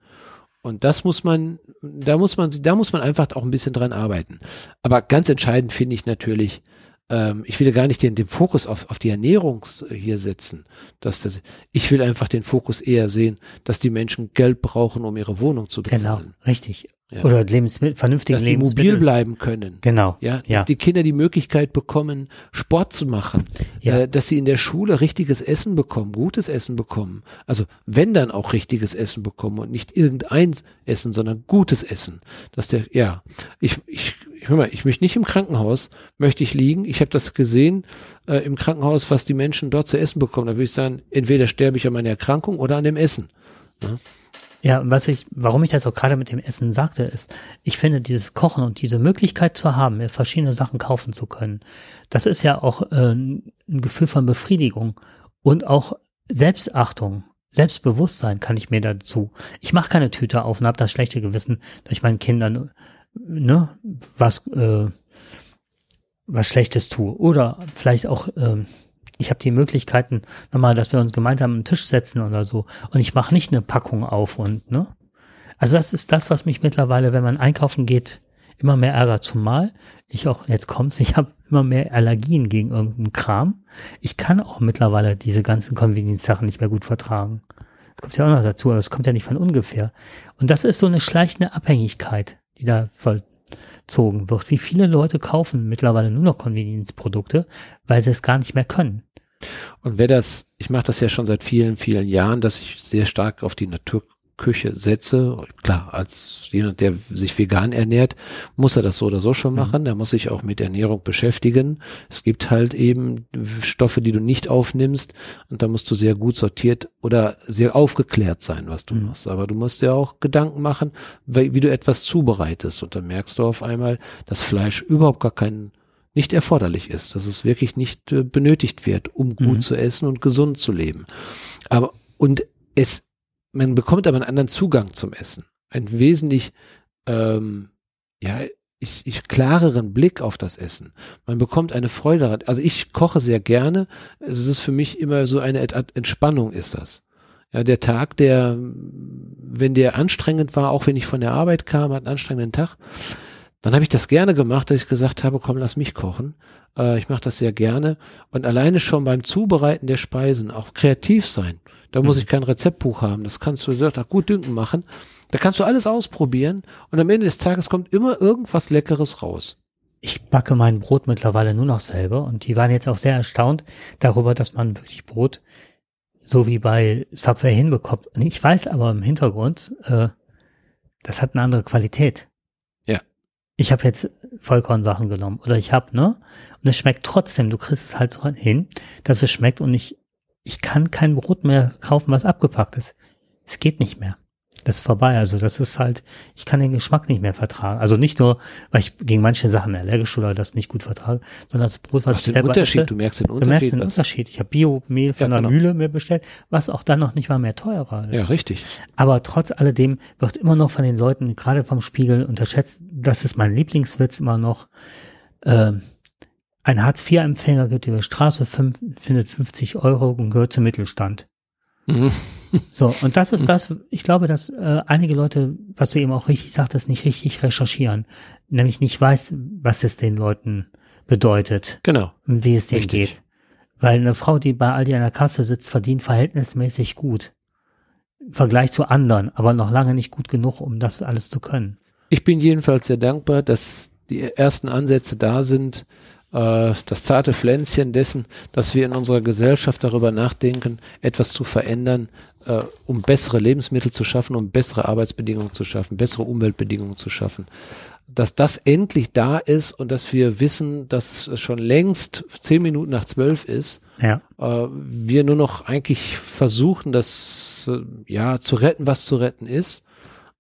Und das muss man, da muss man, da muss man einfach auch ein bisschen dran arbeiten. Aber ganz entscheidend finde ich natürlich, ähm, ich will gar nicht den, den Fokus auf, auf die Ernährung hier setzen. Dass das, ich will einfach den Fokus eher sehen, dass die Menschen Geld brauchen, um ihre Wohnung zu bezahlen. Genau, richtig. Ja. Oder Lebensmittel, vernünftige dass Lebensmittel. Dass sie mobil bleiben können. Genau. Ja, dass ja. die Kinder die Möglichkeit bekommen, Sport zu machen. Ja. Äh, dass sie in der Schule richtiges Essen bekommen, gutes Essen bekommen. Also wenn dann auch richtiges Essen bekommen und nicht irgendein Essen, sondern gutes Essen. Dass der, ja, ich, ich, ich, mal, ich möchte nicht im Krankenhaus, möchte ich liegen. Ich habe das gesehen äh, im Krankenhaus, was die Menschen dort zu essen bekommen. Da würde ich sagen, entweder sterbe ich an meiner Erkrankung oder an dem Essen. Ja? Ja, was ich, warum ich das auch gerade mit dem Essen sagte, ist, ich finde dieses Kochen und diese Möglichkeit zu haben, mir verschiedene Sachen kaufen zu können, das ist ja auch äh, ein Gefühl von Befriedigung und auch Selbstachtung, Selbstbewusstsein kann ich mir dazu. Ich mache keine Tüte auf und habe das schlechte Gewissen, dass ich meinen Kindern ne, was äh, was Schlechtes tue oder vielleicht auch äh, ich habe die Möglichkeiten nochmal, dass wir uns gemeinsam einen Tisch setzen oder so. Und ich mache nicht eine Packung auf und, ne? Also das ist das, was mich mittlerweile, wenn man einkaufen geht, immer mehr ärgert. Zumal ich auch, jetzt kommt's, ich habe immer mehr Allergien gegen irgendeinen Kram. Ich kann auch mittlerweile diese ganzen Convenience-Sachen nicht mehr gut vertragen. Das kommt ja auch noch dazu, aber es kommt ja nicht von ungefähr. Und das ist so eine schleichende Abhängigkeit, die da vollzogen wird. Wie viele Leute kaufen mittlerweile nur noch Convenience-Produkte, weil sie es gar nicht mehr können. Und wer das, ich mache das ja schon seit vielen, vielen Jahren, dass ich sehr stark auf die Natur Küche setze, klar, als jemand, der sich vegan ernährt, muss er das so oder so schon mhm. machen. Mhm. Er muss sich auch mit Ernährung beschäftigen. Es gibt halt eben Stoffe, die du nicht aufnimmst und da musst du sehr gut sortiert oder sehr aufgeklärt sein, was du mhm. machst. Aber du musst dir auch Gedanken machen, wie, wie du etwas zubereitest und dann merkst du auf einmal, dass Fleisch überhaupt gar keinen nicht erforderlich ist, dass es wirklich nicht äh, benötigt wird, um gut mhm. zu essen und gesund zu leben. Aber und es man bekommt aber einen anderen Zugang zum Essen. Einen wesentlich, ähm, ja, ich, ich klareren Blick auf das Essen. Man bekommt eine Freude daran. Also ich koche sehr gerne. Es ist für mich immer so eine Entspannung ist das. Ja, der Tag, der, wenn der anstrengend war, auch wenn ich von der Arbeit kam, hat einen anstrengenden Tag, dann habe ich das gerne gemacht, dass ich gesagt habe, komm, lass mich kochen. Äh, ich mache das sehr gerne. Und alleine schon beim Zubereiten der Speisen auch kreativ sein. Da muss mhm. ich kein Rezeptbuch haben. Das kannst du sagt, gut dünken machen. Da kannst du alles ausprobieren und am Ende des Tages kommt immer irgendwas Leckeres raus. Ich backe mein Brot mittlerweile nur noch selber und die waren jetzt auch sehr erstaunt darüber, dass man wirklich Brot so wie bei Subway hinbekommt. Und ich weiß aber im Hintergrund, äh, das hat eine andere Qualität. Ja. Ich habe jetzt Vollkornsachen genommen oder ich habe, ne? Und es schmeckt trotzdem. Du kriegst es halt hin, dass es schmeckt und ich ich kann kein Brot mehr kaufen, was abgepackt ist. Es geht nicht mehr. Das ist vorbei. Also das ist halt, ich kann den Geschmack nicht mehr vertragen. Also nicht nur, weil ich gegen manche Sachen allergisch oder das nicht gut vertrage, sondern das Brot, was, was ich selber Unterschied? Esse, du merkst den Unterschied. Du merkst den Unterschied. Ich habe Biomehl von ja, genau. der Mühle mir bestellt, was auch dann noch nicht mal mehr teurer ist. Ja, richtig. Aber trotz alledem wird immer noch von den Leuten, gerade vom Spiegel, unterschätzt, das ist mein Lieblingswitz immer noch, äh, ein Hartz-IV-Empfänger gibt über Straße, fünf, findet 50 Euro und gehört zum Mittelstand. Mhm. so, und das ist [laughs] das, ich glaube, dass äh, einige Leute, was du eben auch richtig sagtest, nicht richtig recherchieren. Nämlich nicht weiß, was es den Leuten bedeutet. Genau. Und wie es denen richtig. geht. Weil eine Frau, die bei Aldi an der Kasse sitzt, verdient verhältnismäßig gut. Im Vergleich zu anderen, aber noch lange nicht gut genug, um das alles zu können. Ich bin jedenfalls sehr dankbar, dass die ersten Ansätze da sind, äh, das zarte Pflänzchen dessen, dass wir in unserer Gesellschaft darüber nachdenken, etwas zu verändern, äh, um bessere Lebensmittel zu schaffen, um bessere Arbeitsbedingungen zu schaffen, bessere Umweltbedingungen zu schaffen. Dass das endlich da ist und dass wir wissen, dass es schon längst zehn Minuten nach zwölf ist, ja. äh, wir nur noch eigentlich versuchen, das äh, ja zu retten, was zu retten ist.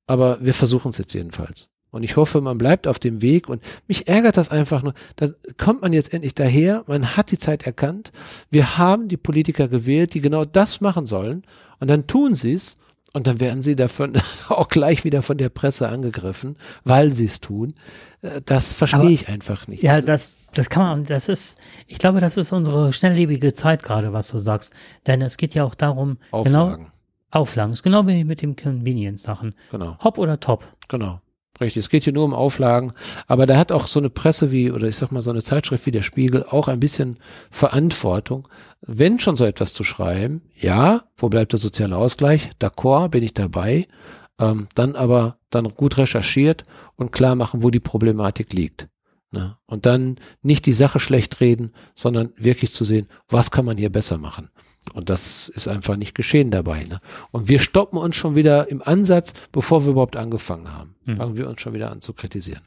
Aber wir versuchen es jetzt jedenfalls. Und ich hoffe, man bleibt auf dem Weg. Und mich ärgert das einfach nur. Da kommt man jetzt endlich daher. Man hat die Zeit erkannt. Wir haben die Politiker gewählt, die genau das machen sollen. Und dann tun sie es. Und dann werden sie davon [laughs] auch gleich wieder von der Presse angegriffen, weil sie es tun. Äh, das verstehe ich einfach nicht. Ja, das, das kann man, das ist, ich glaube, das ist unsere schnelllebige Zeit gerade, was du sagst. Denn es geht ja auch darum, Auflagen. genau, Auflagen. Ist genau wie mit dem Convenience-Sachen. Genau. Hopp oder top. Genau. Richtig, es geht hier nur um Auflagen, aber da hat auch so eine Presse wie, oder ich sag mal so eine Zeitschrift wie der Spiegel auch ein bisschen Verantwortung, wenn schon so etwas zu schreiben, ja, wo bleibt der soziale Ausgleich, d'accord, bin ich dabei, ähm, dann aber dann gut recherchiert und klar machen, wo die Problematik liegt. Ne? Und dann nicht die Sache schlecht reden, sondern wirklich zu sehen, was kann man hier besser machen. Und das ist einfach nicht geschehen dabei. Ne? Und wir stoppen uns schon wieder im Ansatz, bevor wir überhaupt angefangen haben. Mhm. Fangen wir uns schon wieder an zu kritisieren.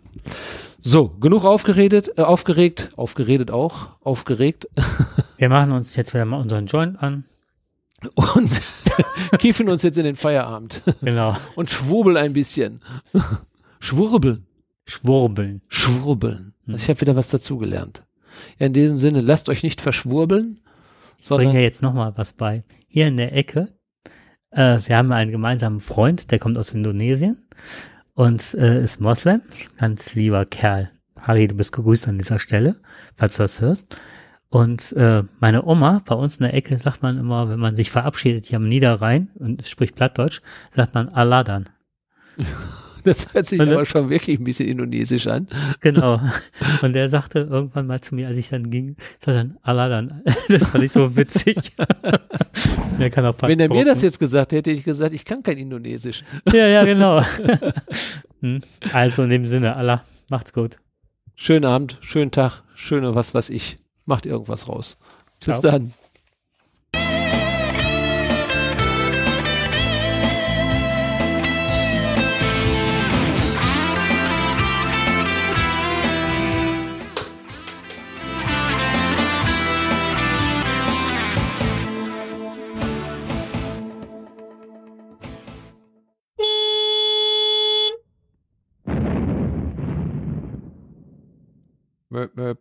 So, genug aufgeredet, äh, aufgeregt, aufgeredet auch, aufgeregt. [laughs] Wir machen uns jetzt wieder mal unseren Joint an. Und [laughs] kiefen uns jetzt in den Feierabend. Genau. [laughs] Und schwurbeln ein bisschen. Schwurbeln. Schwurbeln. Schwurbeln. Mhm. Ich habe wieder was dazugelernt. Ja, in diesem Sinne, lasst euch nicht verschwurbeln. Ich bringe jetzt noch mal was bei. Hier in der Ecke, äh, wir haben einen gemeinsamen Freund, der kommt aus Indonesien und äh, ist Moslem. Ganz lieber Kerl. Harry, du bist gegrüßt an dieser Stelle, falls du das hörst. Und äh, meine Oma, bei uns in der Ecke, sagt man immer, wenn man sich verabschiedet hier am Niederrhein und spricht Plattdeutsch, sagt man Allah dann. [laughs] [laughs] Das hört sich und aber schon wirklich ein bisschen indonesisch an. Genau. [laughs] Und er sagte irgendwann mal zu mir, als ich dann ging, sagte dann, Allah dann. [laughs] Das fand ich so witzig. er kann auch Wenn er mir das jetzt gesagt hätte, hätte ich gesagt, ich kann kein Indonesisch. Ja, ja, genau. Hm. Also in dem Sinne, Allah, macht's gut. Schönen Abend, schönen Tag, schöne was weiß ich. Macht irgendwas raus. Bis Ciao. dann. we, we